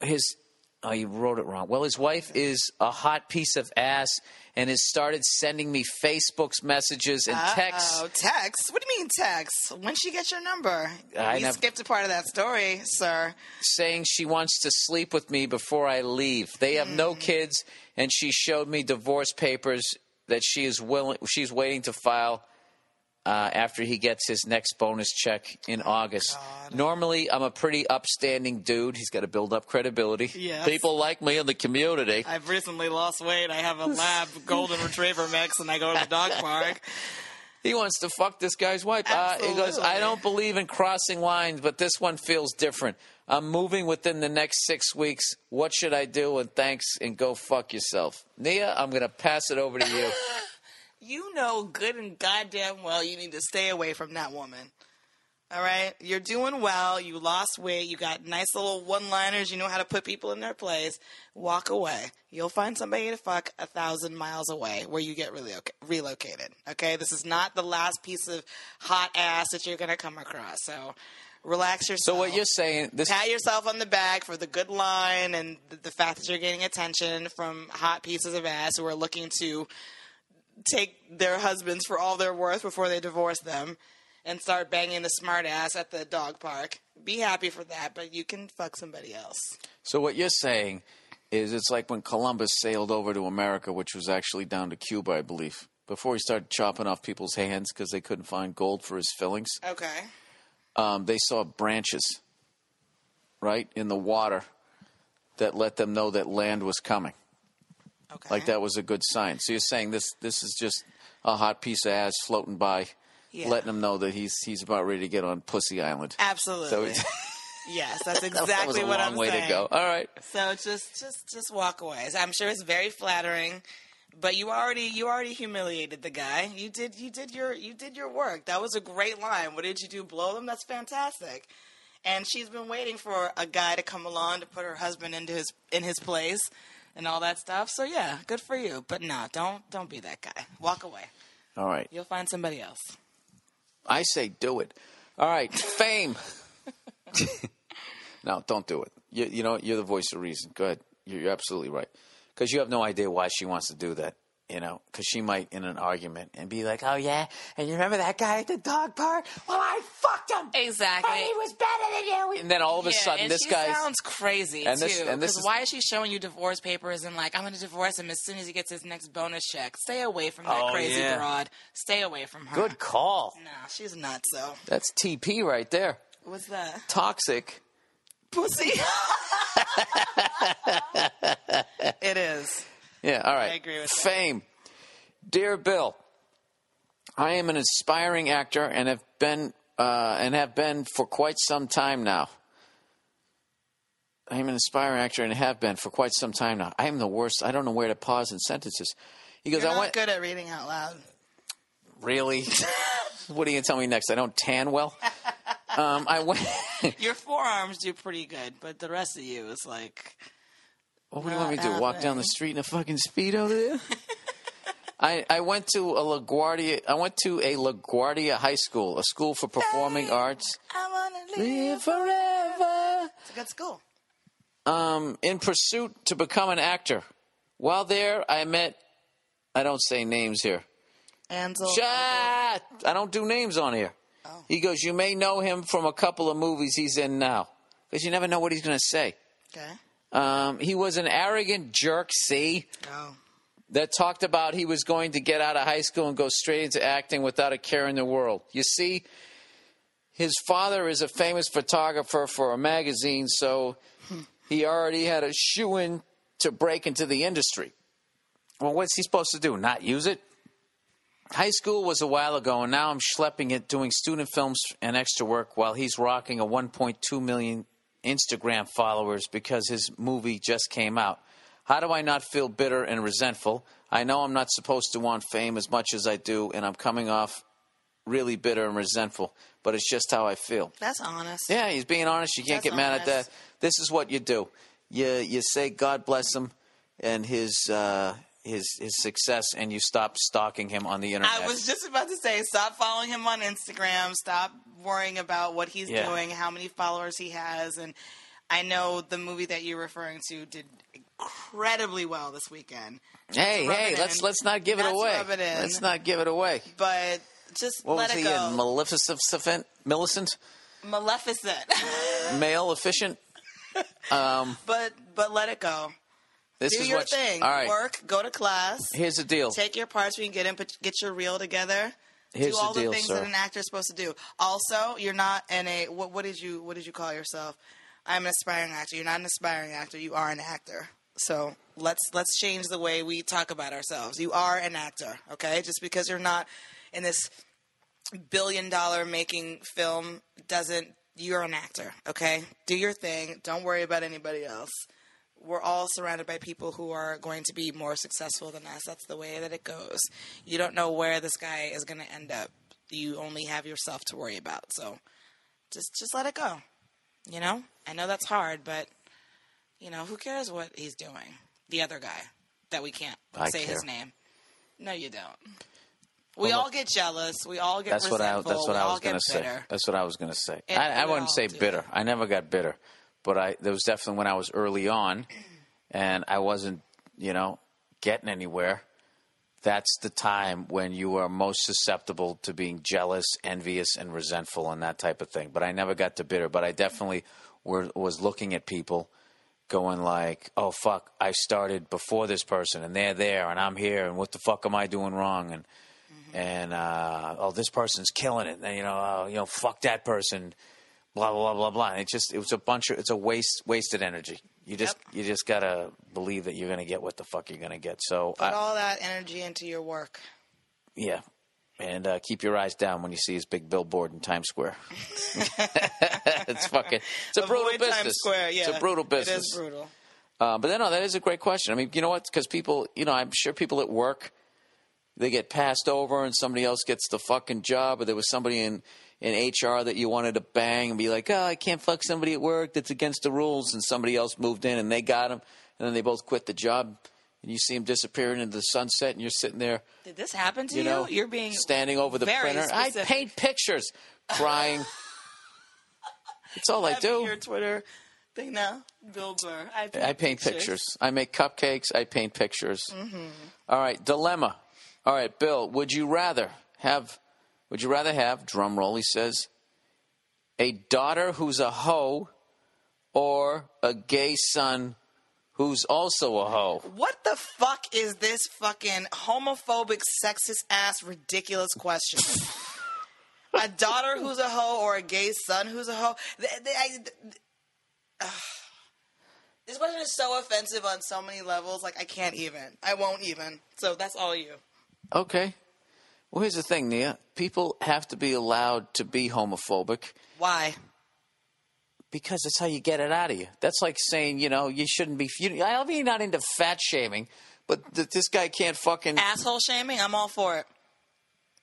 his, oh, you wrote it wrong. Well, his wife is a hot piece of ass and has started sending me Facebook's messages and texts. Oh, text? What do you mean text? When she get your number? I nev- skipped a part of that story, sir. saying she wants to sleep with me before I leave. They have no hmm. kids, and she showed me divorce papers that she is willing. She's waiting to file uh, after he gets his next bonus check in August. Normally, I'm a pretty upstanding dude. He's got to build up credibility. Yes. People like me in the community. I've recently lost weight. I have a [LAUGHS] lab golden retriever mix, and I go to the dog [LAUGHS] park. He wants to fuck this guy's wife. Uh, he goes, I don't believe in crossing lines, but this one feels different. I'm moving within the next six weeks. What should I do? And thanks, and go fuck yourself. Nia, I'm going to pass it over to you. [LAUGHS] You know good and goddamn well you need to stay away from that woman. All right? You're doing well. You lost weight. You got nice little one liners. You know how to put people in their place. Walk away. You'll find somebody to fuck a thousand miles away where you get really relocated. Okay? This is not the last piece of hot ass that you're going to come across. So relax yourself. So what you're saying, this pat yourself on the back for the good line and the, the fact that you're getting attention from hot pieces of ass who are looking to take their husbands for all they're worth before they divorce them and start banging the smart ass at the dog park. Be happy for that, but you can fuck somebody else. So what you're saying is it's like when Columbus sailed over to America, which was actually down to Cuba, I believe. Before he started chopping off people's hands because they couldn't find gold for his fillings, Okay. um, they saw branches, right, in the water that let them know that land was coming. Okay. Like that was a good sign. So you're saying this this is just a hot piece of ass floating by, Yeah. letting him know that he's he's about ready to get on Pussy Island. Absolutely. So [LAUGHS] yes, that's [LAUGHS] that exactly was a what long I'm way saying. to go. All right. So just just just walk away. I'm sure it's very flattering, but you already you already humiliated the guy. You did you did your you did your work. That was a great line. What did you do? Blow them? That's fantastic. And she's been waiting for a guy to come along to put her husband into his in his place and all that stuff. So yeah, good for you. But no, don't don't be that guy. Walk away. All right. You'll find somebody else. I say do it. All right, fame. [LAUGHS] no, don't do it. You, you know, you're the voice of reason. Go ahead. You're, you're absolutely right. Because you have no idea why she wants to do that. You know, because she might in an argument and be like, "Oh yeah, and you remember that guy at the dog park? Well, I fucked him. Exactly. And he was better than you." And then all of a Yeah, sudden, this guy sounds crazy and too. this- and this is- why is she showing you divorce papers and like I'm going to divorce him as soon as he gets his next bonus check? Stay away from that Oh, crazy yeah. broad. Stay away from her. Good call. Nah, she's nuts. So That's TP right there. what's that? Toxic. Pussy. [LAUGHS] it is. Yeah, all right. I agree with that. Fame. Dear Bill, I am an aspiring actor and have been uh, and have been for quite some time now. I am an aspiring actor and have been for quite some time now. I am the worst. I don't know where to pause in sentences. He goes, You're I not went. good at reading out loud. Really? [LAUGHS] what are you going to tell me next? I don't tan well? [LAUGHS] Um, I went. Your forearms do pretty good, but the rest of you is like What do you want me to do? Walk down the street in a fucking speedo there? [LAUGHS] I, I went to a LaGuardia. I went to a LaGuardia High School, a school for performing arts. I want to live. Live forever. It's a good school. Um, in pursuit to become an actor. While there, I met. I don't say names here. Ansel. Shut! I don't do names on here. Oh. He goes, You may know him from a couple of movies he's in now. Because you never know what he's going to say. Okay. Um, he was an arrogant jerk, see? Oh. that talked about he was going to get out of high school and go straight into acting without a care in the world. You see, his father is a famous photographer for a magazine, so he already had a shoe in to break into the industry. Well, what's he supposed to do? Not use it? High school was a while ago, and now I'm schlepping it doing student films and extra work while he's rocking a 1.2 million Instagram followers because his movie just came out. How do I not feel bitter and resentful? I know I'm not supposed to want fame as much as I do, and I'm coming off really bitter and resentful, but it's just how I feel. That's honest. Yeah, he's being honest. You can't That's get mad at that. This is what you do. You you say God bless him and his uh, his his success, and you stop stalking him on the internet. I was just about to say, stop following him on Instagram. Stop worrying about what he's Yeah. doing, how many followers he has, and I know the movie that you're referring to did incredibly well this weekend. hey hey, let's in. let's not give it Not to away. it. Let's not give it away. But just What let was it he go. in? Maleficent, Millicent, Maleficent. male efficient. [LAUGHS] [LAUGHS] Um, but but let it go. This Do is your what. thing. All right. Work. Go to class. Here's the deal. Take your parts when you get in. Get your reel together. Here's do all the deal, things sir. that an actor's supposed to do. Also, you're not in a what, what did you what did you call yourself? I'm an aspiring actor. You're not an aspiring actor. You are an actor. So let's let's change the way we talk about ourselves. You are an actor, okay? Just because you're not in this billion dollar making film doesn't you're an actor, okay? Do your thing. Don't worry about anybody else. We're all surrounded by people who are going to be more successful than us. That's the way that it goes. You don't know where this guy is going to end up. You only have yourself to worry about. So just just let it go. You know? I know that's hard, but you know, who cares what he's doing? The other guy that we can't I say his name. No, you don't. We all get jealous. We all get That's what I. resentful. That's what we I was going to say. That's what I was going to say. And I, I wouldn't say bitter. I never got bitter, but I. There was definitely when I was early on, and I wasn't, you know, getting anywhere. That's the time when you are most susceptible to being jealous, envious, and resentful, and that type of thing. But I never got to bitter. But I definitely were, was looking at people, going like, "Oh fuck, I started before this person, and they're there, and I'm here, and what the fuck am I doing wrong?" And and uh, oh, this person's killing it. And, you know, uh, you know, fuck that person. Blah blah blah blah. And it just it was a bunch of it's a waste wasted energy. You just you just gotta believe that you're gonna get what the fuck you're gonna get. So Put I, all that energy into your work. yeah, and uh, keep your eyes down when you see his big billboard in Times Square. [LAUGHS] it's fucking it's a brutal business. Times Square, yeah. It's a brutal business. It is brutal. Uh, but then, no, that is a great question. I mean, you know what? Because people, you know, I'm sure people at work, they get passed over and somebody else gets the fucking job, or there was somebody in, in HR that you wanted to bang and be like, oh, I can't fuck somebody at work that's against the rules, and somebody else moved in and they got him, and then they both quit the job, and you see him disappearing into the sunset, and you're sitting there, Did this happen to you you? know, You're being standing over the printer. I paint pictures, crying. [LAUGHS] That's all I do. Your Twitter They know. Bill Burr. I paint, I paint pictures. I make cupcakes. I paint pictures. Mm-hmm. All right, dilemma. All right, Bill. Would you rather have? Would you rather have? Drum roll. He says, a daughter who's a hoe, or a gay son who's also a hoe. What the fuck is this fucking homophobic, sexist ass, ridiculous question? [LAUGHS] a daughter who's a hoe or a gay son who's a hoe? Th- th- I- th- ugh. This question is so offensive on so many levels. Like I can't even. I won't even. So that's all you. Okay. Well, here's the thing, Nia. People have to be allowed to be homophobic Why? because that's how you get it out of you. That's like saying, you know, you shouldn't be. You, I'll be not into fat shaming, but th- this guy can't fucking. Asshole shaming? I'm all for it.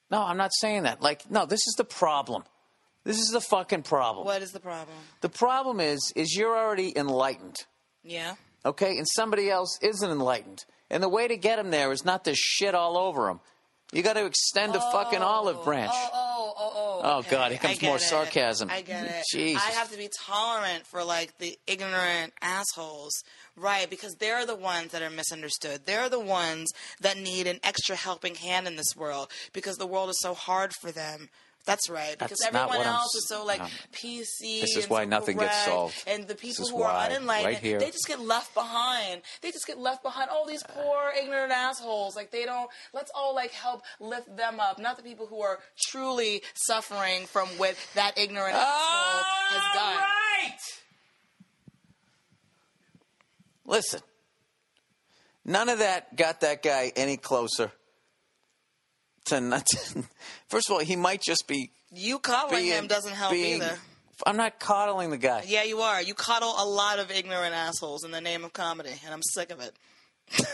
No, I'm not saying that. Like, no, this is the problem. This is the fucking problem. What is the problem? The problem is, is you're already enlightened, Yeah. okay, and somebody else isn't enlightened, and the way to get them there is not to shit all over them. You got to extend a fucking oh, olive branch. Oh, oh, oh, oh. Oh. God, here comes more it. sarcasm. I get it. I have to be tolerant for like the ignorant assholes, right? Because they're the ones that are misunderstood. They're the ones that need an extra helping hand in this world because the world is so hard for them. That's right. Because That's everyone what I'm else is so like no. PC. This is and why so nothing gets solved. And the people who are unenlightened, right they just get left behind. They just get left behind. All these uh. poor ignorant assholes. Like they don't. Let's all like help lift them up. Not the people who are truly suffering from what that ignorant asshole has done. right. Listen, none of that got that guy any closer to not. [LAUGHS] First of all, he might just be You coddling being, him doesn't help being- either. I'm not coddling the guy. Yeah, you are. You coddle a lot of ignorant assholes in the name of comedy, and I'm sick of it. [LAUGHS]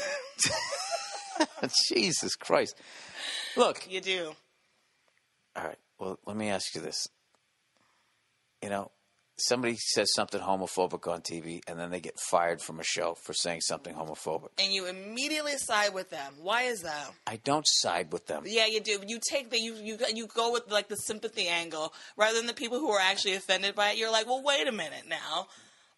Jesus Christ. Look, You do. all right. Well, let me ask you this. You know, somebody says something homophobic on TV, and then they get fired from a show for saying something homophobic. And you immediately side with them. Why is that? I don't side with them. Yeah, you do. You take the you you you go with like the sympathy angle rather than the people who are actually offended by it. You're like, well, wait a minute now.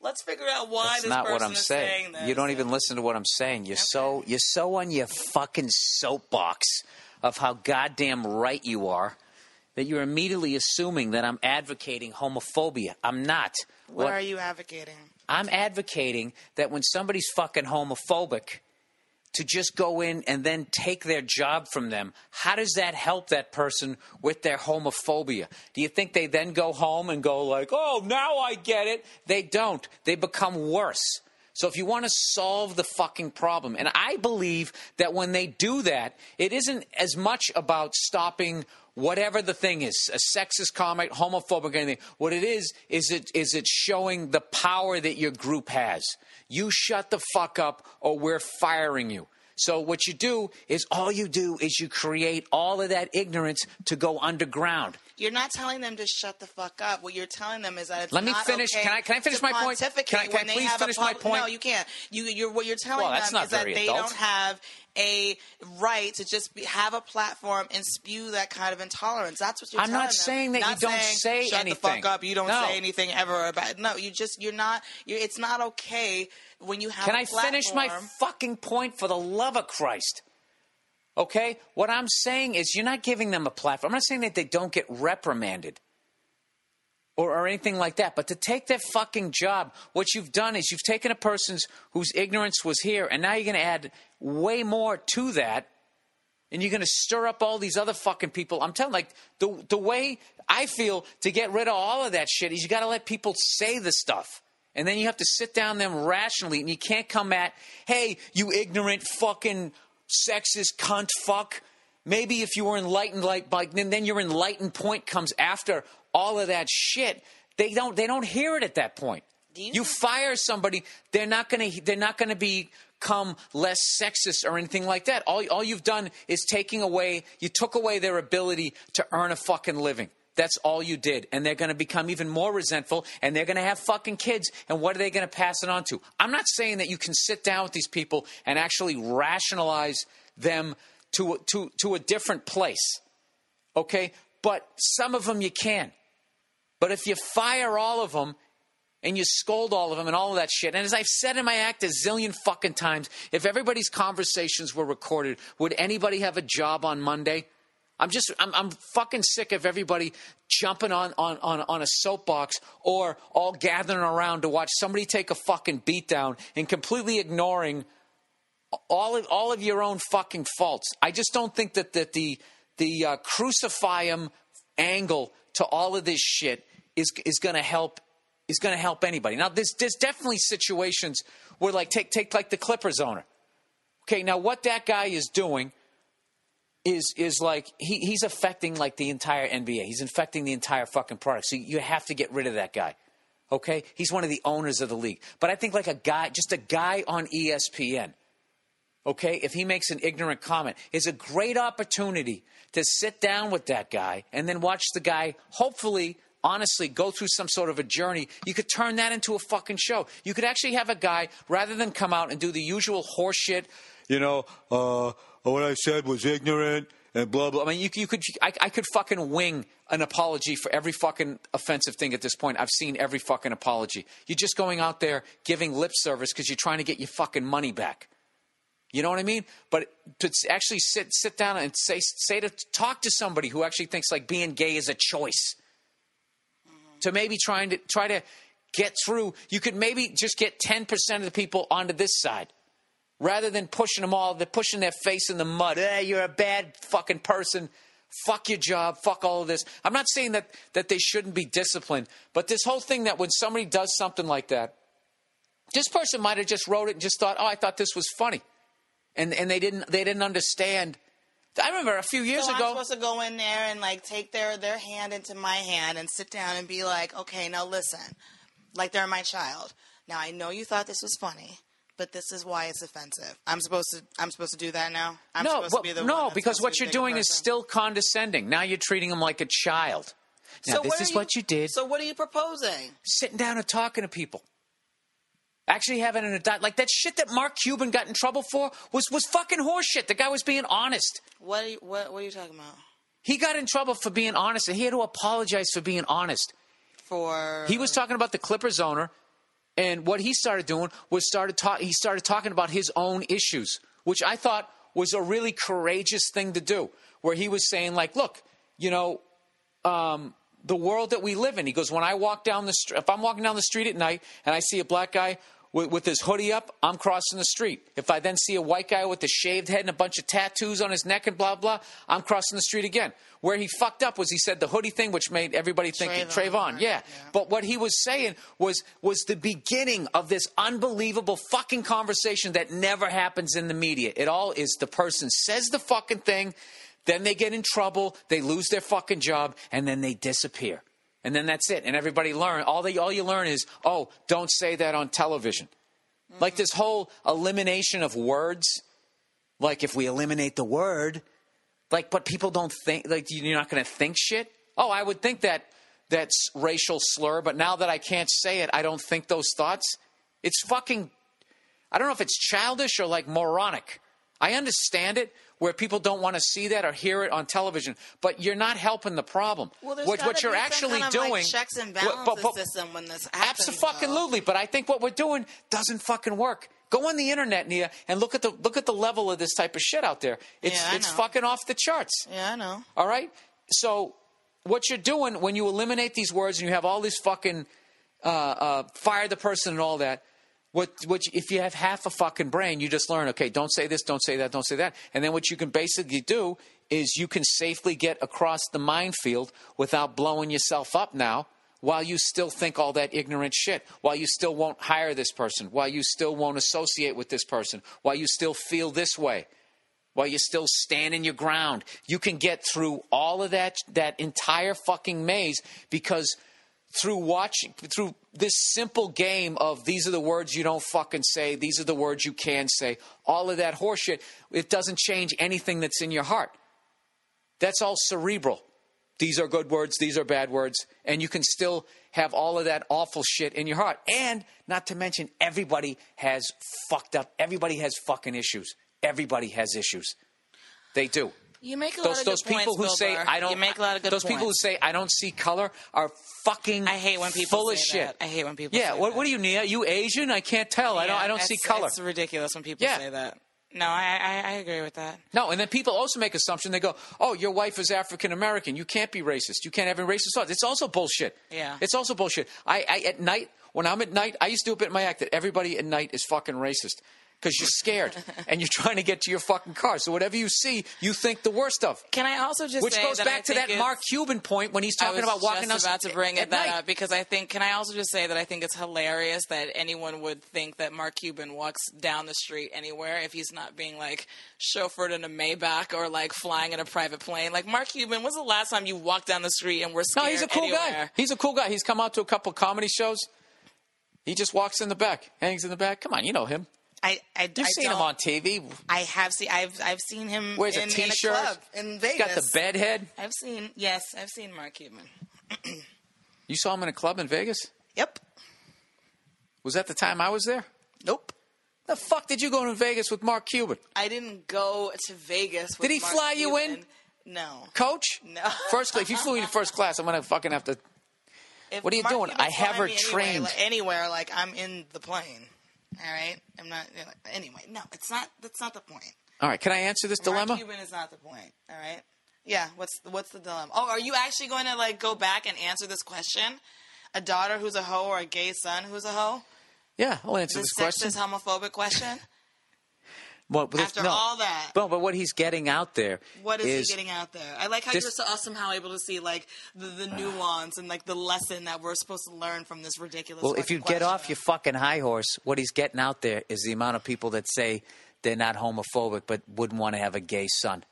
Let's figure out why That's this not person what I'm is saying. saying this. You don't even listen to what I'm saying. You're so you're so on your fucking soapbox of how goddamn right you are that you're immediately assuming that I'm advocating homophobia. I'm not. What What- are you advocating? I'm advocating that when somebody's fucking homophobic, to just go in and then take their job from them, how does that help that person with their homophobia? Do you think they then go home and go like, "Oh, now I get it"? They don't. They become worse. So if you want to solve the fucking problem, and I believe that when they do that, it isn't as much about stopping whatever the thing is, a sexist comment, homophobic, anything. What it is is it is it showing the power that your group has. You shut the fuck up, or we're firing you. So what you do is all you do is you create all of that ignorance to go underground. You're not telling them to shut the fuck up. What you're telling them is that it's Let me not finish. okay Can I- can I finish my point? Can I- can I please finish my point? No, you can't. You, you're what you're telling Well, them is that they adult. don't have a right to just be, have a platform and spew that kind of intolerance. That's what you're I'm not them. saying that you Not don't saying, say Shut anything. the fuck up. You don't No. say anything ever about. No, you just you're not. You're, it's not okay when you have. Can I finish my fucking point for the love of Christ? Okay? What I'm saying is you're not giving them a platform. I'm not saying that they don't get reprimanded or, or anything like that, but to take their fucking job, what you've done is you've taken a person's whose ignorance was here, and now you're going to add way more to that. And you're going to stir up all these other fucking people. I'm telling, like the the way I feel to get rid of all of that shit is you got to let people say the stuff. And then you have to sit down them rationally, and you can't come at, hey, you ignorant fucking sexist cunt fuck. Maybe if you were enlightened, like, like then, then your enlightened point comes after all of that shit. They don't, they don't hear it at that point. You You fire somebody, they're not gonna, they're not gonna become less sexist or anything like that. All, all you've done is taking away, you took away their ability to earn a fucking living. That's all you did. And they're going to become even more resentful and they're going to have fucking kids. And what are they going to pass it on to? I'm not saying that you can sit down with these people and actually rationalize them to, to, to a different place. Okay? But some of them you can. But if you fire all of them and you scold all of them and all of that shit. And as I've said in my act a zillion fucking times, if everybody's conversations were recorded, would anybody have a job on Monday? I'm just, I'm, I'm fucking sick of everybody jumping on, on, on, on a soapbox or all gathering around to watch somebody take a fucking beatdown and completely ignoring all of, all of your own fucking faults. I just don't think that, that the, the uh, crucify him angle to all of this shit is, is going to help is going to help anybody. Now, there's, there's definitely situations where, like, take, take like the Clippers owner. Okay, now what that guy is doing is is like he, he's affecting like the entire NBA. He's infecting the entire fucking product. So you have to get rid of that guy. Okay, he's one of the owners of the league. But I think like a guy, just a guy on ESPN. Okay, if he makes an ignorant comment, is a great opportunity to sit down with that guy and then watch the guy hopefully honestly go through some sort of a journey, you could turn that into a fucking show. You could actually have a guy, rather than come out and do the usual horseshit, you know, uh, what I said was ignorant and blah blah. I mean, you, you could, I, I could fucking wing an apology for every fucking offensive thing at this point. I've seen every fucking apology. You're just going out there giving lip service because you're trying to get your fucking money back. You know what I mean? But to actually sit sit down and say say to talk to somebody who actually thinks like being gay is a choice mm-hmm. to maybe trying to try to get through. You could maybe just get 10% of the people onto this side rather than pushing them all, they're pushing their face in the mud. Hey, you're a bad fucking person. Fuck your job. Fuck all of this. I'm not saying that, that they shouldn't be disciplined, but this whole thing that when somebody does something like that, this person might have just wrote it and just thought, oh, I thought this was funny. And, and they didn't they didn't understand I remember a few years so ago. I'm supposed to go in there and like take their their hand into my hand and sit down and be like, okay, now listen, like they're my child. Now I know you thought this was funny, but this is why it's offensive. I'm supposed to I'm supposed to do that now. I'm no, supposed to be the no, because what you're doing is still condescending. Now you're treating them like a child. Now so this what is you, what you did. So what are you proposing? Sitting down and talking to people actually having an adult like that shit that Mark Cuban got in trouble for was was fucking horseshit. The guy was being honest. What are you, what, what are you talking about? He got in trouble for being honest, and he had to apologize for being honest. For he was talking about the Clippers owner, and what he started doing was started talk. He started talking about his own issues, which I thought was a really courageous thing to do. Where he was saying like, look, you know. Um, the world that we live in. He goes, when I walk down the street, if I'm walking down the street at night and I see a black guy with, with, his hoodie up, I'm crossing the street. If I then see a white guy with a shaved head and a bunch of tattoos on his neck and blah, blah, I'm crossing the street again. Where he fucked up was he said the hoodie thing, which made everybody think Trayvon. Trayvon yeah. yeah. But what he was saying was, was the beginning of this unbelievable fucking conversation that never happens in the media. It all is the person says the fucking thing, then they get in trouble, they lose their fucking job, and then they disappear and then that's it. And everybody learn all they all you learn is, oh, don't say that on television. Mm-hmm. Like this whole elimination of words. Like if we eliminate the word, like but people don't think like you're not going to think shit. Oh, I would think that that's racial slur, but now that I can't say it, I don't think those thoughts. It's fucking. I don't know if it's childish or like moronic. I understand it where people don't want to see that or hear it on television, but you're not helping the problem. Well, what, what you're actually kind of doing, like checks and balances but, but, system when this happens. Absolutely, but I think what we're doing doesn't fucking work. Go on the internet, Nia, and look at the look at the level of this type of shit out there. It's yeah, it's fucking off the charts. Yeah, I know. All right, so what you're doing when you eliminate these words and you have all these fucking uh, uh, fire the person and all that what, what if you have half a fucking brain, you just learn, okay, don't say this, don't say that, don't say that. And then what you can basically do is you can safely get across the minefield without blowing yourself up now while you still think all that ignorant shit, while you still won't hire this person, while you still won't associate with this person, while you still feel this way, while you still stand in your ground. You can get through all of that, that entire fucking maze because – through watching through this simple game of these are the words you don't fucking say, these are the words you can say, all of that horseshit, it doesn't change anything that's in your heart. That's all cerebral. These are good words, these are bad words, and you can still have all of that awful shit in your heart. And not to mention, everybody has fucked up, everybody has fucking issues. Everybody has issues. They do. You make a lot Those of those good people points, who say Burr. I don't. You make a lot of good Those people who say I don't see color are fucking. I hate when people full say of shit. that. I hate when people. Yeah. say What, that. what are you, Nia? You Asian? I can't tell. I don't. I don't see color. It's ridiculous when people Yeah. say that. No, I, I I agree with that. No, and then people also make assumption. They go, "Oh, your wife is African American. You can't be racist. You can't have any racist thoughts." It's also bullshit. Yeah. it's also bullshit. I, I at night when I'm at night, I used to do a bit in my act that everybody at night is fucking racist because you're scared [LAUGHS] and you're trying to get to your fucking car. So whatever you see, you think the worst of. Can I also just Which goes back to that Mark Cuban point when he's talking about walking just about to bring at it that night. up because I think. Can I also just say that I think it's hilarious that anyone would think that Mark Cuban walks down the street anywhere if he's not being like chauffeured in a Maybach or like flying in a private plane. Like Mark Cuban, when's the last time you walked down the street and were scared? No, he's a cool guy. He's a cool guy. He's come out to a couple comedy shows. He just walks in the back, hangs in the back. Come on, you know him. I, I, You've I seen him on TV. I have seen. I've I've seen him. Wears in, a in t-shirt. club in He's Vegas. got the bed head. I've seen. Yes, I've seen Mark Cuban. [CLEARS THROAT] You saw him in a club in Vegas? Yep. Was that the time I was there? Nope. The fuck did you go to Vegas with Mark Cuban? I didn't go to Vegas. With Did he Mark fly you in? No. Coach? No. First class. If you flew in first class, I'm gonna fucking have to. If What are you Mark doing? Cuban I have her me anyway, trained. like, anywhere, like I'm in the plane. All right. I'm not. Anyway, no, it's not. That's not the point. All right, can I answer this dilemma? Mark Cuban is not the point. All right. Yeah. What's what's the dilemma? Oh, are you actually going to like go back and answer this question? A daughter who's a hoe or a gay son who's a hoe? Yeah, I'll answer This this question. sexist, homophobic question. Well, but After no. all that, Well, but what he's getting out there what is, is he getting out there? I like how this- you're so, somehow able to see like the, the ah. nuance and like the lesson that we're supposed to learn from this ridiculous. Well, if you fucking get off your fucking high horse, what he's getting out there is the amount of people that say they're not homophobic but wouldn't want to have a gay son.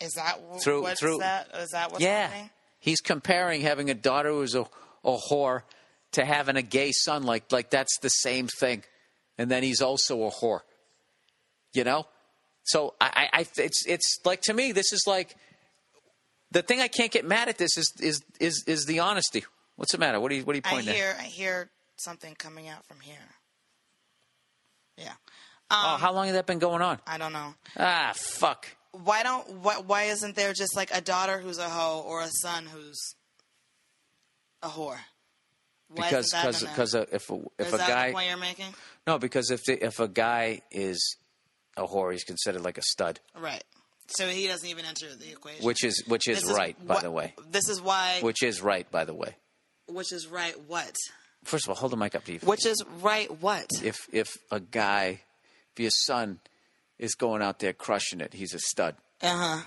is that through- what's through- that? Is that what's yeah. happening? He's comparing having a daughter who's a, a whore to having a gay son like like that's the same thing. And then he's also a whore. You know? So I, I, I it's it's like to me this is like the thing I can't get mad at this is is is is the honesty. What's the matter? What are you what are you I pointing at? hear I hear something coming out from here. Yeah, Oh, how long has that been going on? I don't know. Ah, fuck. Why don't why, why isn't there just like a daughter who's a hoe or a son who's a whore? Why Because because because if a, if is a that guy you're making? no because if the, if a guy is a whore he's considered like a stud, Right. So he doesn't even enter the equation. which is which is This right by the way. This is why. Which is right by the way. Which is right. What? First of all, hold the mic up to you. Which is right. What? if if a guy, if your son is going out there crushing it, he's a stud. Uh huh.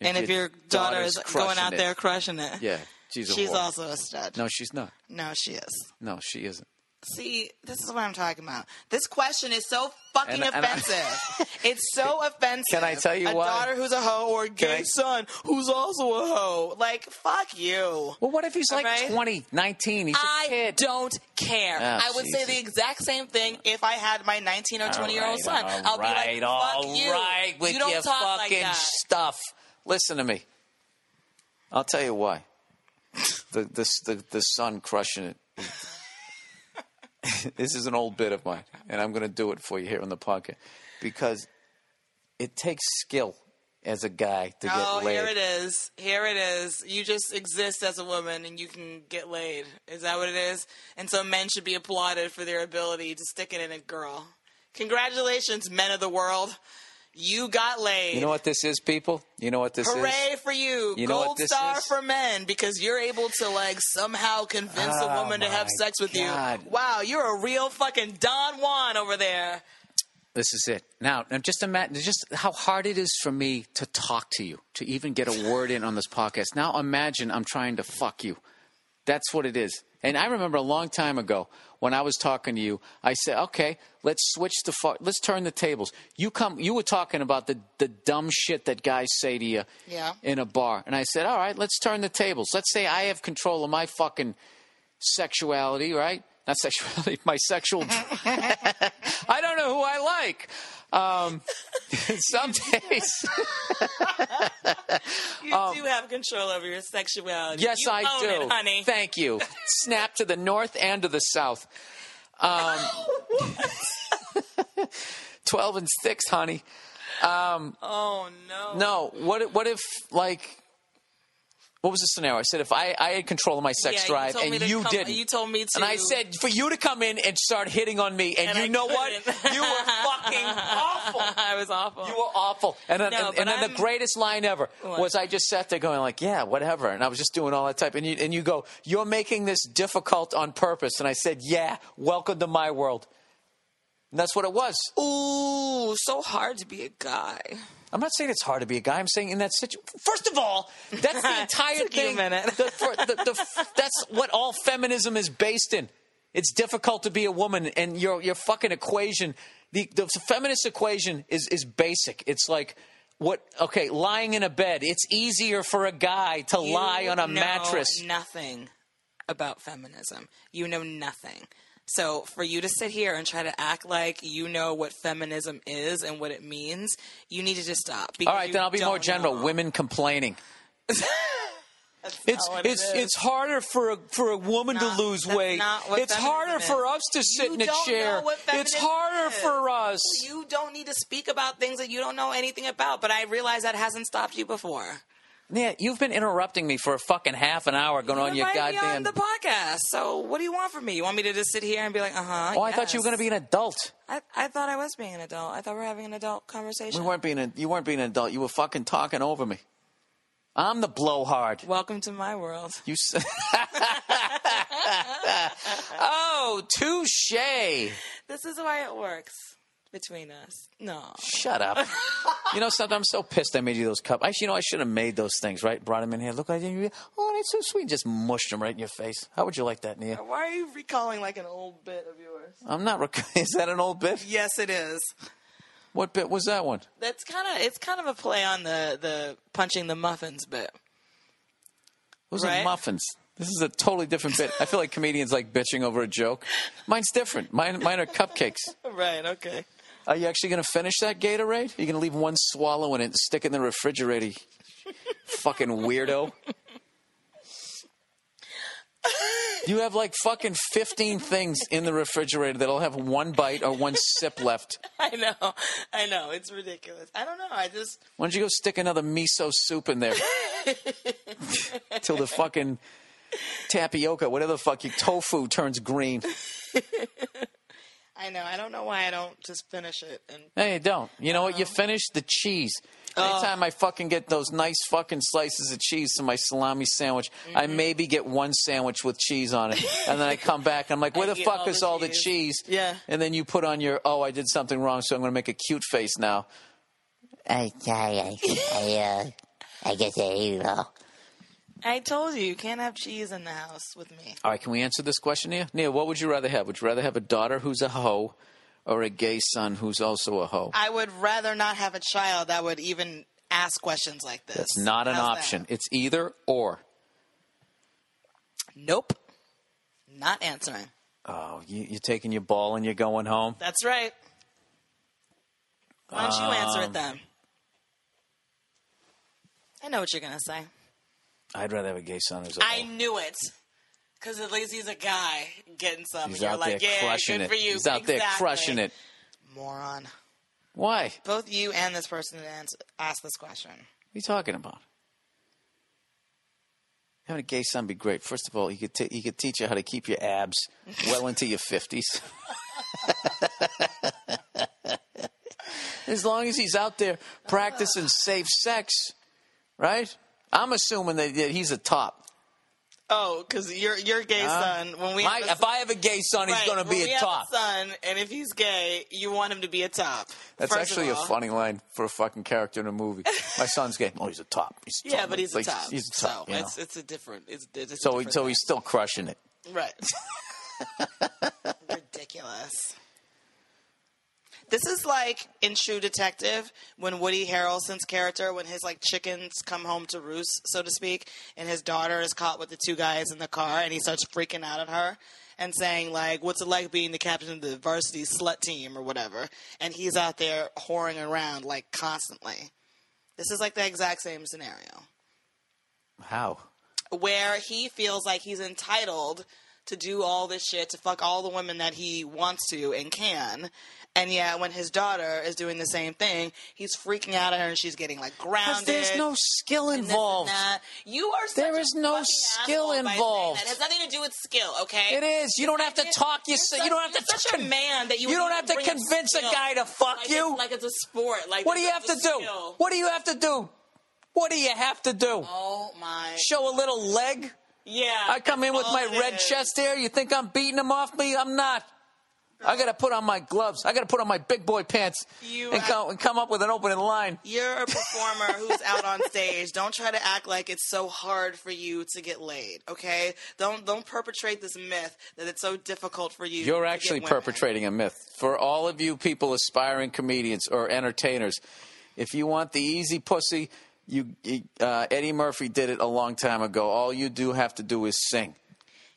And if your daughter is going out it, there crushing it, yeah, she's a she's whore. also a stud. no, she's not. No, she is. No, she isn't. See, this is what I'm talking about. This question is so fucking And- and I- offensive. [LAUGHS] it's so offensive. Can I tell you a why? daughter who's a hoe or a gay I- son who's also a hoe? Like, fuck you. Well, what if he's like Right? 20, 19? He's a I kid. I don't care. Ah, I would say the exact same thing if I had my 19 or 20 year old son. I'll be like, fuck all you. right with you don't your talk fucking like that. stuff. Listen to me. I'll tell you why. the, the the the son crushing it. [LAUGHS] this is an old bit of mine, and I'm going to do it for you here on the podcast because it takes skill as a guy to get Oh, laid. here it is. Here it is. You just exist as a woman and you can get laid. Is that what it is? And so men should be applauded for their ability to stick it in a girl. Congratulations, men of the world. You got laid. You know what this is, people? You know what this Hooray is? Hooray for you. You Gold star is? for men because you're able to like somehow convince a Oh, woman to oh have sex with God. you. Wow, you're a real fucking Don Juan over there. This is it. Now, now just imagine just how hard it is for me to talk to you, to even get a word in on this podcast. Now imagine I'm trying to fuck you. That's what it is. And I remember a long time ago when I was talking to you, I said, "Okay, let's switch the fu- let's turn the tables." You come you were talking about the the dumb shit that guys say to you Yeah. in a bar. And I said, "All right, let's turn the tables. Let's say I have control of my fucking sexuality, right? Not sexuality, [LAUGHS] my sexual. [LAUGHS] [LAUGHS] I don't know who I like. Um, [LAUGHS] some days, [LAUGHS] You do have control over your sexuality. Um, yes, You I own do. it, honey. Thank you. Snap to the north and to the south. Um, [LAUGHS] Twelve and six, honey. Um, oh no. no. What? What if like? What was the scenario? I said if I, I had control of my sex Yeah, drive me and you come- didn't, you told me to- and I said for you to come in and start hitting on me, and, And you I know what? couldn't. You were fucking awful. [LAUGHS] I was awful. You were awful. And then, No, and, and then the greatest line ever What? was I just sat there going like, yeah, whatever. And I was just doing all that type. And you, and you go, you're making this difficult on purpose. And I said, yeah, welcome to my world. And that's what it was. Ooh, so hard to be a guy. I'm not saying it's hard to be a guy. I'm saying in that situation. First of all, that's the [LAUGHS] entire Took you a thing. minute. The- for- the- the- that's what all feminism is based in. It's difficult to be a woman, and your your fucking equation, the the feminist equation is is basic. It's like what? Okay, lying in a bed. It's easier for a guy to You lie on a know mattress. Nothing about feminism. You know nothing. So for you to sit here and try to act like you know what feminism is and what it means, you need to just stop. All right, then I'll be more general. know. Women complaining. [LAUGHS] It's not what it it's is. it's harder for a for a woman Not- to lose weight. It's harder is. for us to sit You in a chair. It's harder is. for us. You don't need to speak about things that you don't know anything about. But I realize that hasn't stopped you before. Yeah, you've been interrupting me for a fucking half an hour going on your Invite me goddamn. on the podcast. So what do you want from me? You want me to just sit here and be like, uh huh? oh, I thought you were going to be an adult. I, I thought I was being an adult. I thought we were having an adult conversation. We weren't being a, you weren't being an adult. You were fucking talking over me. I'm the blowhard. Welcome to my world. You. s- [LAUGHS] [LAUGHS] oh, touche. This is why it works between us. No. Shut up. you know something? I'm so pissed I made you those cups. Actually, you know, I should have made those things, right? Brought them in here. Look like you. Oh, that's so sweet. Just mushed them right in your face. How would you like that, Nia? Why are you recalling like an old bit of yours? I'm not. Rec- [LAUGHS] Is that an old bit? Yes, it is. What bit was that one? That's kind of it's kind of a play on the the punching the muffins bit. Those are muffins. This is a totally different bit. I feel like comedians like bitching over a joke. Mine's different. Mine, mine are cupcakes. [LAUGHS] Right. Okay. Are you actually going to finish that Gatorade? Are you going to leave one swallow in it and stick it in the refrigerator? [LAUGHS] fucking weirdo. You have like fucking 15 things in the refrigerator that'll have one bite or one sip left. I know. I know. It's ridiculous. I don't know. I just Why don't you go stick another miso soup in there? [LAUGHS] Till the fucking tapioca, whatever the fuck, your tofu turns green. [LAUGHS] I know. I don't know why I don't just finish it and No, you don't. You know what? You finish the cheese. Anytime I fucking get those nice fucking slices of cheese to my salami sandwich, I maybe get one sandwich with cheese on it. And then I come back and I'm like, where [LAUGHS] the fuck all is the all the cheese. cheese? Yeah. And then you put on your, oh, I did something wrong, so I'm going to make a cute face now. I, I, I, I, uh, I guess I, you know. I told you you can't have cheese in the house with me. All right, can we answer this question, Nia? Nia, what would you rather have? Would you rather have a daughter who's a hoe or a gay son who's also a hoe? I would rather not have a child that would even ask questions like this. That's not an How's that? option. It's either or. Nope. Not answering. Oh, you, you're taking your ball and you're going home? That's right. Why don't you answer Um, it then? I know what you're gonna say. I'd rather have a gay son who's a I hoe. knew it. Because at least he's a guy getting some. He's and you're out like, there yeah, crushing good it. for you. He's out there crushing it. Moron. Why? Both you and this person that asked this question. What are you talking about? Having a gay son be great. First of all, he could t- he could teach you how to keep your abs well into your fifties. [LAUGHS] as long as he's out there practicing safe sex, right? I'm assuming that, that he's a top. Oh, because your your gay son. When we My, a- if I have a gay son, he's going to be we a have top. son, and if he's gay, you want him to be a top. That's First actually a funny line for a fucking character in a movie. [LAUGHS] My son's gay. Oh, he's a top. He's a Yeah, top. but he's Like, a top. He's a top. So you know? it's it's a different. It's, it's a So, different so he's still crushing it. Right. [LAUGHS] Ridiculous. This is like in True Detective when Woody Harrelson's character, when his like chickens come home to roost, so to speak, and his daughter is caught with the two guys in the car, and he starts freaking out at her and saying like, "What's it like being the captain of the varsity slut team or whatever?" And he's out there whoring around like constantly. This is like the exact same scenario How? where he feels like he's entitled to do all this shit to fuck all the women that he wants to and can And yeah, when his daughter is doing the same thing, he's freaking out at her and she's getting like grounded. there's no skill and and involved. that. You are There a no skill asshole by saying involved. That. It has nothing to do with skill, okay? It is. You don't have to talk. You say- you don't have to such a man that you. you don't have to convince a skill. guy to fuck like you. It's, like it's a sport. Like What do you have to do? What do you have to do? What do you have to do? Oh my. Show a little leg? Yeah. I come in with my red is. chest here. You think I'm beating him off me? I'm not. I got to put on my gloves. I got to put on my big boy pants You and come, and come up with an opening line. You're a performer who's out on [LAUGHS] stage. Don't try to act like it's so hard for you to get laid, okay? Don't don't perpetrate this myth that it's so difficult for you. You're actually perpetrating a myth. For all of you people, aspiring comedians or entertainers, if you want the easy pussy, you, you uh, Eddie Murphy did it a long time ago. All you do have to do is sing.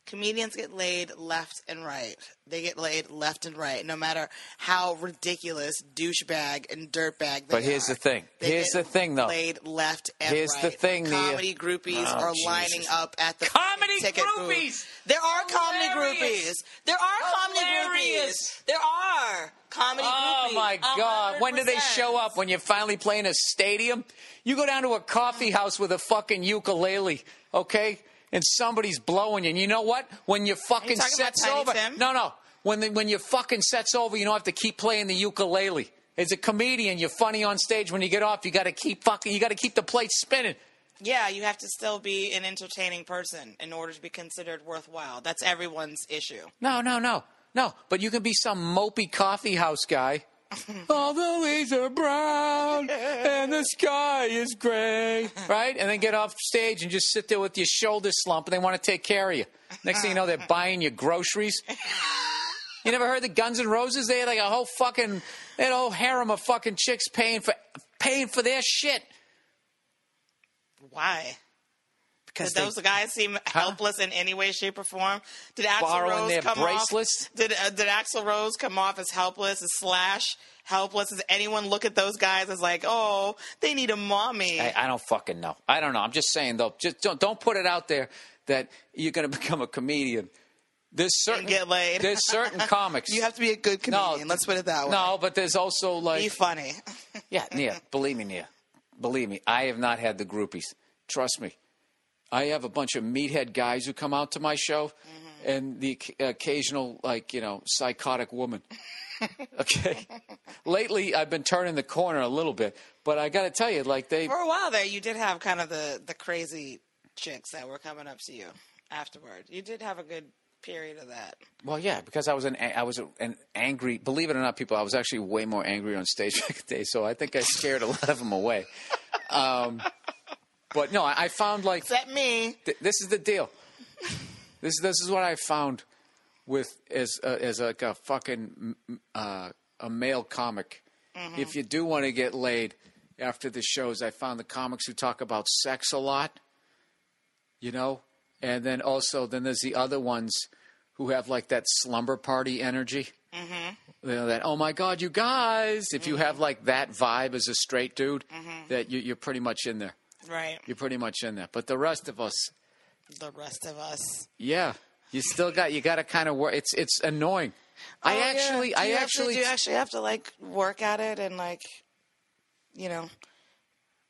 Comedians get laid left and right. They get laid left and right, no matter how ridiculous douchebag and dirtbag they are. But here's are. the thing. They Here's get the thing, though. Laid left and Here's right. the thing, Nia. Comedy groupies Oh, are Jesus. lining up at the Comedy ticket booth. There are comedy groupies. There are comedy groupies. There are comedy Oh groupies. Oh my God! When do they show up? When you're finally playing a stadium? You go down to a coffee house with a fucking ukulele, okay? And somebody's blowing you. And you know what? When your fucking about set's over, Tim? no, no. When the, when your fucking set's over, you don't have to keep playing the ukulele. As a comedian, you're funny on stage. When you get off, you got to keep fucking. You got to keep the plate spinning. Yeah, you have to still be an entertaining person in order to be considered worthwhile. That's everyone's issue. No, no, no, no. But you can be some mopey coffee house guy. [LAUGHS] All the leaves are brown and the sky is gray, right? And then get off stage and just sit there with your shoulders slumped, and they want to take care of you. Next thing you know, they're buying your groceries. You never heard the Guns N' Roses? They had like a whole fucking, they had a whole harem of fucking chicks paying for paying for their shit Why? Because Did those guys seem helpless in any way, shape, or form? Did Borrowing Rose come bracelets? off? Did uh, did Axl Rose come off as helpless, as Slash helpless? Does anyone look at those guys as like, oh, they need a mommy? I, I don't fucking know. I don't know. I'm just saying though. Just don't don't put it out there that you're going [LAUGHS] to become a comedian. There's certain get laid. There's certain [LAUGHS] comics. you have to be a good comedian. No, Let's put it that way. No, but there's also like be funny. [LAUGHS] yeah, Nia. Believe me, Nia. Believe me. I have not had the groupies. Trust me. I have a bunch of meathead guys who come out to my show, Mm-hmm. and the occasional like you know psychotic woman. [LAUGHS] okay. Lately, I've been turning the corner a little bit, but I got to tell you, like they For a while there, you did have kind of the the crazy chicks that were coming up to you afterward. You did have a good period of that. Well, yeah, because I was an I was an angry. Believe it or not, people, I was actually way more angry on stage [LAUGHS] back day. So I think I scared a lot of them away. Um, but no, I, I found like Except me. th- this is the deal. This this is what I found with as uh, as like a fucking uh, a male comic. If you do want to get laid after the shows, I found the comics who talk about sex a lot. You know, and then also then there's the other ones who have like that slumber party energy. Mm-hmm. You know that oh my god, you guys! If you have like that vibe as a straight dude, that you, you're pretty much in there. Right. You're pretty much in there. But the rest of us, The rest of us. yeah, you still got you got to kind of work. It's it's annoying. I Oh, yeah. actually, Do I have to- actually, do you actually have to like work at it and like, you know,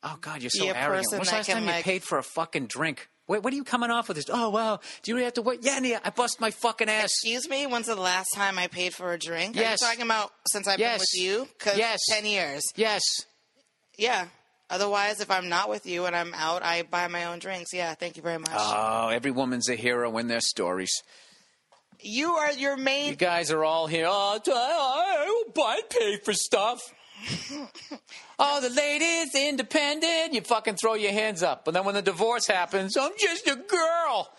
oh god, you're so arrogant. When's the last time you paid for a fucking drink? Wait, what are you coming off with this? Oh well, do you really have to wait? Yeah, Nia, I bust my fucking ass. excuse me. When's the last time I paid for a drink? Are you Yes. talking about since I've Yes. been with you? 'Cause Yes. ten years. Yes, Yeah. Otherwise, if I'm not with you and I'm out, I buy my own drinks. Yeah. Thank you very much. Oh, every woman's a hero in their stories. you are your main You guys are all here. Oh, I, I, I pay for stuff. [LAUGHS] oh, the ladies, independent. You fucking throw your hands up. But then when the divorce happens, I'm just a girl.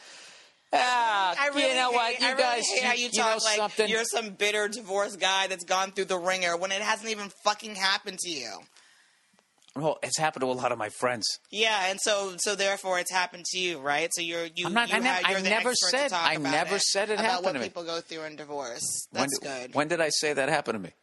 Ah, I really you know hate, what? You I really guys, hate how you, you talk know like something? you're some bitter divorced guy that's gone through the ringer when it hasn't even fucking happened to you. Well, it's happened to a lot of my friends. Yeah, and so so therefore it's happened to you, right? So you're you. I'm not- you I nev- have- I you're the never said- I never it, said it happened what to me. people go through in divorce. When That's d- good. When did I say that happened to me?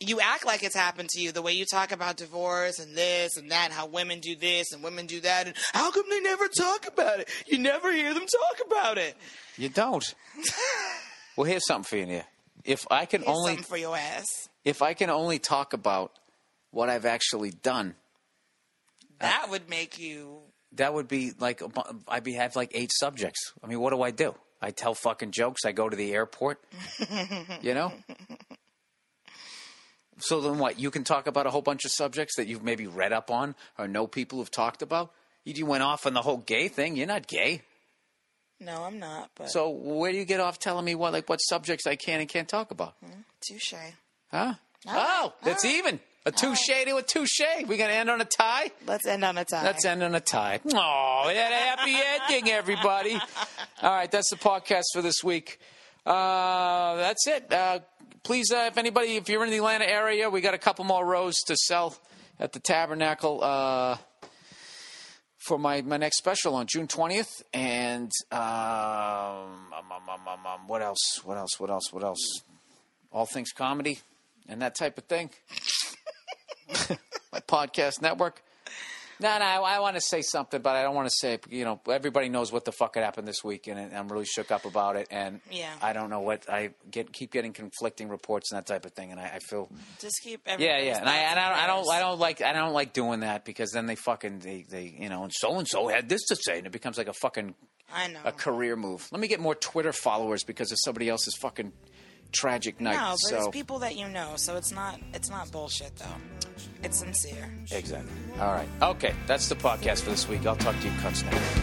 you act like it's happened to you. The way you talk about divorce and this and that, and how women do this and women do that, and how come they never talk about it? You never hear them talk about it. You don't. [LAUGHS] well, here's something for you, Nia. If I can Here's only something for your ass. if I can only talk about what I've actually done, That would make you. that would be like I'd be have like eight subjects. I mean, what do I do? I tell fucking jokes. I go to the airport. you know. [LAUGHS] So then, what? You can talk about a whole bunch of subjects that you've maybe read up on or know people who've talked about. You went off on the whole gay thing. You're not gay. No, I'm not. But So where do you get off telling me what like what subjects I can and can't talk about? Hmm? touche. Huh? Oh, that's even. A touche to a touche. We're gonna end on a tie? Let's end on a tie. Let's end on a tie. Oh, we had a happy [LAUGHS] ending, everybody. All right, that's the podcast for this week. Uh, that's it. Uh, please, uh, if anybody, if you're in the Atlanta area, we got a couple more rows to sell at the Tabernacle uh, for my, my next special on June 20th. And um, um, um, um, um, um, what else? What else? What else? What else? All things comedy and that type of thing. [LAUGHS] my podcast network. No, no, I, I want to say something, but I don't want to say. You know, everybody knows what the fuck had happened this week, and I'm really shook up about it. And Yeah. I don't know what I get. Keep getting conflicting reports and that type of thing, and I, I feel. Just keep. Yeah, yeah, and I, and I, don't, I don't, I don't like, I don't like doing that because then they fucking, they, they, you know, and so and so had this to say, and it becomes like a fucking I know. a career move. Let me get more Twitter followers because of somebody else's fucking tragic night. No, but so it's people that you know, so it's not. It's not bullshit though it's sincere. Exactly. All right. Okay, that's the podcast for this week. I'll talk to you Cuts. next.